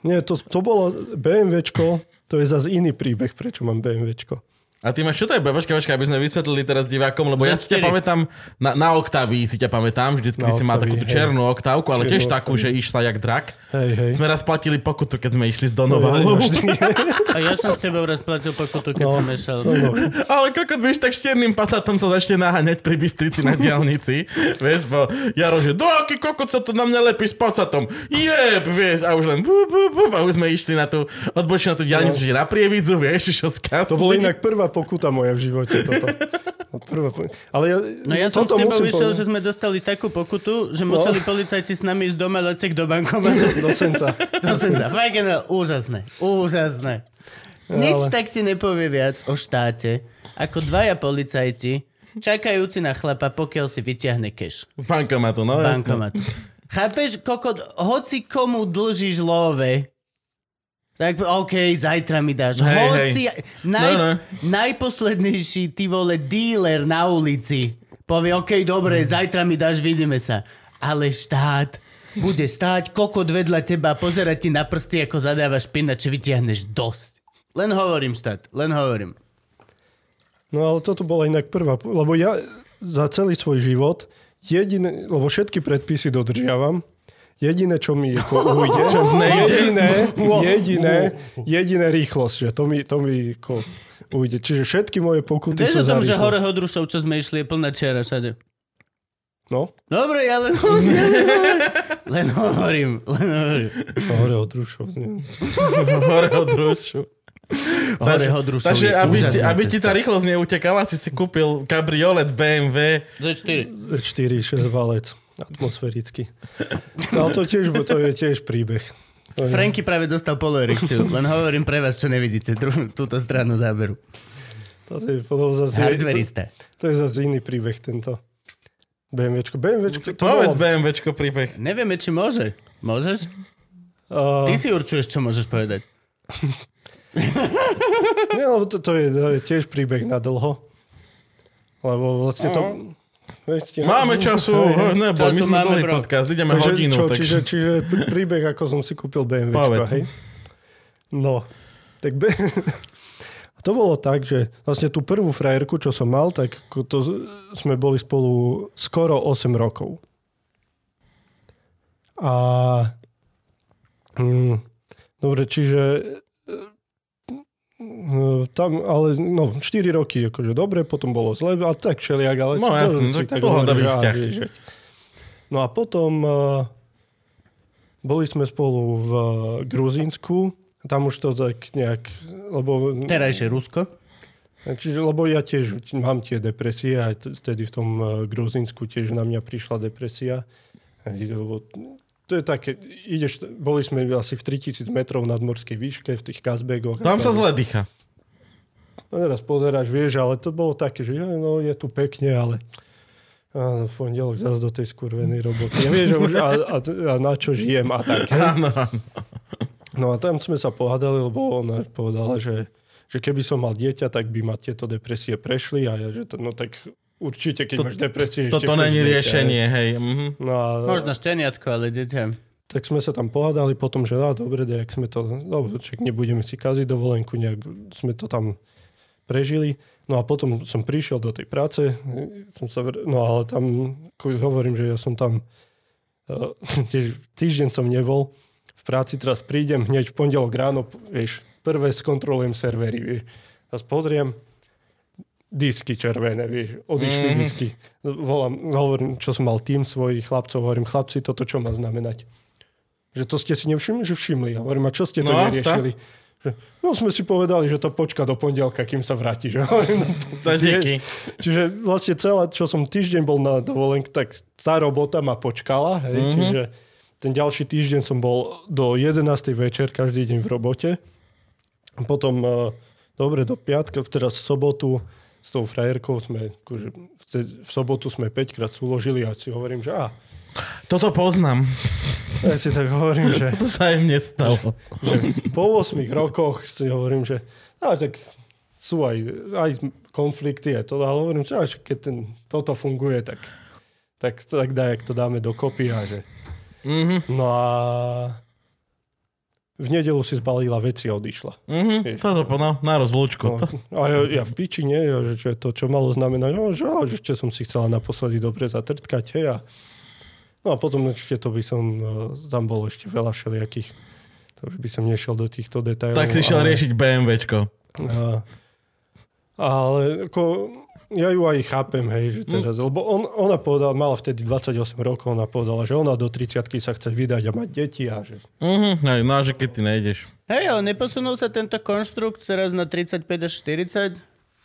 [SPEAKER 4] Nie, to, to bolo BMWčko, to je zase iný príbeh, prečo mám BMWčko.
[SPEAKER 1] A ty máš, čo to je? Počkaj, počkaj, aby sme vysvetlili teraz divákom, lebo ja si ťa
[SPEAKER 2] Z4.
[SPEAKER 1] pamätám, na, na Octavii si ťa pamätám, vždycky
[SPEAKER 4] Na
[SPEAKER 1] si mal takú tú
[SPEAKER 4] Octavii, hej.
[SPEAKER 1] černú oktávku, ale
[SPEAKER 4] Čiernu
[SPEAKER 1] tiež takú, že išla jak drak.
[SPEAKER 4] Hej, hej.
[SPEAKER 1] Sme raz platili pokutu, keď sme išli z
[SPEAKER 4] No,
[SPEAKER 1] Donovalu.
[SPEAKER 2] A ja som s tebou raz platil pokutu, keď
[SPEAKER 4] No.
[SPEAKER 2] som mešal.
[SPEAKER 4] No, no.
[SPEAKER 1] Ale kokot, vieš, tak s černým pasatom sa začne naháňať pri Bystrici na diálnici. vieš, bo Jaro, že do aký kokot sa to na mňa lepí s pasatom. Jeb, vieš, a už len bu, bu, bu, a už sme išli na tú odbočnú na tú diálnicu, že na prievidzu, vieš, čo skasli.
[SPEAKER 4] To bola inak prvá pokuta moja v živote toto. No, Prvá. Ale ja,
[SPEAKER 2] No ja som s tebou vyšiel,
[SPEAKER 4] povedať.
[SPEAKER 2] že sme dostali takú pokutu, že museli policajti s nami ísť do Melecek do bankomatu.
[SPEAKER 4] Do senca.
[SPEAKER 2] Som sa fakt úžasné, úžasné. Nič
[SPEAKER 4] Ale-
[SPEAKER 2] tak ti nepovie viac o štáte, ako dvaja policajti, čakajúci na chlapa, pokiaľ si vyťahne cash
[SPEAKER 1] Z bankomatu, no
[SPEAKER 2] z bankomatu. Chápeš, kokot, hoci komu dlžíš love, tak OK, zajtra mi dáš.
[SPEAKER 1] Hej,
[SPEAKER 2] hoci, naj,
[SPEAKER 1] No, no.
[SPEAKER 2] najposlednejší, ty vole, dealer na ulici povie, OK, dobre, zajtra mi dáš, vidíme sa. Ale štát bude stáť kokot vedľa teba, pozerať ti na prsty, ako zadávaš pin, či vytiahneš dosť. Len hovorím, štát, len hovorím.
[SPEAKER 4] No ale toto bola inak prvá, lebo ja za celý svoj život jediné, lebo všetky predpisy dodržiavam, jediné, čo mi ako ujde, jediné, jediné, jediné rýchlosť, že to mi, to mi ako ujde. Čiže všetky moje pokuty
[SPEAKER 2] Vieš o
[SPEAKER 4] sú
[SPEAKER 2] tom, že hore Hodrušov, čo sme išli, je plná čiara všade.
[SPEAKER 4] No,
[SPEAKER 2] Dobre, ja len... len hovorím, len hovorím.
[SPEAKER 4] hore od Rušov. nie.
[SPEAKER 1] Hore od Rušu.
[SPEAKER 2] Hore Hodrušov
[SPEAKER 1] Takže aby, ti, aby ti tá rýchlosť neutekala, si si kúpil kabriolet BMW.
[SPEAKER 2] Z4.
[SPEAKER 4] 4, 6 valec atmosféricky. No ale to, tiež, to je tiež príbeh. To je-
[SPEAKER 2] Franky práve dostal poloerekciu, len hovorím pre vás, čo nevidíte, dru- túto stranu záberu.
[SPEAKER 4] To je, to zase, to,
[SPEAKER 2] Hardverista.
[SPEAKER 4] to je zase iný príbeh tento. BMWčko, BMWčko, to
[SPEAKER 1] Povedz
[SPEAKER 4] bolo...
[SPEAKER 1] BMWčko príbeh.
[SPEAKER 2] Nevieme, či môže. Môžeš?
[SPEAKER 4] Uh,
[SPEAKER 2] Ty si určuješ, čo môžeš povedať.
[SPEAKER 4] nie, lebo to, to, je, to je tiež príbeh na dlho. Lebo vlastne to... Viete,
[SPEAKER 1] Máme času,
[SPEAKER 4] Hej, hej.
[SPEAKER 1] neboj, my
[SPEAKER 2] Času
[SPEAKER 1] sme dlhý podcast, ideme
[SPEAKER 4] Takže
[SPEAKER 1] hodinu.
[SPEAKER 4] čo,
[SPEAKER 1] tak...
[SPEAKER 4] čiže, čiže pr- príbeh, ako som si kúpil BMW. Hej? No, tak be... to bolo tak, že vlastne tú prvú frajerku, čo som mal, tak to sme boli spolu skoro 8 rokov. A hm, dobre, čiže tam, ale no, 4 roky, akože dobre, potom bolo zle, a tak všelijak, ale...
[SPEAKER 1] No
[SPEAKER 4] to-
[SPEAKER 1] jasné,
[SPEAKER 4] si
[SPEAKER 1] tak
[SPEAKER 4] á,
[SPEAKER 1] vzťah.
[SPEAKER 4] vieš, že- No a potom uh, boli sme spolu v uh, Gruzínsku, tam už to tak nejak, lebo...
[SPEAKER 2] Terajšie Rusko.
[SPEAKER 4] Čiže, lebo ja tiež mám tie depresie, aj vtedy v tom uh, Gruzínsku tiež na mňa prišla depresia. Lebo to je také, ideš, boli sme asi v 3000 metrov nad morskej výške v tých Kazbegoch.
[SPEAKER 1] Tam sa zle dýcha.
[SPEAKER 4] No teraz pozeráš, vieš, ale to bolo také, že no, je tu pekne, ale a v pondelok zase do tej skurvenej roboty. Ja vieš, už a, a, a, na čo žijem a tak.
[SPEAKER 1] Áno, áno.
[SPEAKER 4] No a tam sme sa pohádali, lebo ona povedala, že, že keby som mal dieťa, tak by ma tieto depresie prešli a ja, že to, no tak určite, keď
[SPEAKER 1] To-
[SPEAKER 4] máš depresie,
[SPEAKER 1] Toto
[SPEAKER 4] chceš
[SPEAKER 1] není riešenie,
[SPEAKER 4] hej.
[SPEAKER 1] hej. Mhm.
[SPEAKER 4] No a,
[SPEAKER 2] Možno šteniatko, ale dieťa.
[SPEAKER 4] tak sme sa tam pohádali potom, že á, dobre, jak sme to, no však nebudeme si kaziť dovolenku, nejak sme to tam prežili. No a potom som prišiel do tej práce, som sa, no ale tam, hovorím, že ja som tam, uh, týždeň som nebol, v práci teraz prídem hneď v pondelok ráno, vieš, prvé skontrolujem servery, vieš, a pozriem, disky červené, vieš, odišli mm. disky. Volám, hovorím, čo som mal tým svojich chlapcov, hovorím, chlapci, toto čo má znamenať? Že to ste si nevšimli, že všimli. Hovorím, a čo ste to
[SPEAKER 1] No,
[SPEAKER 4] neriešili? Že, no sme si povedali, že to počka do pondelka, kým sa vráti. Že? No,
[SPEAKER 1] To díky.
[SPEAKER 4] Čiže vlastne celá, čo som týždeň bol na dovolenke, tak tá robota ma počkala. Hej?
[SPEAKER 1] Mhm.
[SPEAKER 4] Mm-hmm. Čiže ten ďalší týždeň som bol do 11. večer každý deň v robote. Potom, eh, dobre, do piatka, teraz sobotu s tou frajerkou sme, akože, v sobotu sme 5 krát súložili a si hovorím, že á,
[SPEAKER 1] Toto poznám.
[SPEAKER 4] ja si tak hovorím, že,
[SPEAKER 1] To sa im nestalo.
[SPEAKER 4] že po 8 rokoch si hovorím, že á, tak sú aj, aj konflikty, aj to, ale hovorím, že keď ten, toto funguje, tak, tak, tak daj, to dáme dokopy a že
[SPEAKER 1] Mhm,
[SPEAKER 4] No a v nedelu si zbalila veci a odišla.
[SPEAKER 1] mhm. Toto po, no, na rozlúčku.
[SPEAKER 4] No,
[SPEAKER 1] To,
[SPEAKER 4] a ja, ja v piči, nie? Ja, že, čo je to, čo malo znamenať, no, že, že ešte som si chcela naposledy dobre zatrtkať, hej, a No a potom ešte to by som, eh, tam bolo ešte veľa všelijakých, to už by som nešiel do týchto detailov.
[SPEAKER 1] tak si šiel
[SPEAKER 4] ale,
[SPEAKER 1] riešiť BMWčko.
[SPEAKER 4] A, ale ako, ja ju aj chápem, hej, že teraz, mm. lebo on, ona povedala, mala vtedy 28 rokov, ona povedala, že ona do 30 sa chce vydať a mať deti a že
[SPEAKER 1] Mhm, aj, no a že keď ty nejdeš.
[SPEAKER 2] Hej, ale neposunul sa tento konštrukt teraz na 35 až 40?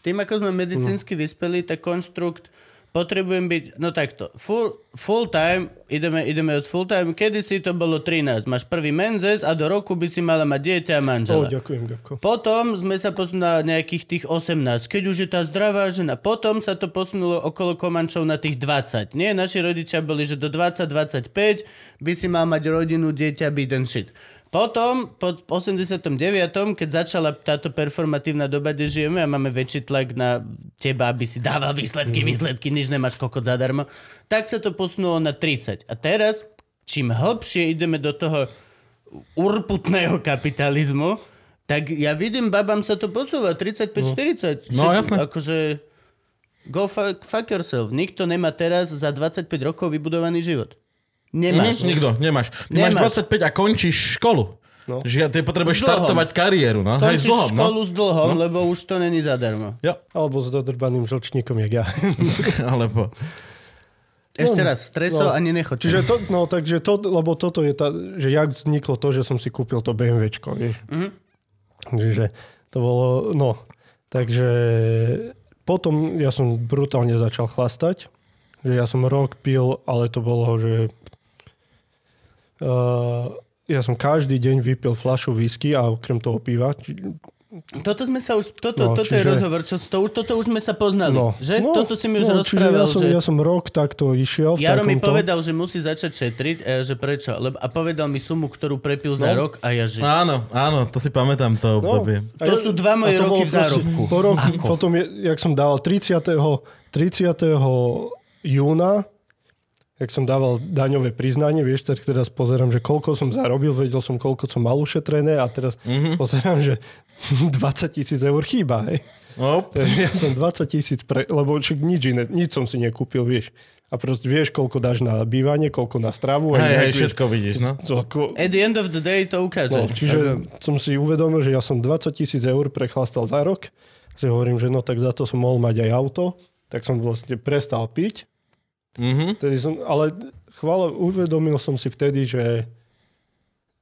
[SPEAKER 2] Tým, ako sme medicínsky vyspeli, tak konštrukt potrebujem byť, no takto, full, full time, ideme, ideme od full time, kedysi to bolo 13, máš prvý menzes a do roku by si mala mať dieťa a manžela.
[SPEAKER 4] ďakujem, ďakujem.
[SPEAKER 2] Potom sme sa posunuli na nejakých tých 18, keď už je tá zdravá žena. Potom sa to posunulo okolo Komančov na tých 20. Nie, naši rodičia boli, že do 20-25 by si mal mať rodinu, dieťa, byť ten shit. Potom, po 89., keď začala táto performatívna doba, kde žijeme a máme väčší tlak na teba, aby si dával výsledky, mm. výsledky, nič nemáš kokot zadarmo, tak sa to posunulo na 30. A teraz, čím hlbšie ideme do toho urputného kapitalizmu, tak ja vidím, babám sa to posúva 35-40.
[SPEAKER 1] No, jasné.
[SPEAKER 2] Akože go fuck, fuck yourself. Nikto nemá teraz za 25 rokov vybudovaný život. Nemáš.
[SPEAKER 1] Mhm, nikto, nemáš. Ty
[SPEAKER 2] Nemáš.
[SPEAKER 1] máš 25 a končíš školu.
[SPEAKER 4] No.
[SPEAKER 1] Že ty potrebuješ štartovať kariéru. No? Hej,
[SPEAKER 2] Skončíš
[SPEAKER 1] s dlhom, no.
[SPEAKER 2] školu s dlhom, lebo už to není zadarmo.
[SPEAKER 1] Jo,
[SPEAKER 4] Alebo s dodrbaným žlčníkom, jak ja.
[SPEAKER 1] alebo...
[SPEAKER 2] Ešte raz, streso
[SPEAKER 4] no.
[SPEAKER 2] ani nechoď.
[SPEAKER 4] Čiže to, no takže to, lebo toto je tá, že jak vzniklo to, že som si kúpil to BMWčko, vieš.
[SPEAKER 2] Mhm.
[SPEAKER 4] Čiže to bolo, no, takže potom ja som brutálne začal chlastať, že ja som rok pil, ale to bolo, že ja som každý deň vypil fľašu whisky a okrem toho piva, či,
[SPEAKER 2] Toto sme sa už, toto,
[SPEAKER 4] No,
[SPEAKER 2] toto je
[SPEAKER 4] čiže-
[SPEAKER 2] rozhovor, čo, to, už, toto už sme sa poznali,
[SPEAKER 4] No.
[SPEAKER 2] že?
[SPEAKER 4] No,
[SPEAKER 2] toto si mi už
[SPEAKER 4] no,
[SPEAKER 2] rozprával,
[SPEAKER 4] ja som,
[SPEAKER 2] že...
[SPEAKER 4] ja som rok takto išiel
[SPEAKER 2] Jaro mi
[SPEAKER 4] takomto.
[SPEAKER 2] povedal, že musí začať šetriť, a ja, že prečo? Lebo, a povedal mi sumu, ktorú prepil za
[SPEAKER 4] No.
[SPEAKER 2] rok a ja že...
[SPEAKER 1] Áno, áno, to si pamätám to obdobie.
[SPEAKER 4] a
[SPEAKER 2] To sú dva moje roky v zárobku.
[SPEAKER 4] Po roku,
[SPEAKER 2] Ako?
[SPEAKER 4] potom, je, jak som dával 30. 30. júna, jak som dával daňové priznanie, vieš, tak teraz pozerám, že koľko som zarobil, vedel som, koľko som mal ušetrené a teraz
[SPEAKER 2] Mhm.
[SPEAKER 4] mm-hmm. pozerám, že 20 tisíc eur chýba, hej.
[SPEAKER 1] Op.
[SPEAKER 4] Takže ja som 20 tisíc, pre, lebo však nič iné, nič som si nekúpil, vieš. A proste vieš, koľko dáš na bývanie, koľko na stravu.
[SPEAKER 1] Hej, hej, všetko vidíš, no.
[SPEAKER 4] to ako-
[SPEAKER 2] At the end of the day to ukáže.
[SPEAKER 4] No, čiže som si uvedomil, že ja som 20 tisíc eur prechlastal za rok. Si hovorím, že no tak za to som mohol mať aj auto. Tak som vlastne prestal piť.
[SPEAKER 1] Mhm.
[SPEAKER 4] Vtedy som, ale chvála, uvedomil som si vtedy, že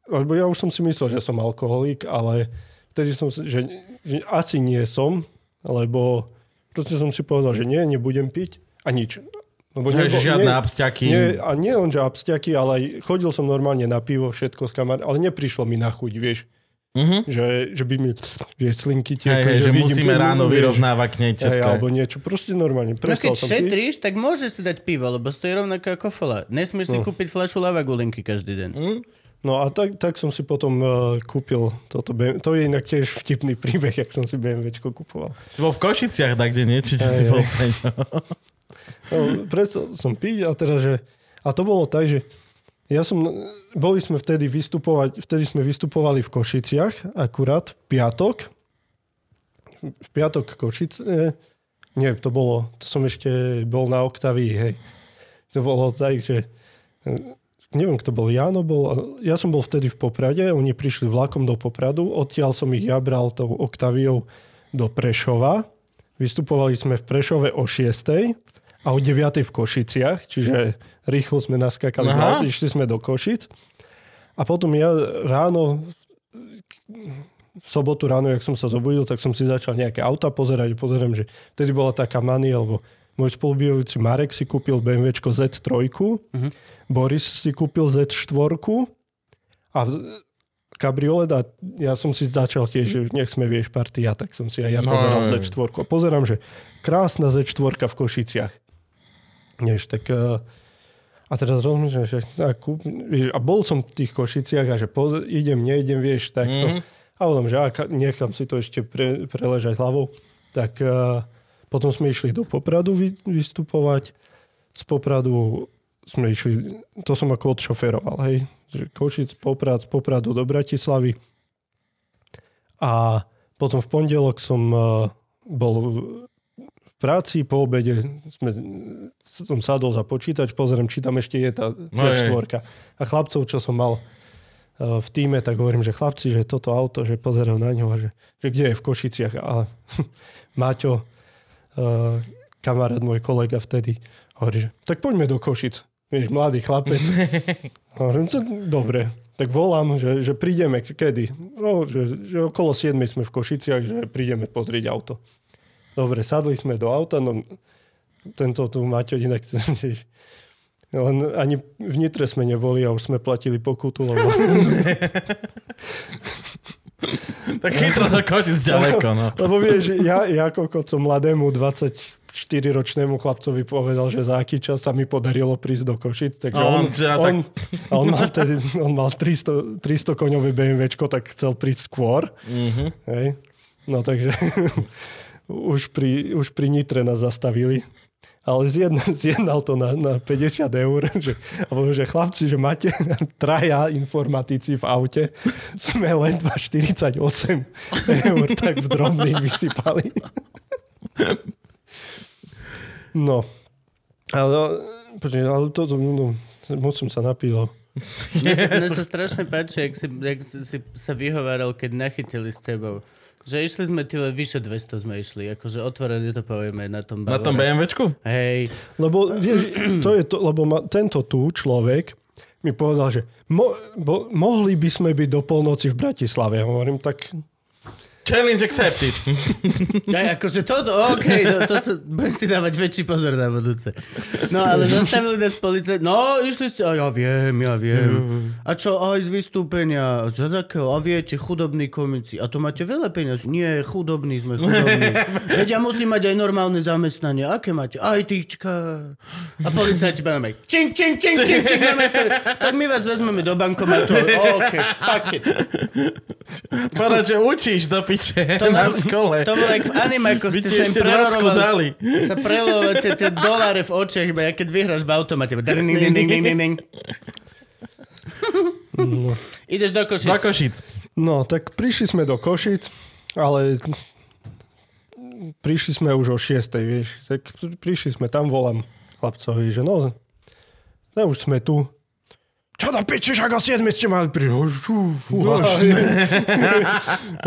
[SPEAKER 4] lebo ja už som si myslel, že som alkoholik, ale vtedy som si, že, že asi nie som, lebo proste som si povedal, že nie, nebudem piť a nič. Lebo
[SPEAKER 1] Hej,
[SPEAKER 4] nebo-
[SPEAKER 1] žiadne
[SPEAKER 4] nie-
[SPEAKER 1] absťaky.
[SPEAKER 4] nie, a nie len, že abstiaky, ale aj chodil som normálne na pivo, všetko s kamarátmi, ale neprišlo mi na chuť, vieš.
[SPEAKER 1] Mhm.
[SPEAKER 4] Že, že by mi vieš, slinky
[SPEAKER 1] Hej,
[SPEAKER 4] tiekli,
[SPEAKER 1] hej, že
[SPEAKER 4] vidím
[SPEAKER 1] musíme ráno vyrovnávať k nej
[SPEAKER 4] Hej, alebo niečo, proste normálne.
[SPEAKER 2] No keď šetríš, tak môžeš si dať pivo, lebo stojí rovnako ako fola. Nesmieš si
[SPEAKER 4] No.
[SPEAKER 2] kúpiť fľašu lavagulinky každý deň.
[SPEAKER 1] Hm?
[SPEAKER 4] No a tak, tak som si potom uh, kúpil toto BMW. To je inak tiež vtipný príbeh, jak som si BMWčko kupoval.
[SPEAKER 1] Si bol v Košiciach, tak kde nie? Či, či
[SPEAKER 4] Hej,
[SPEAKER 1] si bol
[SPEAKER 4] hej.
[SPEAKER 1] ňo?
[SPEAKER 4] No, prestal som piť a teda, že... A to bolo tak, že ja som... Boli sme vtedy vystupovať, vtedy sme vystupovali v Košiciach, akurát v piatok. V piatok Košice... Nie, to bolo... To som ešte bol na Octavii, hej. To bolo tak, že... Neviem, kto bol. Jano bol. Ja som bol vtedy v Poprade, oni prišli vlakom do Popradu, odtiaľ som ich ja bral tou Octaviou do Prešova. Vystupovali sme v Prešove o 6. a o 9. v Košiciach, čiže rýchlo sme naskakali, na išli sme do Košic. A potom ja ráno, v sobotu ráno, jak som sa zobudil, tak som si začal nejaké auta pozerať. Pozerám, že vtedy bola taká mania, lebo môj spolubývajúci Marek si kúpil BMWčko Z3,
[SPEAKER 2] Mhm.
[SPEAKER 4] Boris si kúpil Z4 a kabriolet a ja som si začal tiež, že nech sme vieš partia, tak som si aj ja
[SPEAKER 1] No,
[SPEAKER 4] pozeral
[SPEAKER 1] no, no.
[SPEAKER 4] Z4. A pozerám, že krásna Z4 v Košiciach. Vieš, tak eh, a teraz rozmýšľam, že a, kúp, vieš, a bol som v tých Košiciach a že po, idem, neidem, vieš, takto.
[SPEAKER 1] Mhm.
[SPEAKER 4] A potom, že ak, nechám si to ešte pre, preležať hlavou. Tak uh, potom sme išli do Popradu vy, vystupovať. Z Popradu sme išli, to som ako odšoferoval, hej. Že Košic, Poprad, z Popradu do Bratislavy. A potom v pondelok som uh, bol v, v práci, po obede sme, som sadol za počítač, pozriem, či tam ešte je tá
[SPEAKER 1] No
[SPEAKER 4] štvorka. A chlapcov, čo som mal uh, v týme, tak hovorím, že chlapci, že toto auto, že pozerám na ňo, že, že kde je v Košiciach. A Maťo, uh, kamarát, môj kolega vtedy, hovorí, že tak poďme do Košic. Vieš, mladý chlapec. Hovorím, to, dobre, tak volám, že, že prídeme, kedy? No, že, že okolo 7 sme v Košiciach, že prídeme pozrieť auto. Dobre, sadli sme do auta, no tento tu Maťo inak, len ani v Nitre sme neboli a už sme platili pokutu, lebo
[SPEAKER 1] Tak chytro do Košic ďaleko, no.
[SPEAKER 4] Lebo vieš, ja, ja som mladému 24-ročnému chlapcovi povedal, že za aký čas sa mi podarilo prísť do Košic. Takže
[SPEAKER 1] A on
[SPEAKER 4] on,
[SPEAKER 1] teda
[SPEAKER 4] on, a on mal vtedy, on mal 300, 300 koňové BMWčko, tak chcel prísť skôr.
[SPEAKER 1] Mhm.
[SPEAKER 4] Hej. No takže už pri, už pri Nitre nás zastavili. Ale zjednal, zjednal to na, na 50 eur, že, alebo že chlapci, že máte traja informatici v aute, sme len 48 eur, tak v drobných vysypali. No. Ale, ale toto, no, moc som sa napil.
[SPEAKER 2] Mne sa, mne sa strašne páči, jak si, si, si sa vyhováral, keď nachytili s tebou. Že išli sme, tyle, vyše 200 sme išli, akože otvorene to povieme na tom
[SPEAKER 1] Na tom
[SPEAKER 2] Bavare.
[SPEAKER 1] BMWčku?
[SPEAKER 2] Hej,
[SPEAKER 4] Lebo vieš, to je to, lebo ma, tento tu človek mi povedal, že mo, bo, mohli by sme byť do polnoci v Bratislave. Hovorím, tak
[SPEAKER 1] Challenge accepted.
[SPEAKER 2] Ja, akože to, OK, to, to sa, budem si dávať väčší pozor na budúce. No ale zastavili nás policajt. No, išli ste, a ja viem, ja viem. A čo, aj z vystúpenia, z takého, a viete, chudobní komici. A to máte veľa peniazí. Nie, chudobní sme, chudobní. Veď ja musím mať aj normálne zamestnanie. Aké máte? Aj týčka. A policajti budeme čing, čing, čing, čing, čing, čing, Tak my vás vezmeme do bankomatu. OK, fuck it.
[SPEAKER 1] Povedať, že učíš do piče
[SPEAKER 2] To
[SPEAKER 1] na škole.
[SPEAKER 2] To bolo jak v anime, ako
[SPEAKER 1] By
[SPEAKER 2] ste
[SPEAKER 1] ti
[SPEAKER 2] sa im
[SPEAKER 1] ešte 20
[SPEAKER 2] prerorovali.
[SPEAKER 1] dali.
[SPEAKER 2] Sa prelovali tie, tie doláre v očiach, iba keď vyhráš v automate. iba ding, ding, ding, ding, ding, ding. Ideš do Košic.
[SPEAKER 1] Do Košic.
[SPEAKER 4] No, tak prišli sme do Košic, ale prišli sme už o 6, vieš. Tak prišli sme tam, volám chlapcovi, že no, no už sme tu. Čo do piči, však o 7 ste mali prísť. No, šu, fúha.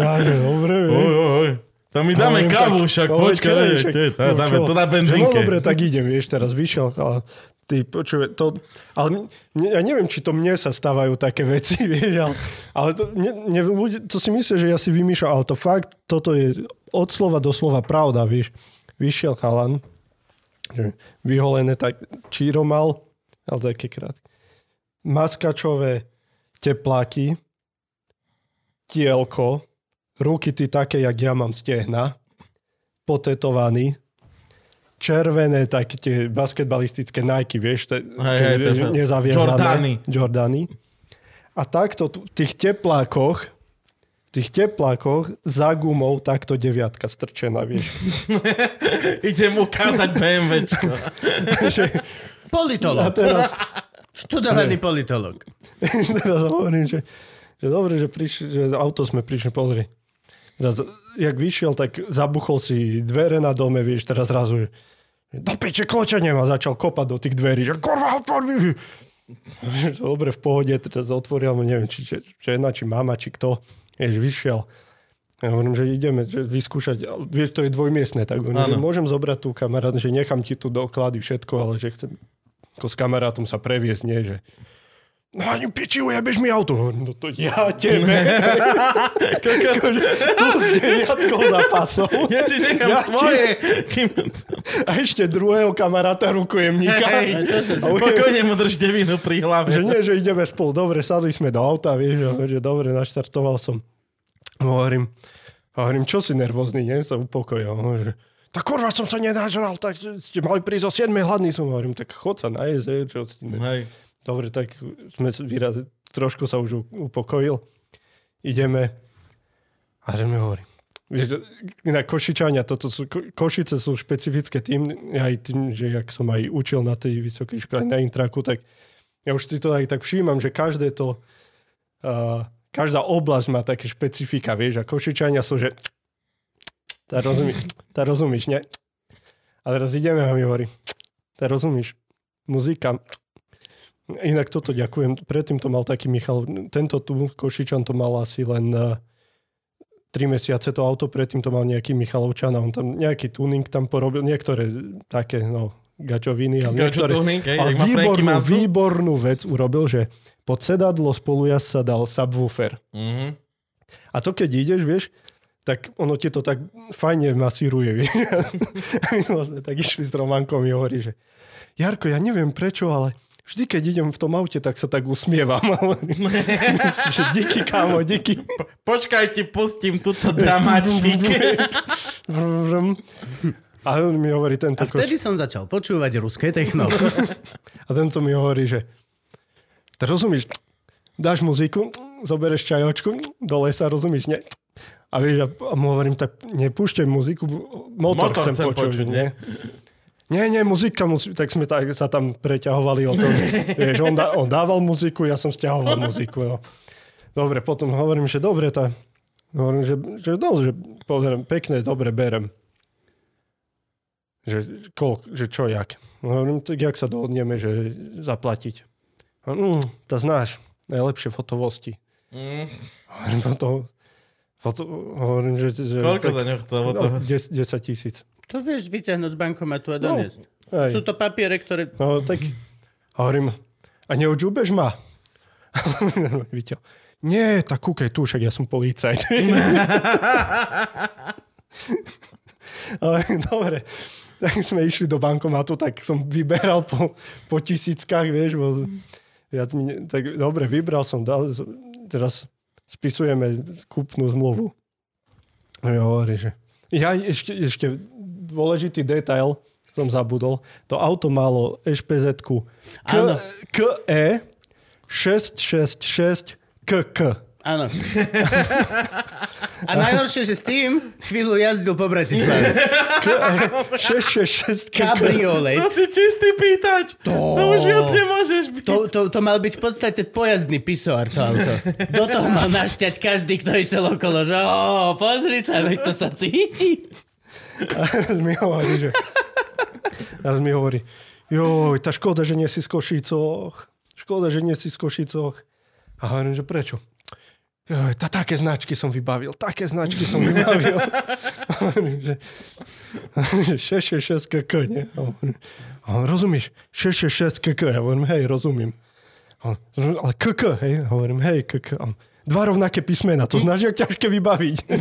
[SPEAKER 4] Ja, že dobre.
[SPEAKER 1] Oj, oj. To mi dáme
[SPEAKER 4] Hovorím,
[SPEAKER 1] kávu, však
[SPEAKER 4] no,
[SPEAKER 1] počkaj.
[SPEAKER 4] však, no
[SPEAKER 1] dáme
[SPEAKER 4] čo?
[SPEAKER 1] to na
[SPEAKER 4] Že
[SPEAKER 1] benzínke.
[SPEAKER 4] No dobre, tak idem, vieš, teraz vyšiel, ale ty počuj, to, ale mne, ja neviem, či to mne sa stávajú také veci, vieš, ale, ale to, ne, ne, ľudia, to si myslia, že ja si vymýšľam, ale to fakt, toto je od slova do slova pravda, vieš. Vyšiel chalan, vyholené tak číro mal, ale také krát. Maskačové tepláky, tielko, ruky ty také, jak ja mám stehna, potetovaný, červené také tie basketbalistické Nike, vieš, te,
[SPEAKER 1] Hej, hej,
[SPEAKER 4] nezaviazané.
[SPEAKER 1] Jordany.
[SPEAKER 4] Jordany. A takto v tých teplákoch, v tých teplákoch za gumou takto deviatka strčená, vieš.
[SPEAKER 1] Idem ukázať BMWčko.
[SPEAKER 4] Že- a
[SPEAKER 2] Politolog.
[SPEAKER 4] teraz,
[SPEAKER 2] Študovaný politolog.
[SPEAKER 4] teraz hovorím, že, že dobre, že, prišli, že auto sme prišli, pozri. Teraz, jak vyšiel, tak zabuchol si dvere na dome, vieš, teraz zrazu, do piče kloča nemá, začal kopať do tých dverí, že kurva, otvor mi. Dobre, v pohode, teraz otvoril, neviem, či, či žena, či mama, či kto, vieš, vyšiel. Ja hovorím, že ideme že vyskúšať, vieš, to je dvojmiestne, tak hovorím, že môžem zobrať tú kamarát, že nechám ti tu doklady všetko, ale že chcem ako s kamarátom sa previesť, nie, že no ani piči, ujebeš mi auto. No to ja tebe. Akože, s za pasom.
[SPEAKER 1] Ja ti nechám
[SPEAKER 4] Ja
[SPEAKER 1] svoje. Kým...
[SPEAKER 4] A ešte druhého kamaráta rukojemníka.
[SPEAKER 1] Hej, Pokojne mu drž devinu pri hlave.
[SPEAKER 4] že nie, že ideme spolu. Dobre, sadli sme do auta, vieš, že dobre, naštartoval som. Hovorím, hovorím, čo si nervózny, nie? Sa upokojil. Hovorím, že tak kurva som sa nenažral, tak ste mali prísť o 7 hladný som. Hovorím, tak chod sa najesť, hej, čo si ne...
[SPEAKER 1] Hej.
[SPEAKER 4] Dobre, tak sme výraz, trošku sa už upokojil. Ideme. A že mi hovorí. Vieš, na Košičania, toto sú, Ko- Košice sú špecifické tým, aj tým, že jak som aj učil na tej vysokej škole, na intraku, tak ja už si to aj tak všímam, že každé to, uh, každá oblasť má také špecifika, vieš, a Košičania sú, že tá rozumíš, tá rozumíš, ne? A teraz ideme a mi hovorí, tá rozumíš, muzika, Inak toto ďakujem. Predtým to mal taký Michal, tento tu, Košičan, to mal asi len uh, 3 mesiace to auto, predtým to mal nejaký Michalovčan a on tam nejaký tuning tam porobil, niektoré také, no, gačoviny, ale niektoré,
[SPEAKER 1] tuning, hej,
[SPEAKER 4] ale výbornú, výbornú vec urobil, že pod sedadlo spolujazd sa dal subwoofer.
[SPEAKER 1] Mhm.
[SPEAKER 4] A to keď ideš, vieš, tak ono ti to tak fajne masíruje. A my sme tak išli s Romankom mi hovorí, že Jarko, ja neviem prečo, ale vždy, keď idem v tom aute, tak sa tak usmievam. A hovorím, že díky, kámo, díky.
[SPEAKER 1] Počkaj, ti pustím túto dramačík.
[SPEAKER 4] A on mi hovorí tento
[SPEAKER 2] A vtedy som začal počúvať ruské techno.
[SPEAKER 4] A tento mi hovorí, že to rozumíš, dáš muziku, zoberieš čajočku, do lesa, rozumíš, nie? A vieš, a, mu hovorím, tak nepúšťaj muziku, motor,
[SPEAKER 1] Motor
[SPEAKER 4] chcem,
[SPEAKER 1] chcem
[SPEAKER 4] počuť,
[SPEAKER 1] počuť,
[SPEAKER 4] nie? Nie, nie, muzika, musí, tak sme tak, sa tam preťahovali o tom. vieš, on, dá, on dával muziku, ja som stiahoval muziku. No. Dobre, potom hovorím, že dobre, tá, hovorím, že, že, no, že pozriem, pekne, dobre, berem. Že, koľko, že čo, jak? No, Hovorím, tak jak sa dohodneme, že zaplatiť? Mm, to znáš, najlepšie fotovosti.
[SPEAKER 1] Mm.
[SPEAKER 4] Hovorím, foto, hovorím, že... že
[SPEAKER 1] Koľko za ňo chcel?
[SPEAKER 4] no, 10, 10 tisíc.
[SPEAKER 2] To vieš vyťahnuť z bankomatu a
[SPEAKER 4] No,
[SPEAKER 2] doniesť.
[SPEAKER 4] hej.
[SPEAKER 2] Sú to papiere, ktoré...
[SPEAKER 4] No tak hovorím, a neodžúbeš ma? Vyťahol. Nie, tak kúkaj tu, však ja som policajt. Dobre, tak sme išli do bankomatu, tak som vyberal po, po tisíckach, vieš, bo viac mi, ne- tak dobre, vybral som, dal, teraz spisujeme kúpnu zmluvu. A ja hovorím, že ja ešte, ešte dôležitý detail som zabudol. To auto malo
[SPEAKER 2] Áno.
[SPEAKER 4] KE 666 KK.
[SPEAKER 2] Áno. A najhoršie, že s tým chvíľu jazdil po Bratislave.
[SPEAKER 4] KE 666 KK.
[SPEAKER 2] Kabriolet.
[SPEAKER 1] To si čistý pýtač. To, to už viac nemôžeš byť.
[SPEAKER 2] To, to, to mal byť v podstate pojazdný pisoár to auto. Do toho mal našťať každý, kto išiel okolo, že ó, pozri sa, veď to sa cíti.
[SPEAKER 4] A mi hovorí, že... A mi hovorí, joj, tá škoda, že nie si z Košicoch. Škoda, že nie si z Košicoch. A hovorím, že prečo? Joj, tá, také značky som vybavil, také značky som vybavil. Že, že 666 KK, nie? A hovorím, a on, rozumieš, 666 KK. Ja hovorím, hej, rozumiem. A on, ale KK, hej? A hovorím, hej, KK. A on, Dva rovnaké písmena, to značí, jak ťažké vybaviť.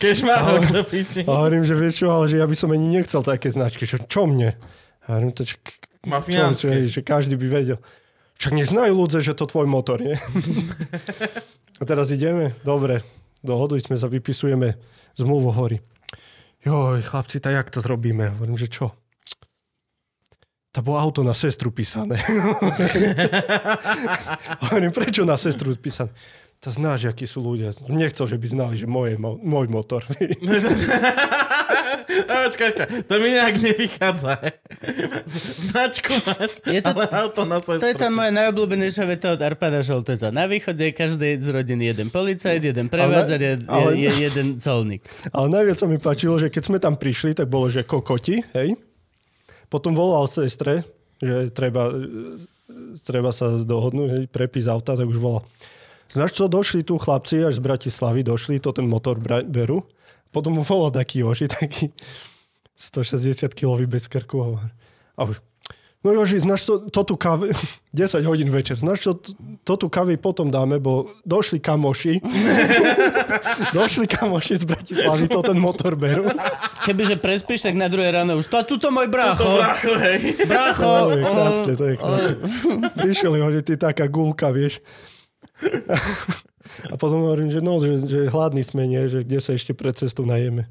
[SPEAKER 1] Kešmárok do piči.
[SPEAKER 4] A hovorím, že vieš čo, ale že ja by som ani nechcel také značky. Čo, čo mne? A hovorím, to čo, čo, čo, hej, že každý by vedel. Však neznajú ľudia, že to tvoj motor, nie? A teraz ideme? Dobre, dohoduj sme sa, vypisujeme zmluvu hory. Joj, chlapci, tak jak to zrobíme? Hovorím, že čo? To bolo auto na sestru písané. Hovorím, prečo na sestru písané? To znáš, akí sú ľudia. Nechcel, že by znali, že moje, mo- môj motor.
[SPEAKER 1] A Počkaj, počkaj, to mi nejak nevychádza. Značku máš,
[SPEAKER 2] Je to-
[SPEAKER 1] ale auto na
[SPEAKER 2] To je tá
[SPEAKER 1] sestru.
[SPEAKER 2] moja najobľúbenejšia veta od Arpada Žolteza. Na východe je každý z rodiny jeden policajt, jeden prevádzať, je, je,
[SPEAKER 4] ale-
[SPEAKER 2] je jeden colník.
[SPEAKER 4] Ale najviac sa mi páčilo, že keď sme tam prišli, tak bolo, že kokoti, hej. Potom volal sestre, že treba, treba sa dohodnúť, hej, prepis auta, tak už volal. Znaš čo, došli tu chlapci až z Bratislavy, došli, to ten motor berú. Potom mu volal taký Joži, taký 160 kilový bez krku. A už, no Joži, znaš to, to tu kávy, 10 hodín večer, znaš čo, to tu kávy potom dáme, bo došli kamoši, došli kamoši z Bratislavy, to ten motor berú.
[SPEAKER 2] Kebyže prespíš, tak na druhé ráno už to a tuto môj brácho.
[SPEAKER 1] To bracho, hej.
[SPEAKER 2] Brácho.
[SPEAKER 4] To je krásne, to je krásne. Prišiel ho, že ty taká gulka, vieš. A potom hovorím, že no, že, že hladní sme, nie, že kde sa ešte pred cestou najeme.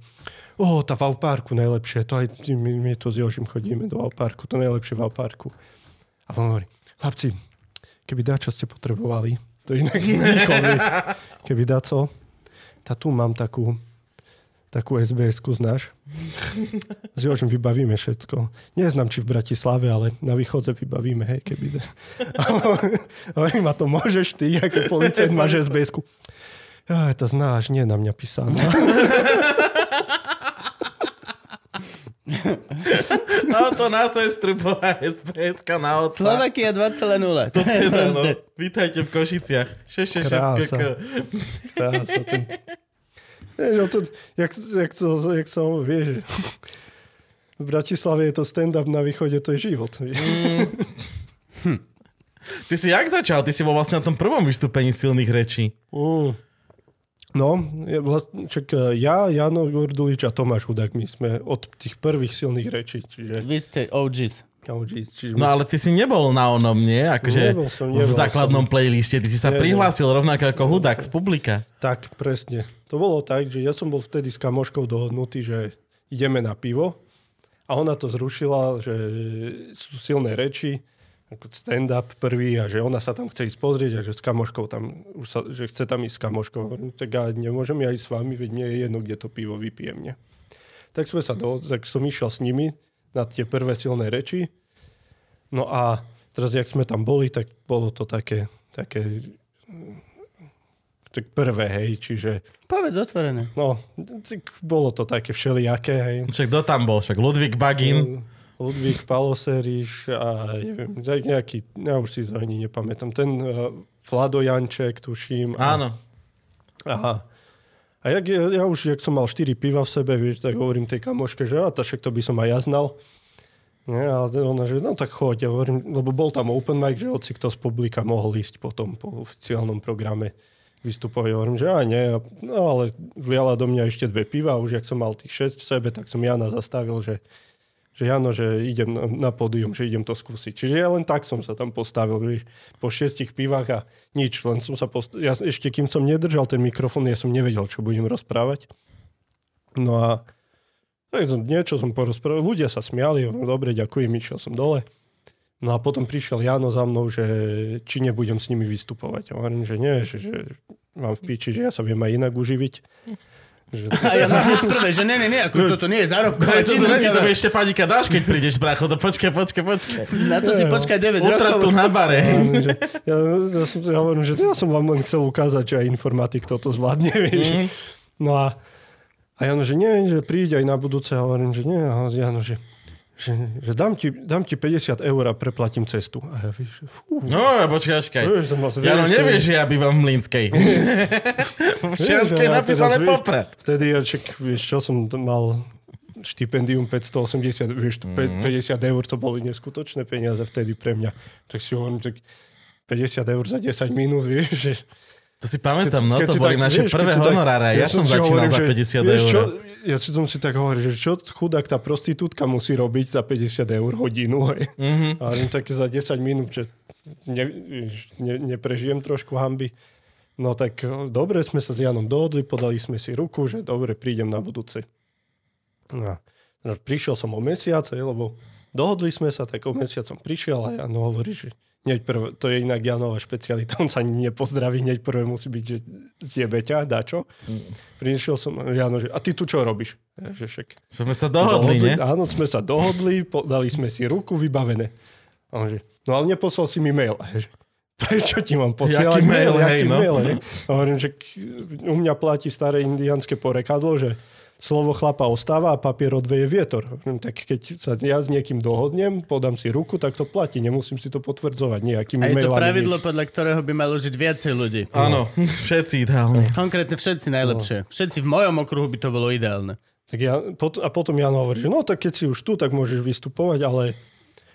[SPEAKER 4] O, tá v parku najlepšie, to aj my, my tu s Jožim chodíme do parku, to najlepšie v parku. A on hovorí, chlapci, keby dá, čo ste potrebovali, to inak nikomu, keby dá co, tá tu mám takú, takú SBS-ku, znáš? S Jožim vybavíme všetko. Neznám, či v Bratislave, ale na východze vybavíme, hej, keby... Hovorím, a to môžeš ty, ako policajt máš SBS-ku. Ja, to znáš, nie na mňa písaná.
[SPEAKER 1] Auto na sestru bola SBS-ka na otca.
[SPEAKER 2] Slovakia 2,0. To je
[SPEAKER 1] Teda, no, vítajte v Košiciach. 666
[SPEAKER 4] Krása. Krása, ten... Vieš, to, jak, jak, to, jak sa vieš, v Bratislave je to stand-up, na východe to je život. vieš.
[SPEAKER 1] Ty si jak začal? Ty si bol vlastne na tom prvom vystúpení silných rečí.
[SPEAKER 4] Mm. No, je vlastne, čak, ja, Jano Gordulič a Tomáš Hudák, my sme od tých prvých silných rečí, čiže...
[SPEAKER 2] Vy ste OGs.
[SPEAKER 4] čiže
[SPEAKER 1] No ale ty si nebol na onom, nie? Akože
[SPEAKER 4] Nebol som,
[SPEAKER 1] v
[SPEAKER 4] nebol
[SPEAKER 1] základnom playliste. Ty si sa
[SPEAKER 4] Nebol.
[SPEAKER 1] prihlásil rovnako ako hudák z publika.
[SPEAKER 4] Tak, presne. To bolo tak, že ja som bol vtedy s kamoškou dohodnutý, že ideme na pivo a ona to zrušila, že sú silné reči, ako stand-up prvý a že ona sa tam chce ísť pozrieť a že s kamoškou tam, už sa, že chce tam ísť s kamoškou. Tak ja nemôžem ja ísť s vami, veď nie je jedno, kde to pivo vypijem. Nie? Tak sme sa do, tak som išiel s nimi na tie prvé silné reči. No a teraz, jak sme tam boli, tak bolo to také, také tak prvé, hej, čiže
[SPEAKER 2] Povedz otvorené.
[SPEAKER 4] no, tak bolo to také všelijaké, hej.
[SPEAKER 1] Však kto tam bol? Však Ludvík Bagin.
[SPEAKER 4] Ludvík Paloseriš a neviem, nejaký, ja už si to ani nepamätám, ten uh, Vlado Janček, tuším. A,
[SPEAKER 1] Áno.
[SPEAKER 4] Aha. A jak, ja, ja už, jak som mal 4 piva v sebe, vieš, tak hovorím tej kamoške, že a to však to by som aj ja znal. Nie, ale ona, že no tak choď. Ja hovorím, lebo bol tam open mic, že hoci kto z publika mohol ísť potom po oficiálnom programe vystupovať. Hovorím, že aj nie. No ale vliala do mňa ešte dve piva. Už jak som mal tých 6 v sebe, tak som Jana zastavil, že, že Jano, že idem na, na pódium, že idem to skúsiť. Čiže ja len tak som sa tam postavil, vieš, po šiestich pivách a nič. Len som sa postavil. Ja ešte kým som nedržal ten mikrofón, ja som nevedel, čo budem rozprávať. No a tak som, niečo som porozprával, ľudia sa smiali, no dobre, ďakujem, išiel som dole. No a potom prišiel Jano za mnou, že či nebudem s nimi vystupovať. A hovorím, že nie, že, že mám v piči, že ja sa viem aj inak uživiť. Že,
[SPEAKER 2] A ja mám hneď prvé, že ne, ne, ne, ako toto nie je zárobková
[SPEAKER 1] To, to,
[SPEAKER 2] činnosť.
[SPEAKER 1] to mi ešte panika dáš, keď prídeš, bracho. To počkaj, počkaj, počkaj.
[SPEAKER 2] Na to si počkaj 9
[SPEAKER 1] Utratu
[SPEAKER 2] rokov.
[SPEAKER 1] na bare.
[SPEAKER 4] ja, ja, som, ja hovorím, že ja som vám len chcel ukázať, že aj informatik toto zvládne, vieš.
[SPEAKER 1] Mhm.
[SPEAKER 4] No a, a Jano, že nie, že príď aj na budúce. Hovorím, že nie. A Jano, že, že, že dám, ti, dám ti 50 eur a preplatím cestu. A ja víš, fú,
[SPEAKER 1] No, počkaj, počkaj.
[SPEAKER 4] Vieš, som mal-
[SPEAKER 1] Jano,
[SPEAKER 4] vieš,
[SPEAKER 1] nevieš, že ja bývam v Mlínskej. v Šianskej napísané popred.
[SPEAKER 4] Vtedy, ja, čak, vieš, čo som mal štipendium 580, vieš,
[SPEAKER 1] Mhm.
[SPEAKER 4] mm-hmm. 50 eur to boli neskutočné peniaze vtedy pre mňa. Tak si hovorím, tak 50 eur za 10 minút, vieš, že...
[SPEAKER 1] To si pamätám, no
[SPEAKER 4] keď
[SPEAKER 1] to boli
[SPEAKER 4] tak-
[SPEAKER 1] naše
[SPEAKER 4] vieš, keď
[SPEAKER 1] prvé
[SPEAKER 4] tak-
[SPEAKER 1] honoráre. Ja, som
[SPEAKER 4] si
[SPEAKER 1] začínal
[SPEAKER 4] hovorím,
[SPEAKER 1] za
[SPEAKER 4] že-
[SPEAKER 1] 50
[SPEAKER 4] vieš
[SPEAKER 1] eur.
[SPEAKER 4] Čo, ja si som si tak hovoril, že čo chudák tá prostitútka musí robiť za 50 eur hodinu. Hej.
[SPEAKER 1] Mhm.
[SPEAKER 4] A hovorím také za 10 minút, že ne, ne, neprežijem trošku hamby. No tak dobre, sme sa s Janom dohodli, podali sme si ruku, že dobre, prídem na budúce. No, prišiel som o mesiac, lebo dohodli sme sa, tak o mesiac som prišiel a Jano hovorí, že hneď prvé, to je inak Janová špecialita, on sa ani nepozdraví, hneď prvé musí byť, že zjebe ťa, dačo. Prišiel som, Jano, že a ty tu čo robíš? Ja, že však
[SPEAKER 1] sme sa dohodli, nie?
[SPEAKER 4] Áno, sme sa dohodli, dali sme si ruku, vybavené. A on že, no ale neposlal si mi mail. A ja, že, prečo ti mám posielať
[SPEAKER 1] Jaký mail, hej,
[SPEAKER 4] Jaký
[SPEAKER 1] no.
[SPEAKER 4] mail? A hovorím, že u mňa platí staré indianské porekadlo, že slovo chlapa ostáva a papier odveje vietor. Hovorím, Tak keď sa ja s niekým dohodnem, podám si ruku, tak to platí. Nemusím si to potvrdzovať nejakými
[SPEAKER 2] A je to
[SPEAKER 4] mailami.
[SPEAKER 2] pravidlo,
[SPEAKER 4] nič.
[SPEAKER 2] podľa ktorého by malo žiť viacej ľudí.
[SPEAKER 1] Áno, všetci ideálne.
[SPEAKER 2] Konkrétne všetci najlepšie. Všetci v mojom okruhu by to bolo ideálne.
[SPEAKER 4] Tak ja, a potom Jan hovorí, že no tak keď si už tu, tak môžeš vystupovať, ale,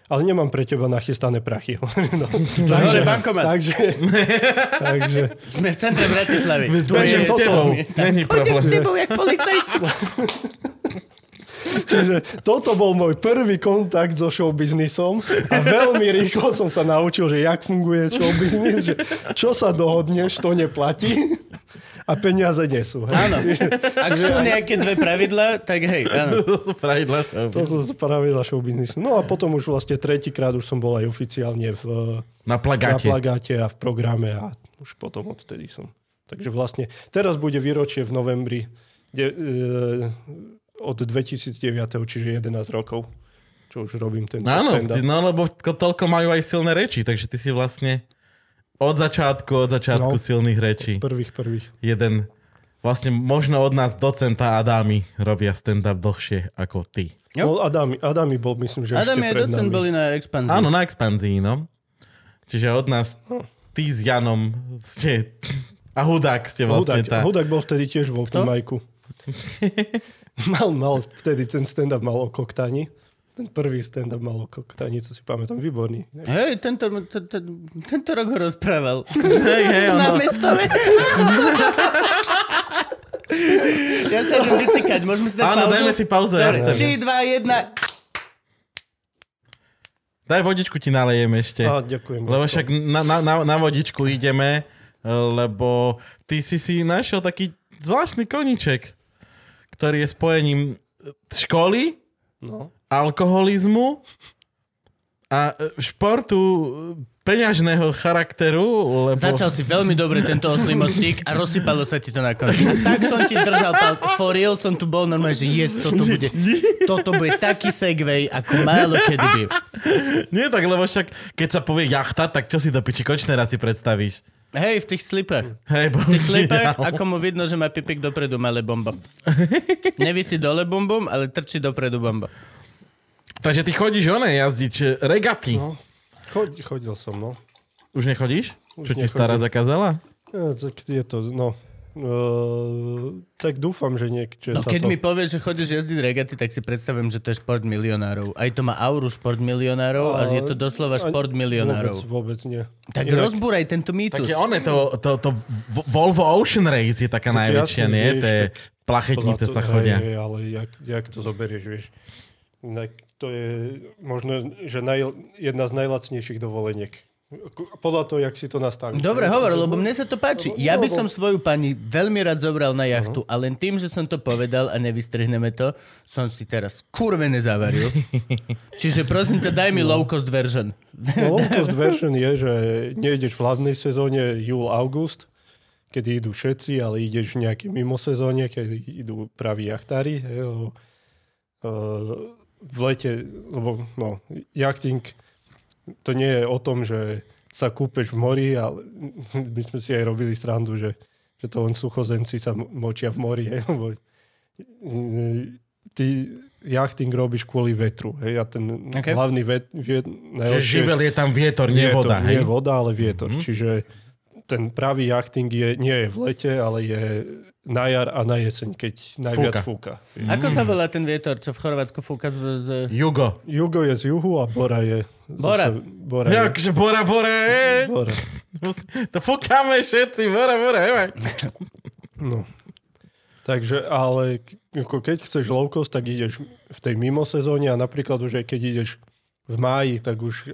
[SPEAKER 4] ale nemám pre teba nachystané prachy. no,
[SPEAKER 2] Hore bankomat.
[SPEAKER 4] takže, takže,
[SPEAKER 2] Sme v centre Bratislavy.
[SPEAKER 1] Bežím s tebou. Není
[SPEAKER 2] Poďte s
[SPEAKER 1] problém.
[SPEAKER 2] tebou, jak policajti.
[SPEAKER 4] čiže toto bol môj prvý kontakt so showbiznisom a veľmi rýchlo som sa naučil, že jak funguje showbiznis, že čo sa dohodneš, to neplatí a peniaze nie sú. hej.
[SPEAKER 2] Áno. Ak sú nejaké dve pravidla, tak hej, áno.
[SPEAKER 1] To sú pravidla.
[SPEAKER 4] To sú showbiznisu. No a potom už vlastne tretíkrát už som bol aj oficiálne v,
[SPEAKER 1] Na
[SPEAKER 4] na
[SPEAKER 1] plagáte.
[SPEAKER 4] plagáte a v programe a už potom odtedy som. Takže vlastne teraz bude výročie v novembri de, e, od 2009, čiže 11 rokov, čo už robím ten
[SPEAKER 1] Áno, no lebo to- toľko majú aj silné reči, takže ty si vlastne od začiatku, od začiatku
[SPEAKER 4] No.
[SPEAKER 1] silných rečí.
[SPEAKER 4] Prvých, prvých.
[SPEAKER 1] Jeden, vlastne možno od nás docenta Adámy robia stand-up dlhšie ako ty.
[SPEAKER 2] Jo.
[SPEAKER 4] No, Adami, Adami bol, myslím, že
[SPEAKER 2] Adam
[SPEAKER 4] ešte pred
[SPEAKER 2] docent
[SPEAKER 4] nami.
[SPEAKER 2] boli na expanzii.
[SPEAKER 1] Áno, na expanzii, no. Čiže od nás, ty s Janom ste, a Hudák ste vlastne
[SPEAKER 4] Hudák,
[SPEAKER 1] tá.
[SPEAKER 4] Hudák bol vtedy tiež v open mal, mal, vtedy ten stand-up mal o koktani. Ten prvý stand-up mal o koktani, to si pamätám, výborný.
[SPEAKER 2] Hej, tento, ten, ten, tento rok ho rozprával.
[SPEAKER 1] Hej, hej,
[SPEAKER 2] Na
[SPEAKER 1] ono.
[SPEAKER 2] mestove. ja sa idem vycikať, môžeme si dať
[SPEAKER 1] Áno,
[SPEAKER 2] pauzu?
[SPEAKER 1] dajme si pauzu, ja
[SPEAKER 2] Dobre,
[SPEAKER 1] chcem.
[SPEAKER 2] 3, 2, 1.
[SPEAKER 1] Daj vodičku ti nalejem ešte.
[SPEAKER 4] Á, ďakujem.
[SPEAKER 1] Lebo však na, na, na, na vodičku ideme, lebo ty si si našiel taký zvláštny koníček, ktorý je spojením školy,
[SPEAKER 4] No.
[SPEAKER 1] Alkoholizmu a e, športu e, peňažného charakteru, lebo...
[SPEAKER 2] Začal si veľmi dobre tento oslý mostík a rozsypalo sa ti to na konci. A tak som ti držal palce. For real som tu bol normálne, že yes, toto bude, toto bude taký segway, ako málo kedy by.
[SPEAKER 1] Nie tak, lebo však keď sa povie jachta, tak čo si do piči Kočnera si predstavíš?
[SPEAKER 2] Hej, v tých slipách.
[SPEAKER 1] Hej,
[SPEAKER 2] V tých slipách, ako mu vidno, že má pipik dopredu malé bomba. Nevisí dole bombom, ale trčí dopredu bomba.
[SPEAKER 1] Takže ty chodíš one jazdiť e, regaty.
[SPEAKER 4] No. Chod, chodil som, no.
[SPEAKER 1] Už nechodíš?
[SPEAKER 4] Už
[SPEAKER 1] Čo ti
[SPEAKER 4] nechodím.
[SPEAKER 1] stará zakázala?
[SPEAKER 4] Ja, tak je to, no. Uh, tak dúfam, že niekde
[SPEAKER 2] No keď
[SPEAKER 4] to...
[SPEAKER 2] mi povieš, že chodíš jazdiť regaty, tak si predstavím, že to je šport milionárov. Aj to má auru šport milionárov a je to doslova šport milionárov.
[SPEAKER 4] Vôbec, vôbec nie.
[SPEAKER 2] Tak
[SPEAKER 4] Inak-
[SPEAKER 2] rozbúraj tento mýtus.
[SPEAKER 1] Tak je one, to, to, to Volvo Ocean Race je taká
[SPEAKER 4] Tak
[SPEAKER 1] najväčšia,
[SPEAKER 4] jasne,
[SPEAKER 1] nie?
[SPEAKER 4] vieš,
[SPEAKER 1] Tie
[SPEAKER 4] tak
[SPEAKER 1] plachetnice sa
[SPEAKER 4] to-
[SPEAKER 1] chodia.
[SPEAKER 4] Hej, ale jak, jak to zoberieš, vieš. Inak to je možno, že naj, jedna z najlacnejších dovoleniek. Podľa toho, jak si to nastavíš.
[SPEAKER 2] Dobre, hovor, lebo mne sa to páči. Ja by som svoju pani veľmi rád zobral na jachtu, a len tým, že som to povedal a nevystrihneme to, som si teraz kurve nezavaril. Čiže prosím ťa, daj mi low cost version.
[SPEAKER 4] No, low cost version je, že nejdeš v hlavnej sezóne júl-august, kedy idú všetci, ale ideš v nejakej mimo sezóne, kedy idú praví jachtári. uh, v lete, lebo no, jachting to nie je o tom, že sa kúpeš v mori, ale my sme si aj robili srandu, že, že to len suchozemci sa mo- močia v mori, hej, lebo ty jachting robíš kvôli vetru, hej, a ten
[SPEAKER 2] Ok.
[SPEAKER 4] okay. hlavný vet, viet,
[SPEAKER 1] Že
[SPEAKER 4] najlepšie-
[SPEAKER 1] živel je tam vietor, nie
[SPEAKER 4] vietor,
[SPEAKER 1] voda, hej?
[SPEAKER 4] Nie voda, ale vietor.
[SPEAKER 1] Mhm.
[SPEAKER 4] Mm-hmm. Čiže ten pravý jachting je, nie je v lete, ale je na jar a na jeseň, keď najviac
[SPEAKER 1] Fúka.
[SPEAKER 4] fúka.
[SPEAKER 2] Ako sa volá ten vietor, čo v Chorvátsku fúka z... z...
[SPEAKER 1] Jugo.
[SPEAKER 4] Jugo je z juhu a Bora je...
[SPEAKER 2] Bora.
[SPEAKER 4] Zase, Bora je,
[SPEAKER 1] Jakže Bora, Bora, je.
[SPEAKER 4] Bora.
[SPEAKER 1] To fúkame všetci, Bora, Bora, je.
[SPEAKER 4] No. Takže, ale keď chceš low cost, tak ideš v tej mimo sezóne a napríklad už aj keď ideš v máji, tak už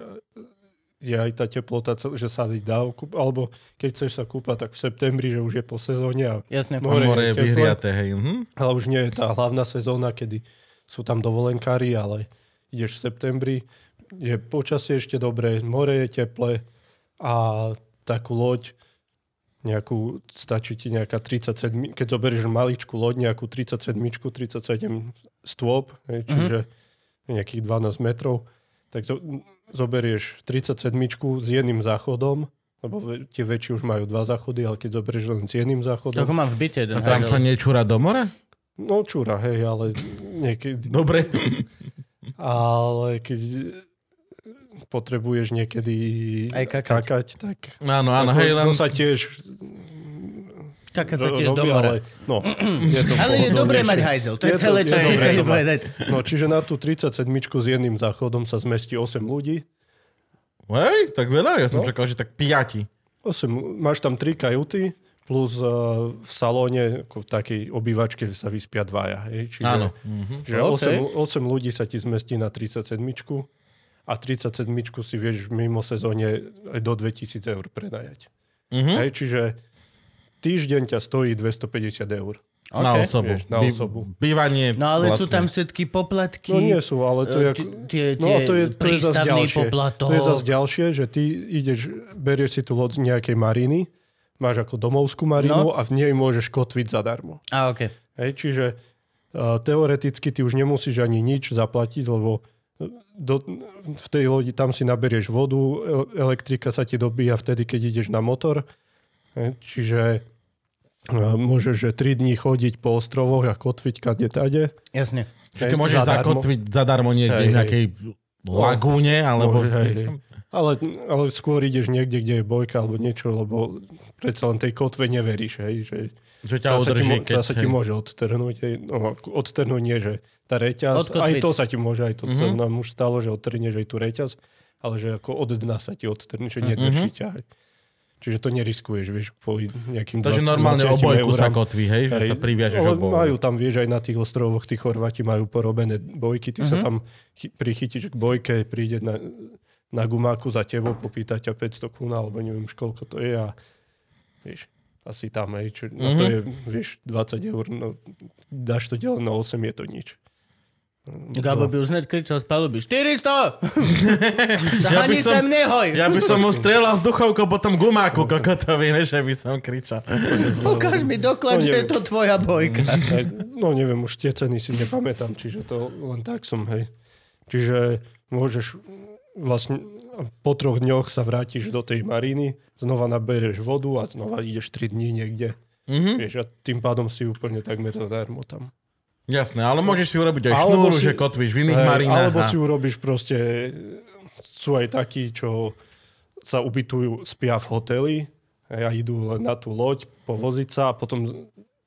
[SPEAKER 4] je aj tá teplota, že sa dá okúp- alebo keď chceš sa kúpať, tak v septembri, že už je po sezóne a
[SPEAKER 2] Jasne.
[SPEAKER 4] More je
[SPEAKER 1] more je vyhriaté, hej. Mhm.
[SPEAKER 4] Ale už nie je tá hlavná sezóna, kedy sú tam dovolenkári, ale ideš v septembri, je počasie ešte dobré, more je teplé a takú loď nejakú, stačí ti nejaká 37, keď zoberieš maličku loď, nejakú 37, 37 stôp, hej, čiže nejakých 12 metrov, tak to zoberieš 37 s jedným záchodom, lebo tie väčšie už majú dva záchody, ale keď zoberieš len s jedným záchodom,
[SPEAKER 2] Ako mám v byte.
[SPEAKER 1] A tam sa nečúra do mora?
[SPEAKER 4] No čúra, hej, ale niekedy,
[SPEAKER 1] Dobre.
[SPEAKER 4] ale keď potrebuješ niekedy
[SPEAKER 2] Aj kakať.
[SPEAKER 4] kakať tak
[SPEAKER 1] Áno, áno, hej, len...
[SPEAKER 4] sa tiež
[SPEAKER 2] Kaká sa
[SPEAKER 4] ro-
[SPEAKER 2] tiež do
[SPEAKER 4] robí,
[SPEAKER 2] mora.
[SPEAKER 4] ale, no, je to
[SPEAKER 2] Ale je dobré mať hajzel, to je
[SPEAKER 4] Je to-
[SPEAKER 2] celé, čo
[SPEAKER 4] je dobré to
[SPEAKER 2] povedať.
[SPEAKER 4] No, čiže na tú 37 s jedným záchodom sa zmestí 8 ľudí.
[SPEAKER 1] Hej, tak veľa, ja som
[SPEAKER 4] No.
[SPEAKER 1] čakal, že tak piati.
[SPEAKER 4] 8, máš tam 3 kajuty, plus uh, v salóne, ako v takej obývačke sa vyspia dvaja. Hej? Čiže,
[SPEAKER 1] Áno. Mhm.
[SPEAKER 4] Že
[SPEAKER 2] OK.
[SPEAKER 4] 8, 8 ľudí sa ti zmestí na 37 a 37 si vieš mimo sezóne aj do 2000 eur predajať.
[SPEAKER 1] Mhm.
[SPEAKER 4] Hej, čiže týždeň ťa stojí 250 eur.
[SPEAKER 1] Na
[SPEAKER 2] OK.
[SPEAKER 1] osobu.
[SPEAKER 4] Vieš, na
[SPEAKER 1] Bí-
[SPEAKER 4] osobu.
[SPEAKER 1] Bývanie
[SPEAKER 2] No ale sú
[SPEAKER 1] vlastne.
[SPEAKER 2] tam všetky poplatky.
[SPEAKER 4] No nie sú, ale to je...
[SPEAKER 2] e,
[SPEAKER 4] Ako,
[SPEAKER 2] tie,
[SPEAKER 4] no to je, to je zase
[SPEAKER 2] prístavný
[SPEAKER 4] ďalšie.
[SPEAKER 2] poplatok.
[SPEAKER 4] To je zase ďalšie, že ty ideš, berieš si tú loď z nejakej mariny, máš ako domovskú marinu
[SPEAKER 2] No.
[SPEAKER 4] a v nej môžeš kotviť zadarmo.
[SPEAKER 2] A okej.
[SPEAKER 4] Hej, čiže uh, teoreticky ty už nemusíš ani nič zaplatiť, lebo e, do, v tej lodi tam si naberieš vodu, e- elektrika sa ti dobíja vtedy, keď ideš na motor. Hej, čiže uh, môžeš že 3 dní chodiť po ostrovoch a kotviť kade tade.
[SPEAKER 2] Jasne.
[SPEAKER 1] Čiže ty môžeš
[SPEAKER 4] zadarmo.
[SPEAKER 1] zakotviť zadarmo niekde
[SPEAKER 4] Hej,
[SPEAKER 1] v
[SPEAKER 4] hej.
[SPEAKER 1] nejakej lagúne, alebo...
[SPEAKER 4] Môže, hej, hej. Ale, ale skôr ideš niekde, kde je bojka alebo niečo, lebo predsa len tej kotve neveríš, hej, že
[SPEAKER 1] Čo ťa
[SPEAKER 4] tá sa, ti,
[SPEAKER 1] keď...
[SPEAKER 4] tá sa ti
[SPEAKER 1] hej.
[SPEAKER 4] môže odtrhnúť. Hej. No, odtrhnúť nie, že tá reťaz,
[SPEAKER 2] Odkotviť.
[SPEAKER 4] aj to sa ti môže, aj to mm-hmm. sa
[SPEAKER 1] Mhm.
[SPEAKER 4] nám už stalo, že odtrhneš aj tú reťaz, ale že ako od dna sa ti odtrhne, že nedrží ťa. Hej. Čiže to neriskuješ, vieš, kvôli nejakým
[SPEAKER 1] Takže
[SPEAKER 4] 20
[SPEAKER 1] normálne obojku sa
[SPEAKER 4] eurám.
[SPEAKER 1] kotví, hej, že
[SPEAKER 4] Hej.
[SPEAKER 1] sa priviažeš obou.
[SPEAKER 4] Majú tam, vieš, aj na tých ostrovoch, tí Chorváti majú porobené bojky, ty mm-hmm. sa
[SPEAKER 2] Mhm.
[SPEAKER 4] tam chy- prichytíš k bojke, príde na, na gumáku za tebou, popýta ťa 500 kún, alebo neviem, koľko to je a vieš, asi tam, hej, čo, mm-hmm. to
[SPEAKER 1] Mhm.
[SPEAKER 4] je, vieš, 20 eur, no, dáš to delen na 8, je to nič.
[SPEAKER 2] Gabo by už hneď kričal z paluby. 400!
[SPEAKER 1] Ja by som-
[SPEAKER 2] sem nehoj!
[SPEAKER 1] Ja by som mu strelal s duchovkou po tom gumáku kokotovi, než by som kričal.
[SPEAKER 2] Ukáž mi doklad,
[SPEAKER 4] No,
[SPEAKER 2] že je to tvoja bojka.
[SPEAKER 4] Hej, no neviem, už tie ceny si nepamätám, čiže to len tak som, hej. Čiže môžeš vlastne po troch dňoch sa vrátiš do tej mariny, znova nabereš vodu a znova ideš 3 dní niekde.
[SPEAKER 1] Mhm.
[SPEAKER 4] Vieš, a tým pádom si úplne takmer zadarmo tam.
[SPEAKER 1] Jasné, ale môžeš si urobiť aj
[SPEAKER 4] Alebo
[SPEAKER 1] šnúru,
[SPEAKER 4] si-
[SPEAKER 1] že kotvíš v iných
[SPEAKER 4] Hej,
[SPEAKER 1] marinách.
[SPEAKER 4] alebo
[SPEAKER 1] a-
[SPEAKER 4] si urobíš proste, sú aj takí, čo sa ubytujú, spia v hoteli, Hej, a idú len na tú loď, povoziť sa a potom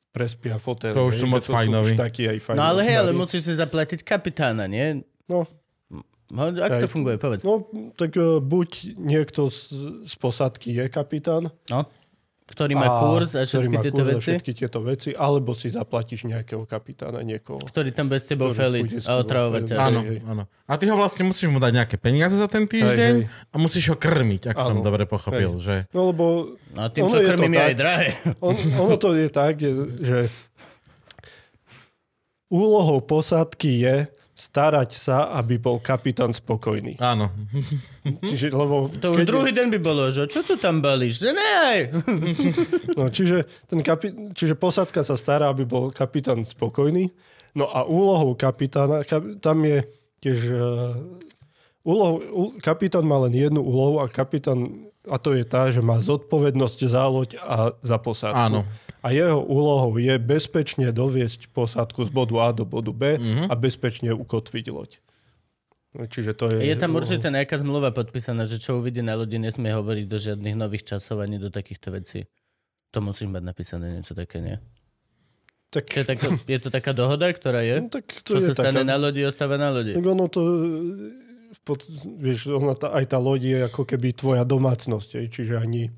[SPEAKER 4] prespia fotel.
[SPEAKER 1] To už sú moc fajnoví.
[SPEAKER 2] No ale hej, ale musíš si zaplatiť kapitána, nie?
[SPEAKER 4] No,
[SPEAKER 2] No, ako to
[SPEAKER 4] Hej.
[SPEAKER 2] funguje, povedz.
[SPEAKER 4] no, tak uh, buď niekto z, z posádky je kapitán.
[SPEAKER 2] No. Ktorý má kurz a všetky
[SPEAKER 4] má
[SPEAKER 2] tieto
[SPEAKER 4] kurz a
[SPEAKER 2] veci.
[SPEAKER 4] všetky tieto veci, alebo si zaplatíš nejakého kapitána, niekoho.
[SPEAKER 2] Ktorý tam bez tebou
[SPEAKER 4] Ktorý
[SPEAKER 2] feliť a otravovať.
[SPEAKER 1] Áno,
[SPEAKER 4] hej.
[SPEAKER 1] áno. A ty ho vlastne musíš mu dať nejaké peniaze za ten týždeň
[SPEAKER 4] hej.
[SPEAKER 1] a musíš ho krmiť, ak som
[SPEAKER 4] Áno.
[SPEAKER 1] dobre pochopil. Že...
[SPEAKER 4] No lebo
[SPEAKER 2] No a tým, čo krmím, je
[SPEAKER 4] tak.
[SPEAKER 2] aj drahé.
[SPEAKER 4] on, ono to je tak, je, že úlohou posádky je starať sa, aby bol kapitán spokojný.
[SPEAKER 1] Áno.
[SPEAKER 4] Čiže, lebo
[SPEAKER 2] To už
[SPEAKER 4] keď-
[SPEAKER 2] druhý deň by bolo, že čo tu tam balíš? Že ne!
[SPEAKER 4] No, čiže, ten kapi- čiže posádka sa stará, aby bol kapitán spokojný. No a úlohou kapitána, kap- tam je tiež... Uh, úlohou, ú- kapitán má len jednu úlohu a kapitán, a to je tá, že má zodpovednosť za loď a za posádku.
[SPEAKER 1] Áno.
[SPEAKER 4] A jeho úlohou je bezpečne doviesť posádku z bodu A do bodu B
[SPEAKER 1] Mhm.
[SPEAKER 4] a bezpečne ukotviť loď. Čiže to je...
[SPEAKER 2] Je tam určite nejaká zmluva podpísaná, že čo uvidí na lodi, nesmie hovoriť do žiadnych nových časov ani do takýchto vecí. To musíš mať napísané niečo také, nie?
[SPEAKER 4] Tak,
[SPEAKER 2] Je, tak, je to taká dohoda, ktorá je?
[SPEAKER 4] no, tak to
[SPEAKER 2] Čo
[SPEAKER 4] je
[SPEAKER 2] sa stane
[SPEAKER 4] taká...
[SPEAKER 2] na lodi, ostáva na lodi.
[SPEAKER 4] Tak ono to, e, pod, vieš, ona tá, aj tá loď je ako keby tvoja domácnosť, čiže ani,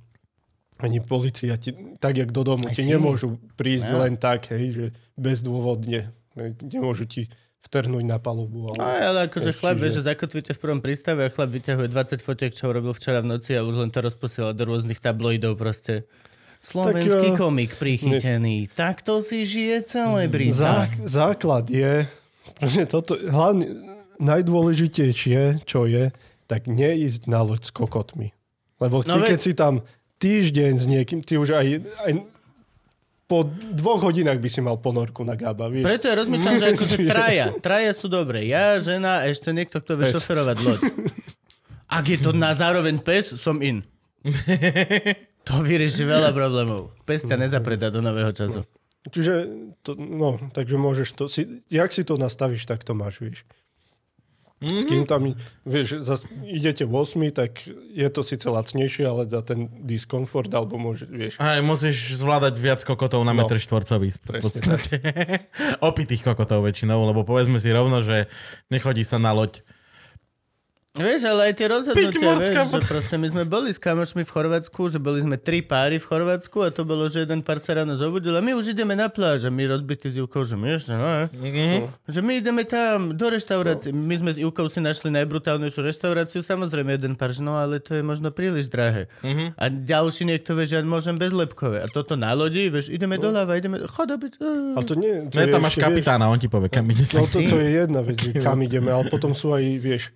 [SPEAKER 4] ani policia ti, tak jak do domu,
[SPEAKER 2] Aj
[SPEAKER 4] ti
[SPEAKER 2] si.
[SPEAKER 4] nemôžu prísť
[SPEAKER 2] Ja.
[SPEAKER 4] len tak, hej, že bezdôvodne. Hej, Nemôžu ti vtrhnúť na palubu. Ale...
[SPEAKER 2] Aj, ale akože
[SPEAKER 4] Čiže-
[SPEAKER 2] chlap, vieš, že zakotvíte v prvom prístave a chlap vyťahuje 20 fotiek, čo robil včera v noci a už len to rozposiela do rôznych tabloidov proste. Slovenský
[SPEAKER 4] Tak, eh,
[SPEAKER 2] komik prichytený. Takto si žije celé Brita.
[SPEAKER 4] Zá, základ je, toto, hlavne, najdôležitejšie, čo je, tak neísť na loď s kokotmi. Lebo ty,
[SPEAKER 2] No
[SPEAKER 4] keď si tam týždeň s niekým, ty už aj, aj po dvoch hodinách by si mal ponorku na gába, vieš?
[SPEAKER 2] Preto ja rozmýšľam, že akože traja. Traja sú dobré. Ja, žena a ešte niekto, kto vie šoferovať loď. Ak je to na zároveň pes, som in. To vyrieši veľa problémov. Pes ťa nezapredá do nového času.
[SPEAKER 4] Čiže, to, no, takže môžeš to, si, jak si to nastavíš, tak to máš, vieš. S kým tam, vieš, zas, idete v 8, tak je to síce lacnejšie, ale za ten diskomfort, alebo môže, vieš,
[SPEAKER 1] Aj musíš zvládať viac kokotov na
[SPEAKER 4] No.
[SPEAKER 1] metr štvorcový. V podstate. Opitých kokotov väčšinou, lebo povedzme si rovno, že nechodí sa na loď.
[SPEAKER 2] Vieš, ale aj tie rozhodnutia, vieš, že proste my sme boli s kamošmi v Chorvátsku, že boli sme tri páry v Chorvátsku a to bolo, že jeden pár sa ráno zobudil a my už ideme na pláž a my rozbití s Ivkou, že my ešte, no,
[SPEAKER 1] Mhm.
[SPEAKER 2] že my ideme tam do reštaurácie. My sme s Ivkou si našli najbrutálnejšiu reštauráciu, samozrejme jeden pár, že no ale to je možno príliš drahé.
[SPEAKER 1] Mhm.
[SPEAKER 2] A ďalší niekto vie, že ja môžem bez lepkové. A toto na lodi, vieš, ideme doľava, ideme, chod obiť.
[SPEAKER 4] ale to nie... To
[SPEAKER 1] Ne,
[SPEAKER 4] je
[SPEAKER 1] tam máš
[SPEAKER 4] ešte, vieš,
[SPEAKER 1] kapitána, on ti povie, kam ideš.
[SPEAKER 4] No to, to je jedna vec, že kam ideme, ale potom sú aj, vieš,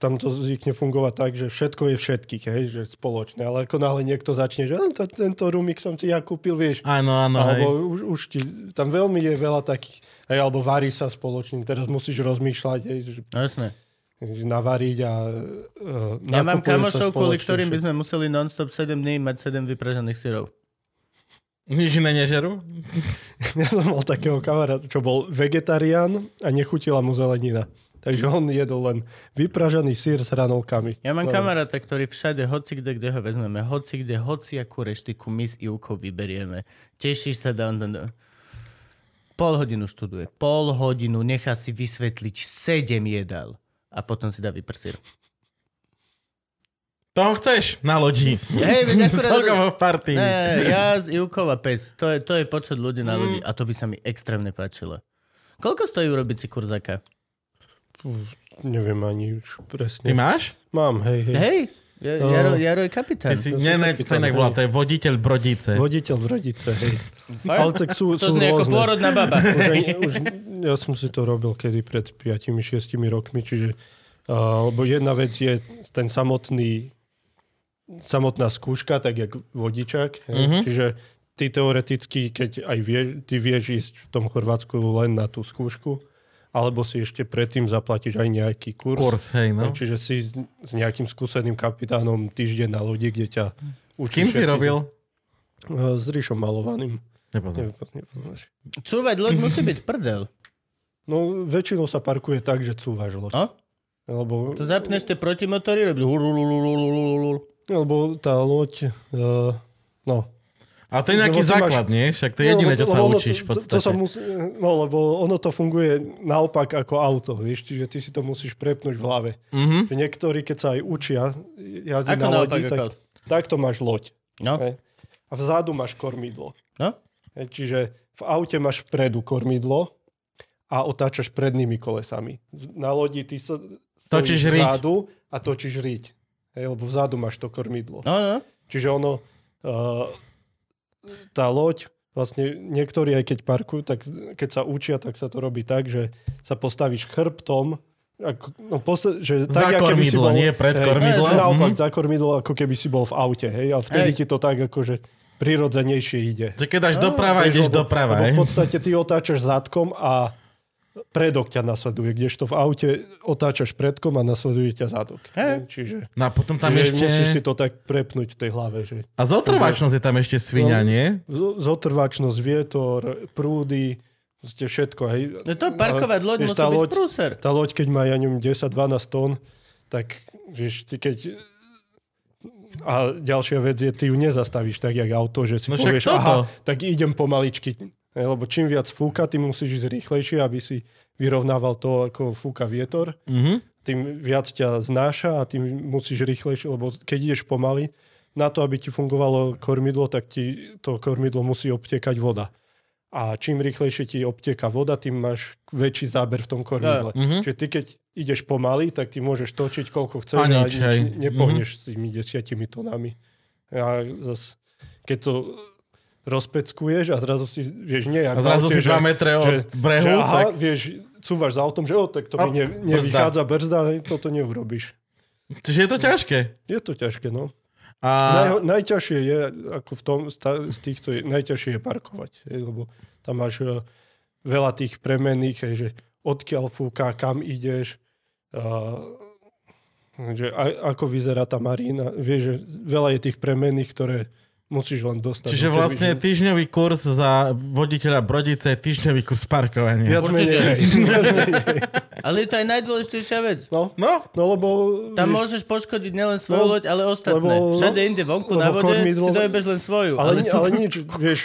[SPEAKER 4] tam to zvykne fungovať tak, že všetko je všetkých, hej, že spoločné, ale ako náhle niekto začne, že "A, to, tento rumik som si ja kúpil, vieš,
[SPEAKER 1] Áno, áno, hej.
[SPEAKER 4] alebo už, už ti, tam veľmi je veľa takých, hej, alebo varí sa spoločne, teraz musíš rozmýšľať, hej, že,
[SPEAKER 2] No jasné.
[SPEAKER 4] že navariť a uh,
[SPEAKER 2] Ja mám kamošov, kvôli ktorým by sme museli non-stop 7 dní mať 7 vypražených syrov.
[SPEAKER 1] Nič iné nežerú?
[SPEAKER 4] Ja som mal takého kamaráta, čo bol vegetarián a nechutila mu zelenina. Takže on jedol len vypražaný sír s hranolkami.
[SPEAKER 2] Ja mám
[SPEAKER 4] No.
[SPEAKER 2] kamaráta, ktorý všade, hoci kde, kde ho vezmeme, hoci kde, hoci akú reštiku my s Ivkou vyberieme. Tešíš sa, dan, dan, dan. Pol hodinu študuje. Pol hodinu nechá si vysvetliť sedem jedál. A potom si dá vyprsír.
[SPEAKER 1] Toho chceš na lodi.
[SPEAKER 2] Hej, veď akurát...
[SPEAKER 1] Celkovo v partii.
[SPEAKER 2] Ne, ja z Ivkou a pes. To je, to je počet ľudí na ľudí. A to by sa mi extrémne páčilo. Koľko stojí urobiť si kurzaka?
[SPEAKER 4] Neviem ani už
[SPEAKER 1] Ty
[SPEAKER 4] presne.
[SPEAKER 1] máš?
[SPEAKER 4] Mám, hej, hej.
[SPEAKER 2] Hej, ja,
[SPEAKER 4] No.
[SPEAKER 2] Jaro, Jaro je kapitán.
[SPEAKER 1] Ty si, nie, ne, sa inak volá, to je voditeľ Brodice.
[SPEAKER 4] Voditeľ v rodice, hej. Ale tak sú,
[SPEAKER 2] To
[SPEAKER 4] sú
[SPEAKER 2] znie ako pôrodná baba.
[SPEAKER 4] Už, aj, už, ja som si to robil kedy pred 5-6 rokmi, čiže uh, lebo jedna vec je ten samotný samotná skúška, tak jak vodičák.
[SPEAKER 1] Mhm.
[SPEAKER 4] Mm-hmm. Čiže ty teoreticky, keď aj vieš, ty vieš ísť v tom Chorvátsku len na tú skúšku, alebo si ešte predtým zaplatíš aj nejaký kurz.
[SPEAKER 1] Kurs, hej, no.
[SPEAKER 4] Čiže si s, s nejakým skúseným kapitánom týždeň na lodi, kde ťa
[SPEAKER 1] S
[SPEAKER 4] učí
[SPEAKER 1] kým si robil?
[SPEAKER 4] Uh, S Ríšom Malovaným.
[SPEAKER 1] Nepoznám.
[SPEAKER 4] Nepoz- nepoznáš.
[SPEAKER 2] Cúvať loď musí byť prdel.
[SPEAKER 4] No, väčšinou sa parkuje tak, že cúvaš loď.
[SPEAKER 2] No?
[SPEAKER 4] Lebo
[SPEAKER 2] To zapneš tie protimotory, robí.
[SPEAKER 4] Lebo tá loď, uh, no,
[SPEAKER 1] A to je nejaký
[SPEAKER 4] ty máš-
[SPEAKER 1] základ, nie? Však to je
[SPEAKER 4] No,
[SPEAKER 1] jediné, čo sa
[SPEAKER 4] lebo ono
[SPEAKER 1] učíš v
[SPEAKER 4] to, to,
[SPEAKER 1] podstate.
[SPEAKER 4] to sa musí, no, lebo ono to funguje naopak ako auto, vieš, čiže ty si to musíš prepnúť v hlave.
[SPEAKER 1] Mhm.
[SPEAKER 4] Že Niektorí, keď sa aj učia jazdiť na lodi, tak,
[SPEAKER 2] ako?
[SPEAKER 4] takto máš loď.
[SPEAKER 2] No,
[SPEAKER 4] Hej. A vzadu máš kormidlo.
[SPEAKER 2] no.
[SPEAKER 4] Hej, Čiže v aute máš vpredu kormidlo a otáčaš prednými kolesami. Na lodi ty sa
[SPEAKER 1] Točíš
[SPEAKER 4] stojíš
[SPEAKER 1] riť.
[SPEAKER 4] vzadu a točíš riť. Hej, lebo vzadu máš to kormidlo.
[SPEAKER 2] No, no.
[SPEAKER 4] Čiže ono, uh, tá loď, vlastne niektorí aj keď parkujú, tak keď sa učia, tak sa to robí tak, že sa postavíš chrbtom, ako, no, posta- že
[SPEAKER 1] Za
[SPEAKER 4] tak, si
[SPEAKER 1] kormidlo,
[SPEAKER 4] bol,
[SPEAKER 1] nie pred
[SPEAKER 4] hej,
[SPEAKER 1] kormidlo.
[SPEAKER 4] hej, Naopak,
[SPEAKER 1] Mhm.
[SPEAKER 4] za kormidlo, ako keby si bol v aute, hej, a vtedy
[SPEAKER 2] Hej.
[SPEAKER 4] ti to tak akože prirodzenejšie ide.
[SPEAKER 1] Že keď dáš doprava, ideš
[SPEAKER 4] lebo-
[SPEAKER 1] doprava,
[SPEAKER 4] lebo v podstate ty otáčaš zadkom a predok ťa nasleduje, kdežto v aute otáčaš predkom a nasleduje ťa zadok.
[SPEAKER 2] Hej.
[SPEAKER 4] Čiže,
[SPEAKER 1] No a potom tam
[SPEAKER 4] čiže
[SPEAKER 1] ešte...
[SPEAKER 4] musíš si to tak prepnúť v tej hlave. Že
[SPEAKER 1] A zotrvačnosť je tam ešte svinia,
[SPEAKER 4] No.
[SPEAKER 1] nie?
[SPEAKER 4] zotrvačnosť, vietor, prúdy, proste všetko. Hej.
[SPEAKER 2] No to parkovať loď musí byť
[SPEAKER 4] loď-
[SPEAKER 2] prúser.
[SPEAKER 4] Tá loď, keď má, ja neviem, 10-12 tón, tak vieš, ty keď... A ďalšia vec je, ty ju nezastavíš tak, jak auto, že si
[SPEAKER 1] No
[SPEAKER 4] povieš,
[SPEAKER 1] toto.
[SPEAKER 4] aha, tak idem pomaličky. Lebo čím viac fúka, ty musíš ísť rýchlejšie, aby si vyrovnával to, ako fúka vietor.
[SPEAKER 1] Mhm.
[SPEAKER 4] Tým viac ťa znáša a tým musíš rýchlejšie, lebo keď ideš pomaly, na to, aby ti fungovalo kormidlo, tak ti to kormidlo musí obtekať voda. A čím rýchlejšie ti obteka voda, tým máš väčší záber v tom kormidle.
[SPEAKER 1] Mhm.
[SPEAKER 4] Čiže ty, keď ideš pomaly, tak ty môžeš točiť koľko chceš
[SPEAKER 1] A
[SPEAKER 4] a,
[SPEAKER 1] nič,
[SPEAKER 4] nič,
[SPEAKER 1] hej.
[SPEAKER 4] nepohneš s tými desiatimi tonami. A zas, keď to rozpeckuješ a zrazu si, vieš, nie,
[SPEAKER 1] A zrazu si 2 metre od brehu,
[SPEAKER 4] že, aha,
[SPEAKER 1] tak...
[SPEAKER 4] vieš, cúvaš za autom, že o, tak to mi ne,
[SPEAKER 1] brzda.
[SPEAKER 4] nevychádza brzda, hej, toto neurobíš.
[SPEAKER 1] Čiže je to ťažké.
[SPEAKER 4] Je to ťažké, no.
[SPEAKER 1] A...
[SPEAKER 4] Naj, najťažšie je, ako v tom, z týchto, je, najťažšie je parkovať, lebo tam máš uh, veľa tých premenných, hej, že odkiaľ fúka, kam ideš, uh, že a, ako vyzerá tá marína. Vieš, že veľa je tých premenných, ktoré musíš len dostať.
[SPEAKER 1] Čiže
[SPEAKER 4] No,
[SPEAKER 1] vlastne
[SPEAKER 4] že-
[SPEAKER 1] týždňový kurz za voditeľa Brodice je týždňový kurz parkovania.
[SPEAKER 4] Viac menej.
[SPEAKER 2] Ale je to aj najdôležitejšia vec.
[SPEAKER 4] No,
[SPEAKER 1] No,
[SPEAKER 4] no lebo...
[SPEAKER 2] Tam
[SPEAKER 4] vieš,
[SPEAKER 2] môžeš poškodiť nielen svoju
[SPEAKER 4] No,
[SPEAKER 2] loď, ale ostatné.
[SPEAKER 4] lebo-
[SPEAKER 2] Všade inde vonku na vode
[SPEAKER 4] kormidlo-
[SPEAKER 2] si dojebeš len svoju.
[SPEAKER 4] Ale,
[SPEAKER 2] Ale,
[SPEAKER 4] ale,
[SPEAKER 2] tu...
[SPEAKER 4] ale nič, vieš,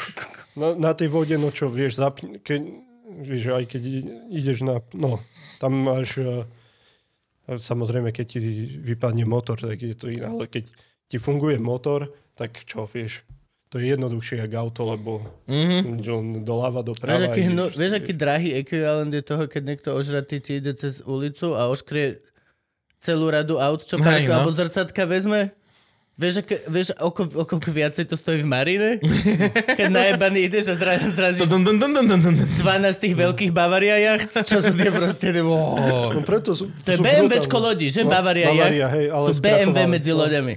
[SPEAKER 4] na, na tej vode, no čo, vieš, zapni, keď, vieš, aj keď ideš na, no, tam máš, uh, samozrejme, keď ti vypadne motor, tak je to iné, ale keď ti funguje motor, tak čo, vieš, to je jednoduchšie jak auto, lebo
[SPEAKER 1] mhm.
[SPEAKER 4] že on doľava, doprava.
[SPEAKER 2] Vieš, aký,
[SPEAKER 4] ideš proste-
[SPEAKER 2] vieš, aký drahý ekvivalent je toho, keď niekto ožratý ti ide cez ulicu a oškrie celú radu aut, čo
[SPEAKER 1] Hej,
[SPEAKER 2] parku,
[SPEAKER 1] no.
[SPEAKER 2] alebo zrcatka vezme? Vieš, aké, vieš o, o koľko viacej to stojí v Marine? Keď najebaný ideš a zra, zrazíš
[SPEAKER 1] Dun, dun, dun, dun, dun, dun.
[SPEAKER 2] 12 tých veľkých Bavaria jacht, čo sú tie proste... Wow.
[SPEAKER 4] No preto sú,
[SPEAKER 2] To je BMWčko lodi, že?
[SPEAKER 4] No,
[SPEAKER 2] Bavaria,
[SPEAKER 4] Bavaria,
[SPEAKER 2] jacht
[SPEAKER 4] hej, ale
[SPEAKER 2] sú BMW medzi
[SPEAKER 4] No.
[SPEAKER 2] loďami.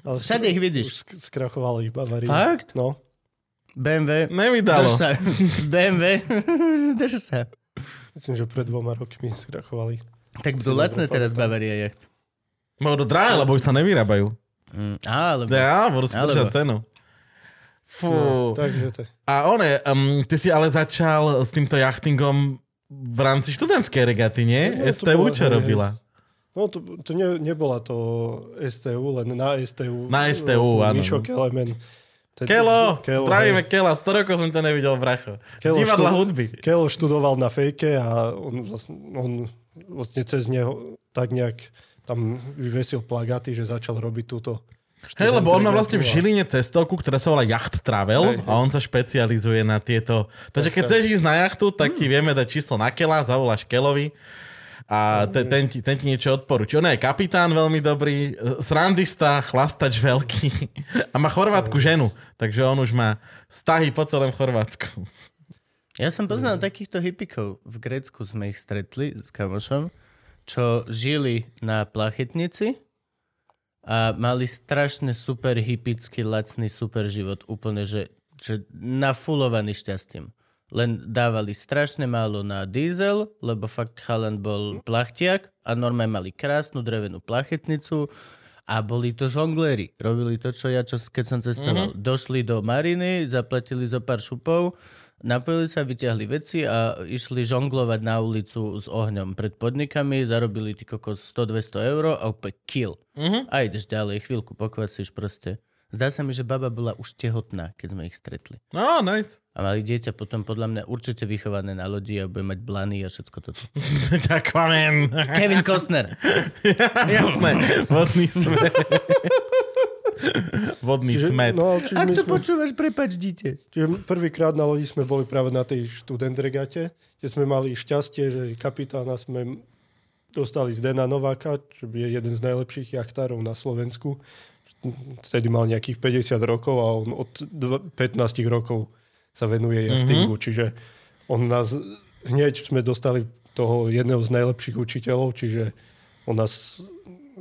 [SPEAKER 4] Ale
[SPEAKER 2] Všade ich vidíš.
[SPEAKER 4] Skrachovali ich Bavaria.
[SPEAKER 2] Fakt?
[SPEAKER 4] No.
[SPEAKER 2] BMW.
[SPEAKER 1] Nevydalo.
[SPEAKER 2] Drž sa. BMW. Drž sa.
[SPEAKER 4] Myslím, že pred dvoma rokmi skrachovali.
[SPEAKER 2] Tak budú lacné teraz. Bavaria jacht.
[SPEAKER 1] Budú drahé, lebo už sa nevyrábajú.
[SPEAKER 2] Mm, alebo...
[SPEAKER 1] Ja,
[SPEAKER 2] Alebo-
[SPEAKER 1] držať cenu. Fú.
[SPEAKER 4] No, takže to
[SPEAKER 1] A one, um, ty si ale začal s týmto jachtingom v rámci študentskej regaty, nie?
[SPEAKER 4] No, to
[SPEAKER 1] STU čo
[SPEAKER 4] hej,
[SPEAKER 1] robila?
[SPEAKER 4] No to, to ne, nebola to STU, len na STU.
[SPEAKER 1] Na STU, áno,
[SPEAKER 4] Mišo
[SPEAKER 1] no.
[SPEAKER 4] Kelemen. Ten-
[SPEAKER 1] Kelo,
[SPEAKER 4] Kelo,
[SPEAKER 1] zdravíme
[SPEAKER 4] hej.
[SPEAKER 1] Kela, 100 rokov som ťa nevidel, bracho. Z
[SPEAKER 4] Kelo
[SPEAKER 1] divadla
[SPEAKER 4] študu-
[SPEAKER 1] hudby.
[SPEAKER 4] Kelo študoval na fejke a on, vlastne, on vlastne cez neho tak nejak tam vyvesil plagáty, že začal robiť túto
[SPEAKER 1] Hej, lebo on má vlastne v Žiline cestovku, ktorá sa volá Yacht Travel
[SPEAKER 4] Hej, hej.
[SPEAKER 1] a on sa špecializuje na tieto. Takže keď chceš ísť na jachtu, tak ti vieme dať číslo na Kela, zavoláš Kelovi a te, ten, ti, ten ti niečo odporúči. On je kapitán veľmi dobrý, srandista, chlastač veľký a má chorvátku ženu, takže on už má stahy po celém Chorvátsku.
[SPEAKER 2] Ja som poznal takýchto hippikov. V Grécku sme ich stretli s kamošom, čo žili na plachetnici a mali strašne super hippický, lacný super život. Úplne, že, že nafulovaný šťastím. Len dávali strašne málo na diesel, lebo fakt chalan bol plachtiak a normálne mali krásnu drevenú plachetnicu a boli to žongléri. Robili to, čo ja, čo, keď som cestoval. Mm-hmm. Došli do mariny, zaplatili zo pár šupov, napojili sa, vyťahli veci a išli žonglovať na ulicu s ohňom pred podnikami, zarobili ty kokos 100-200 eur a úplne kill.
[SPEAKER 1] Mhm.
[SPEAKER 2] A ideš ďalej, chvíľku pokvasíš proste. Zdá sa mi, že baba bola už tehotná, keď sme ich stretli.
[SPEAKER 1] No, nice.
[SPEAKER 2] A mali dieťa potom podľa mňa určite vychované na lodi a bude mať blany a všetko toto.
[SPEAKER 1] Ďakujem.
[SPEAKER 2] Kevin Costner.
[SPEAKER 1] Jasné. Vodný smet. Vodný
[SPEAKER 4] Čiže-
[SPEAKER 1] smet.
[SPEAKER 4] No, čiže
[SPEAKER 2] Ak to
[SPEAKER 4] sme-
[SPEAKER 2] počúvaš, prepač dieťa.
[SPEAKER 4] Čiže prvýkrát na lodi sme boli práve na tej študent regate, kde sme mali šťastie, že kapitána sme dostali z Dena Nováka, čo je jeden z najlepších jachtárov na Slovensku. Vtedy mal nejakých 50 rokov a on od dva- 15 rokov sa venuje jachtingu, mm-hmm. čiže on nás, hneď sme dostali toho jedného z najlepších učiteľov, čiže on nás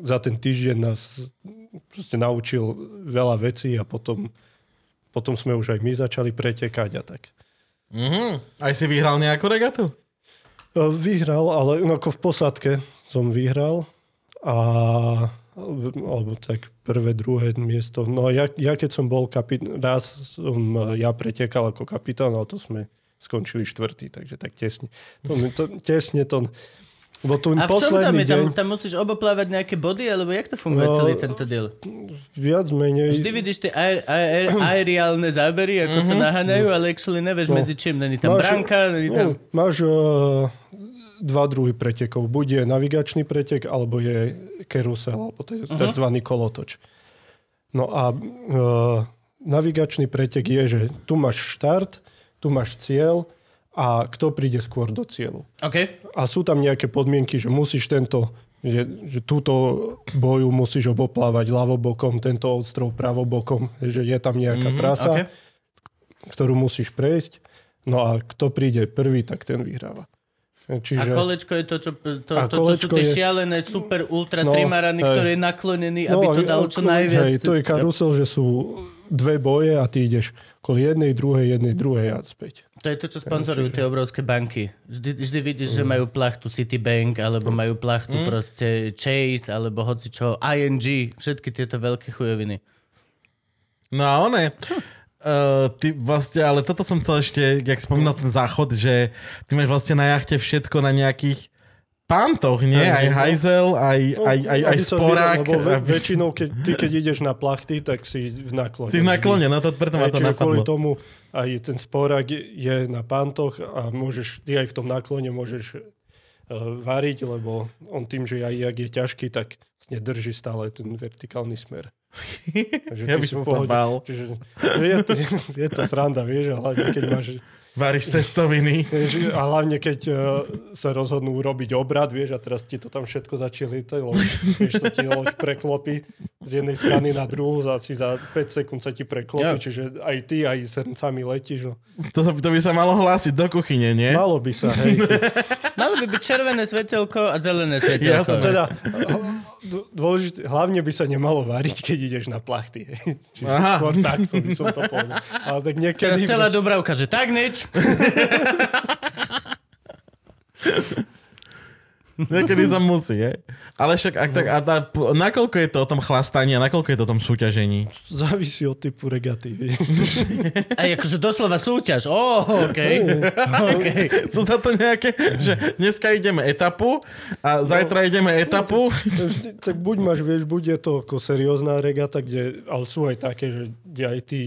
[SPEAKER 4] za ten týždeň nás proste naučil veľa vecí a potom potom sme už aj my začali pretekať a tak.
[SPEAKER 1] Mhm. Aj si vyhral nejakú regatu?
[SPEAKER 4] E, Vyhral, ale ako v posádke som vyhral a alebo tak prvé, druhé miesto. No ja, ja keď som bol kapitán, raz som e, ja pretekal ako kapitán, ale to sme skončili štvrtý, takže tak tesne. To, to, tesne to... Bo tu
[SPEAKER 2] A v čom tam je? Tam,
[SPEAKER 4] deň,
[SPEAKER 2] tam musíš oboplávať nejaké body, alebo jak to funguje
[SPEAKER 4] No,
[SPEAKER 2] celý tento deal?
[SPEAKER 4] viac menej...
[SPEAKER 2] Vždy vidíš tie aer- aer- aeriálne zábery, ako sa naháňajú, ale actually nevieš
[SPEAKER 4] No.
[SPEAKER 2] medzi čím. Není tam
[SPEAKER 4] Máš-
[SPEAKER 2] bránka, není tam...
[SPEAKER 4] No, máš uh, dva druhy pretekov. Buď je navigačný pretek, alebo je kerusel, alebo to je
[SPEAKER 2] Mhm.
[SPEAKER 4] tzv. kolotoč. No a uh, navigačný pretek je, že tu máš štart, tu máš cieľ a kto príde skôr do cieľu.
[SPEAKER 2] OK.
[SPEAKER 4] A sú tam nejaké podmienky, že musíš tento že, že túto boju musíš oboplávať ľavobokom, tento ostrov pravobokom, že je tam nejaká
[SPEAKER 1] Mhm,
[SPEAKER 4] trasa,
[SPEAKER 2] OK.
[SPEAKER 4] ktorú musíš prejsť. No a kto príde prvý, tak ten vyhráva.
[SPEAKER 2] A
[SPEAKER 4] Čiže,
[SPEAKER 2] kolečko je to, čo, to,
[SPEAKER 4] A
[SPEAKER 2] to, čo sú tie
[SPEAKER 4] je-
[SPEAKER 2] šialené super ultra
[SPEAKER 4] No,
[SPEAKER 2] trimarany, ktorý je naklonený, aby to
[SPEAKER 4] a-
[SPEAKER 2] dal čo najviac.
[SPEAKER 4] Hej, to je karusel, že sú dve boje a ty ideš kvôli jednej, druhej, jednej, druhej a späť.
[SPEAKER 2] To je to, čo sponzorujú tie obrovské banky. Vždy, vždy vidíš, že majú plachtu Citibank, alebo majú plachtu proste Chase, alebo hoci čo, ING, všetky tieto veľké chujoviny.
[SPEAKER 1] No a one, uh, ty vlastne, ale toto som chcel ešte, jak spomínal ten záchod, že ty máš vlastne na jachte všetko na nejakých pantoch, nie? Aj
[SPEAKER 4] no.
[SPEAKER 1] hajzel, aj, aj, aj, aj
[SPEAKER 4] sa
[SPEAKER 1] sporák.
[SPEAKER 4] videl, Lebo ve,
[SPEAKER 1] aby-
[SPEAKER 4] väčšinou, keď, ty keď ideš na plachty, tak si v naklone.
[SPEAKER 1] Si v naklone, no to preto ma to
[SPEAKER 4] čiže kvôli
[SPEAKER 1] napadlo.
[SPEAKER 4] tomu aj ten sporák je- na pantoch a môžeš, ty aj v tom naklone môžeš uh, variť, lebo on tým, že aj jak je ťažký, tak vlastne drží stále ten vertikálny smer. Takže
[SPEAKER 1] Ja by som sa bál.
[SPEAKER 4] Čiže, že je, to, je to sranda, vieš, a hlavne keď máš
[SPEAKER 1] Varíš cestoviny.
[SPEAKER 4] A hlavne, keď uh, sa rozhodnú urobiť obrad, vieš, a teraz ti to tam všetko začne lietať, lebo vieš, to ti loď preklopí z jednej strany na druhú, za, si za 5 sekúnd sa ti preklopí,
[SPEAKER 2] Jo.
[SPEAKER 4] čiže aj ty, aj sem sami letíš. No.
[SPEAKER 1] To, sa, to by sa malo hlásiť do kuchyne, nie?
[SPEAKER 4] Malo by sa, hej.
[SPEAKER 2] Malo by byť červené svetelko a zelené svetelko.
[SPEAKER 1] Jasné.
[SPEAKER 4] teda, d- dôležité, hlavne by sa nemalo variť, keď ideš na plachty. Čiže
[SPEAKER 1] Aha.
[SPEAKER 4] skôr takto by som to povedal. Ale tak
[SPEAKER 2] Teraz
[SPEAKER 4] niekedy...
[SPEAKER 2] celá Dobravka, že tak nič.
[SPEAKER 1] Niekedy sa musí, je? Ale však, ak tak, a, p- nakoľko je to o tom chlastaní a nakoľko je to o tom súťažení?
[SPEAKER 4] Závisí od typu regaty.
[SPEAKER 2] A akože doslova súťaž. Ó, oh, OK. okay.
[SPEAKER 1] Sú za to nejaké, že dneska ideme etapu a zajtra ideme etapu?
[SPEAKER 4] tak buď máš, vieš, buď je to ako seriózna regata, kde, ale sú aj také, že aj tí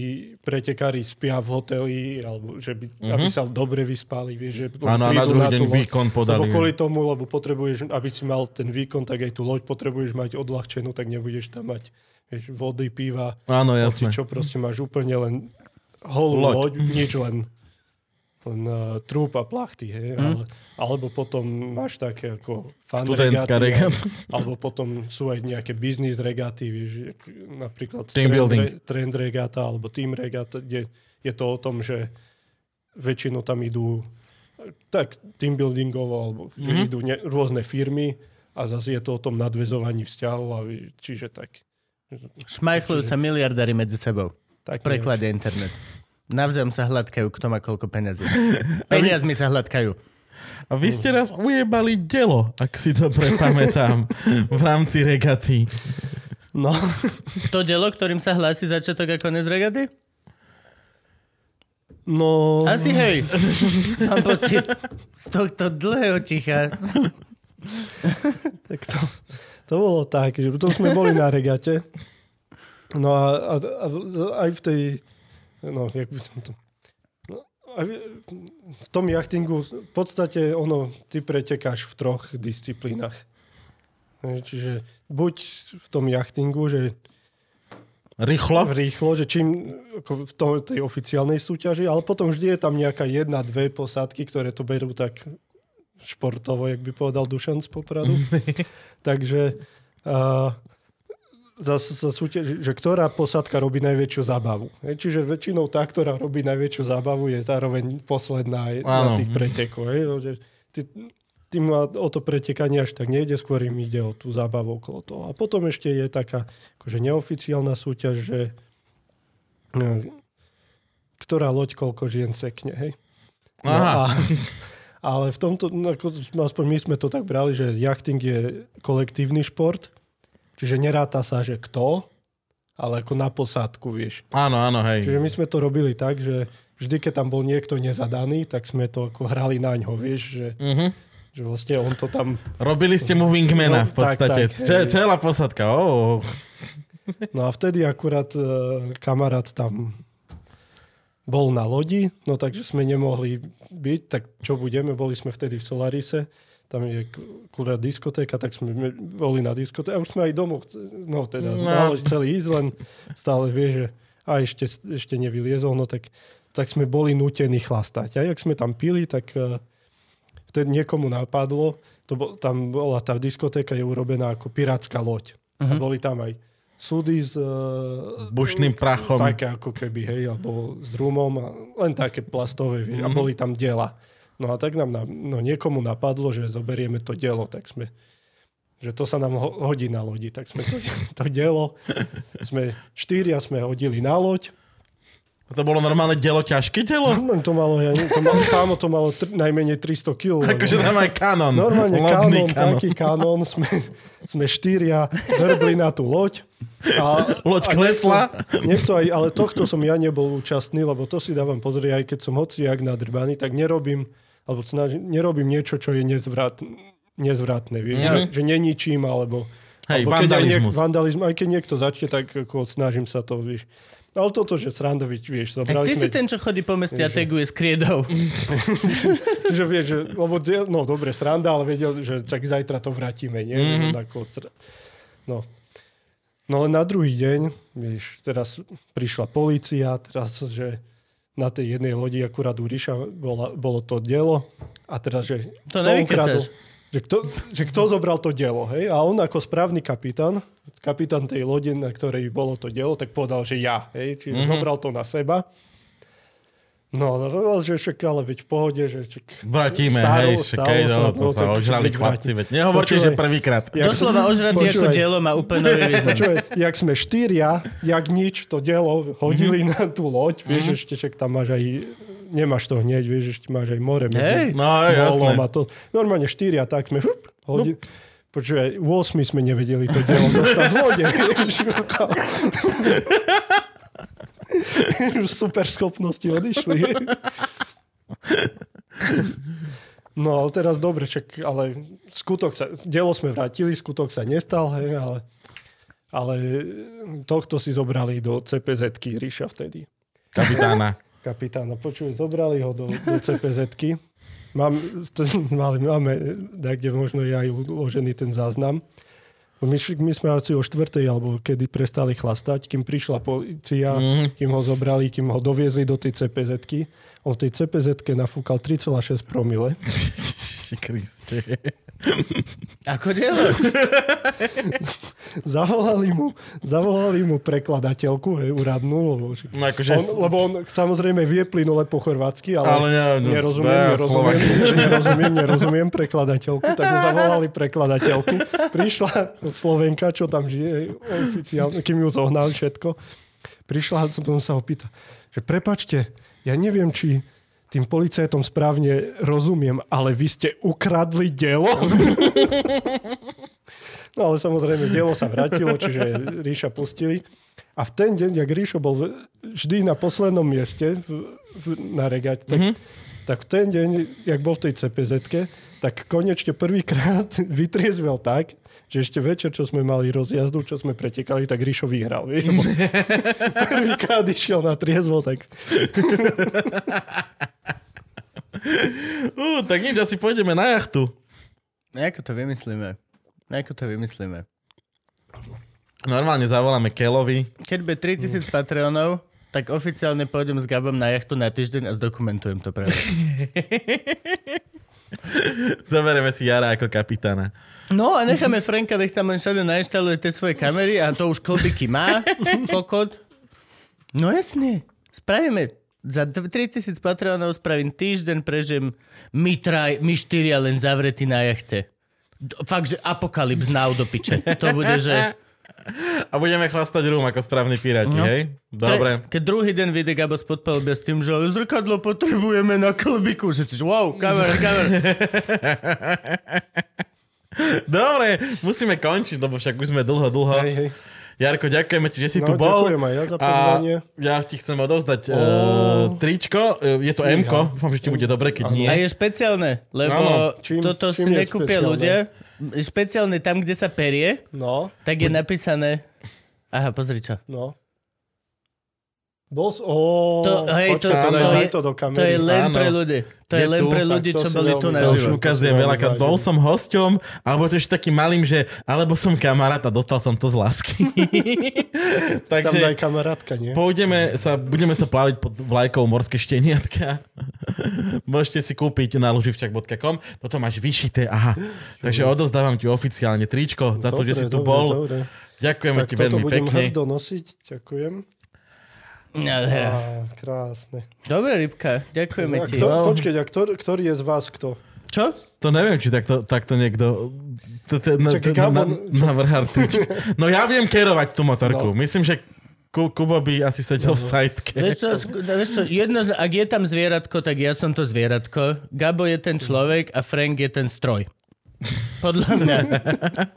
[SPEAKER 4] pretekári spia v hoteli, alebo že by, mm-hmm. aby sa dobre vyspali, vieš, že
[SPEAKER 1] Mhm. Áno, a na druhý
[SPEAKER 4] tú
[SPEAKER 1] deň
[SPEAKER 4] loď.
[SPEAKER 1] výkon podali.
[SPEAKER 4] Lebo kvôli tomu, lebo potrebuješ, aby si mal ten výkon, tak aj tú loď potrebuješ mať odľahčenú, tak nebudeš tam mať vieš, vody, piva,
[SPEAKER 1] Áno, jasné.
[SPEAKER 4] čo proste máš úplne len holú
[SPEAKER 1] Loď.
[SPEAKER 4] loď, nič len len uh, trúp a plachty, hej,
[SPEAKER 1] Mhm.
[SPEAKER 4] ale, alebo potom máš také ako fan
[SPEAKER 1] Študentská
[SPEAKER 4] regaty,
[SPEAKER 1] regata.
[SPEAKER 4] alebo potom sú aj nejaké biznis regaty, vieš, napríklad
[SPEAKER 1] Team
[SPEAKER 4] trend,
[SPEAKER 1] building.
[SPEAKER 4] Re, trend regata alebo team regata, kde je to o tom, že väčšinou tam idú tak team buildingovo, alebo mm-hmm.
[SPEAKER 1] Mhm.
[SPEAKER 4] idú ne, rôzne firmy a zase je to o tom nadvezovaní vzťahov a čiže tak.
[SPEAKER 2] Šmajchlujú sa miliardári medzi sebou.
[SPEAKER 4] tak
[SPEAKER 2] V preklade internet. Navzájom sa hladkajú, kto má koľko peniazí. Peniazmi sa hladkajú.
[SPEAKER 1] A vy ste raz ujebali delo, ak si dobre pamätám, v rámci regaty.
[SPEAKER 4] No,
[SPEAKER 2] To dielo, ktorým sa hlási začiatok a konec regaty?
[SPEAKER 4] No,
[SPEAKER 2] Asi hej. Mám pocit z tohto dlhého ticha.
[SPEAKER 4] tak to, to bolo tak, že potom sme boli na regate. No a, a, a aj v tej, no, jak by som to, no, aj v- tom jachtingu v podstate ono, ty pretekáš v troch disciplínach. Čiže buď v tom jachtingu, že
[SPEAKER 1] Rýchlo?
[SPEAKER 4] rýchlo, že čím ako v tom, tej oficiálnej súťaži, ale potom vždy je tam nejaká jedna, dve posádky, ktoré to berú tak športovo, jak by povedal Dušan z Popradu. Takže uh, za, za súťaž, že ktorá posádka robí najväčšiu zábavu. Hej, Čiže väčšinou tá, ktorá robí najväčšiu zábavu, je zároveň posledná aj na tých pretekoch. No, tým o to pretekanie až tak nejde, skôr im ide o tú zábavu okolo toho. A potom ešte je taká akože neoficiálna súťaž, že no, ktorá loď koľko žien sekne, hej. No
[SPEAKER 1] Aha.
[SPEAKER 4] a, ale v tomto, no, aspoň my sme to tak brali, že jachting je kolektívny šport, čiže neráta sa, že kto, ale ako na posádku, vieš.
[SPEAKER 1] Áno, áno, hej.
[SPEAKER 4] Čiže my sme to robili tak, že vždy, keď tam bol niekto nezadaný, tak sme to ako hrali na ňo, vieš, že,
[SPEAKER 1] Mhm.
[SPEAKER 4] že vlastne on to tam...
[SPEAKER 1] Robili ste mu wingmana
[SPEAKER 4] No,
[SPEAKER 1] v podstate.
[SPEAKER 4] tak, tak,
[SPEAKER 1] Ce- celá posadka. Oh.
[SPEAKER 4] No a vtedy akurát e, kamarát tam bol na lodi, no takže sme nemohli byť, tak čo budeme, boli sme vtedy v Solarise, tam je k- akurát diskotéka, tak sme me- boli na diskotéke a už sme aj domov, no teda
[SPEAKER 1] No.
[SPEAKER 4] celý ísť, len stále vie, že a ešte, ešte nevyliezol, no tak, tak sme boli nútení chlastať. A jak sme tam pili, tak e, vtedy niekomu napadlo, to bol, tam bola tá diskotéka je urobená ako pirátska loď. Uh-huh. A boli tam aj súdy s uh,
[SPEAKER 1] Bušným prachom.
[SPEAKER 4] Také ako keby, hej, alebo s rumom, a len také plastové,
[SPEAKER 1] Mhm.
[SPEAKER 4] a boli tam diela. No a tak nám, na, no niekomu napadlo, že zoberieme to dielo, tak sme, že to sa nám ho- hodí na lodi, tak sme to, to dielo, sme štyria sme hodili na loď,
[SPEAKER 1] To bolo normálne dielo, ťažké dielo?
[SPEAKER 4] No, to malo, ja, to malo, kámo, to malo tr- najmenej 300 kg.
[SPEAKER 1] Akože tam aj kanon.
[SPEAKER 4] Normálne kanon, taký kanon, sme, sme štyria vrbli na tú loď. A,
[SPEAKER 1] Loď
[SPEAKER 4] a
[SPEAKER 1] klesla.
[SPEAKER 4] Niekto, niekto aj, ale tohto som ja nebol účastný, lebo to si dávam pozrieť, aj keď som hociak nadrbaný, tak nerobím, alebo snažím, nerobím niečo, čo je nezvrat, nezvratné, vieš,
[SPEAKER 1] Mhm.
[SPEAKER 4] že, že neničím, alebo,
[SPEAKER 1] Hej,
[SPEAKER 4] alebo keď aj niek-
[SPEAKER 1] vandalizmus,
[SPEAKER 4] aj keď niekto začne, tak ako snažím sa to, vieš. Ale toto, že srandovič, vieš,
[SPEAKER 2] Tak
[SPEAKER 4] zobrali
[SPEAKER 2] ty si
[SPEAKER 4] sme...
[SPEAKER 2] ten, čo chodí po meste a taguje s kriedou.
[SPEAKER 4] že vieš, že, lebo, no dobre, sranda, ale vedel, že tak zajtra to vrátime, nie?
[SPEAKER 1] Mhm.
[SPEAKER 4] Mm-hmm. Ako, no. no len na druhý deň, vieš, teraz prišla policia, teraz, že na tej jednej lodi akurát u Ríša bola, bolo to dielo a teraz, že
[SPEAKER 2] To
[SPEAKER 4] kto
[SPEAKER 2] nevykecaš.
[SPEAKER 4] že kto, že kto zobral to dielo, hej? A on ako správny kapitán, kapitán tej lode, na ktorej bolo to dielo, tak povedal, že ja, hej? Čiže
[SPEAKER 1] Mhm.
[SPEAKER 4] mm-hmm. zobral to na seba. No, ale že však ale veď v pohode, že čak,
[SPEAKER 1] Vrátime,
[SPEAKER 4] Stalo-
[SPEAKER 1] hej, však
[SPEAKER 4] stalo sa,
[SPEAKER 1] no,
[SPEAKER 4] no,
[SPEAKER 1] to sa ožrali chlapci, veď nehovorte, že prvýkrát.
[SPEAKER 4] Jak-
[SPEAKER 2] Doslova ožratý ako dielo má úplne nový.
[SPEAKER 4] Počúvaj, jak sme štyria, jak nič, to dielo hodili na tú loď, vieš, ešte však tam máš aj, nemáš to hneď, vieš, ešte máš aj more medzi
[SPEAKER 2] Hej.
[SPEAKER 1] No, jasné.
[SPEAKER 4] a to. Normálne štyria, tak sme hup, hodili. Počúvaj, 8 sme nevedeli to dielo dostať z lode. Už super schopnosti odišli. No ale teraz dobre, čak, ale skutok sa, dielo sme vrátili, skutok sa nestal, hej, ale, ale tohto si zobrali do CPZ-ky Ríša vtedy.
[SPEAKER 1] Kapitána.
[SPEAKER 4] Kapitána, počuj, zobrali ho do, do CPZ-ky. Mám, to, máme, kde možno je aj uložený ten záznam. My, my sme asi o štvrtej, alebo kedy prestali chlastať, kým prišla policia, mm. kým ho zobrali, kým ho doviezli do tej CPZ-ky. On v tej CPZ-ke nafúkal 3,6 promile.
[SPEAKER 1] Kriste.
[SPEAKER 2] Ako dielo?
[SPEAKER 4] Zavolali mu, zavolali mu prekladateľku, hej, úradnú, lebo,
[SPEAKER 1] No akože...
[SPEAKER 4] on, lebo on samozrejme vie plynule po chorvátsky, ale,
[SPEAKER 1] Ale ne- no,
[SPEAKER 4] nerozumiem,
[SPEAKER 1] ja
[SPEAKER 4] nerozumiem,
[SPEAKER 1] Slovak.
[SPEAKER 4] nerozumiem, nerozumiem prekladateľku, tak mu zavolali prekladateľku. Prišla Slovenka, čo tam žije oficiálne, kým ju zohnali všetko. Prišla a som sa ho pýta, že prepačte, ja neviem, či tým policajtom správne rozumiem, ale vy ste ukradli dielo? No ale samozrejme, dielo sa vrátilo, čiže Ríša pustili. A v ten deň, jak Ríšo bol vždy na poslednom mieste v, v na regať, tak,
[SPEAKER 1] Mhm.
[SPEAKER 4] tak v ten deň, jak bol v tej cpz tak konečne prvýkrát vytriezvel tak, že ešte večer, čo sme mali rozjazdu, čo sme pretekali, tak Ríšo vyhral. Vieš? Prvýkrát išiel na triezvo, tak
[SPEAKER 1] Ú, tak nič, asi pôjdeme na jachtu.
[SPEAKER 2] Ako to vymyslíme? Ako to vymyslíme?
[SPEAKER 1] Normálne zavoláme Kelovi.
[SPEAKER 2] Keď bude 3000 Patreonov, tak oficiálne pôjdem s Gabom na jachtu na týždeň a zdokumentujem to pre vás.
[SPEAKER 1] Zoberieme si Jara ako kapitána.
[SPEAKER 2] No a necháme Franka, nech tam len všade nainštaluje tie svoje kamery a to už klbiky má, kokot. No jasne, spravíme. Za dv- 3000 Patreonov spravím týždeň, prežijem my, traj, my štyria len zavretí na jachte. Fakt, že apokalyps now do piče. To bude, že...
[SPEAKER 1] A budeme chlastať rum ako správni piráti,
[SPEAKER 2] No.
[SPEAKER 1] hej? Dobre.
[SPEAKER 2] Tre- Keď druhý deň vyjde Gabo z podpalubia s tým, že zrkadlo potrebujeme na klbiku, že že wow, kamer, kamer.
[SPEAKER 1] Dobre, musíme končiť, lebo však už sme dlho, dlho.
[SPEAKER 4] hej, hej.
[SPEAKER 1] Jarko, ďakujeme ti, že si
[SPEAKER 4] No,
[SPEAKER 1] tu bol.
[SPEAKER 4] ďakujem aj ja za
[SPEAKER 1] a
[SPEAKER 4] pozvanie.
[SPEAKER 1] ja ti chcem odovzdať uh, tričko. Uh, Je to. M-ko. Dúfam, že ti bude dobre, keď nie.
[SPEAKER 2] A je špeciálne, lebo.
[SPEAKER 4] Čím-
[SPEAKER 2] toto
[SPEAKER 4] čím
[SPEAKER 2] si nekúpia ľudia. Špeciálne tam, kde sa perie,
[SPEAKER 4] No,
[SPEAKER 2] tak je napísané... Aha, pozri čo.
[SPEAKER 4] no. Bol s... Ó,
[SPEAKER 2] To- hej, to-
[SPEAKER 1] to-
[SPEAKER 2] je-
[SPEAKER 4] to do
[SPEAKER 2] To je
[SPEAKER 4] kamery.
[SPEAKER 2] len
[SPEAKER 1] Áno.
[SPEAKER 2] pre ľudí. To je,
[SPEAKER 1] Je
[SPEAKER 2] len
[SPEAKER 1] tu,
[SPEAKER 2] pre
[SPEAKER 4] tak
[SPEAKER 2] ľudí,
[SPEAKER 4] to
[SPEAKER 2] čo boli tu
[SPEAKER 1] už
[SPEAKER 2] naživo.
[SPEAKER 1] ukazujem veľakrát. Bol som hosťom, alebo to ešte takým malým, že alebo som kamarát a dostal som to z lásky.
[SPEAKER 4] Tam
[SPEAKER 1] Takže
[SPEAKER 4] daj kamarátka, nie?
[SPEAKER 1] pôjdeme sa, budeme sa plaviť pod vlajkou Morské šteniatka. Môžete si kúpiť na luživčak.com. Toto máš vyšité, aha. Takže odovzdávam ti oficiálne tričko za to,
[SPEAKER 4] Dobre,
[SPEAKER 1] že si tu
[SPEAKER 4] dobre,
[SPEAKER 1] bol.
[SPEAKER 4] Dobre.
[SPEAKER 1] Ďakujeme
[SPEAKER 4] Tak
[SPEAKER 1] ti
[SPEAKER 4] toto
[SPEAKER 1] veľmi
[SPEAKER 4] budem
[SPEAKER 1] pekne.
[SPEAKER 4] hrdo nosiť. Ďakujem.
[SPEAKER 2] Nádhera.
[SPEAKER 4] Á, krásne.
[SPEAKER 2] Dobre, Rybka, ďakujeme
[SPEAKER 4] A
[SPEAKER 2] ti.
[SPEAKER 4] kto,
[SPEAKER 1] No.
[SPEAKER 4] počkej, a ktor, ktorý je z vás kto?
[SPEAKER 2] Čo?
[SPEAKER 1] To neviem, či takto, takto niekto... To, to, na,
[SPEAKER 4] Čakaj,
[SPEAKER 1] to, na, na, tričko. No ja viem kerovať tú motorku.
[SPEAKER 4] No.
[SPEAKER 1] Myslím, že Ku, Kubo by asi sedel v sajtke.
[SPEAKER 2] Vieš čo, sk- vieš čo, jedno, ak je tam zvieratko, tak ja som to zvieratko. Gabo je ten človek a Frank je ten stroj. Podľa mňa,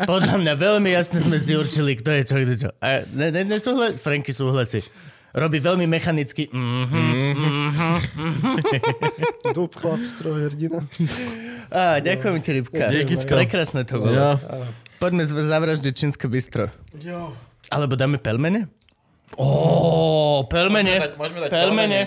[SPEAKER 2] podľa mňa veľmi jasne sme si určili, kto je čo, kto čo. A ne, ne, nesúhla- Franky súhlasí. Robí veľmi mechanicky. Mm-hmm.
[SPEAKER 4] Dub, chlap, stroj, hrdina.
[SPEAKER 2] Á, ďakujem ti, Rybka.
[SPEAKER 1] Díkičko.
[SPEAKER 2] Prekrásne to bolo.
[SPEAKER 1] Jo.
[SPEAKER 2] Poďme zavraždiť čínske bistro.
[SPEAKER 1] Jo.
[SPEAKER 2] Alebo dáme pelmene? Ó, pelmene.
[SPEAKER 1] Môžeme dať- môžeme dať
[SPEAKER 2] pelmene.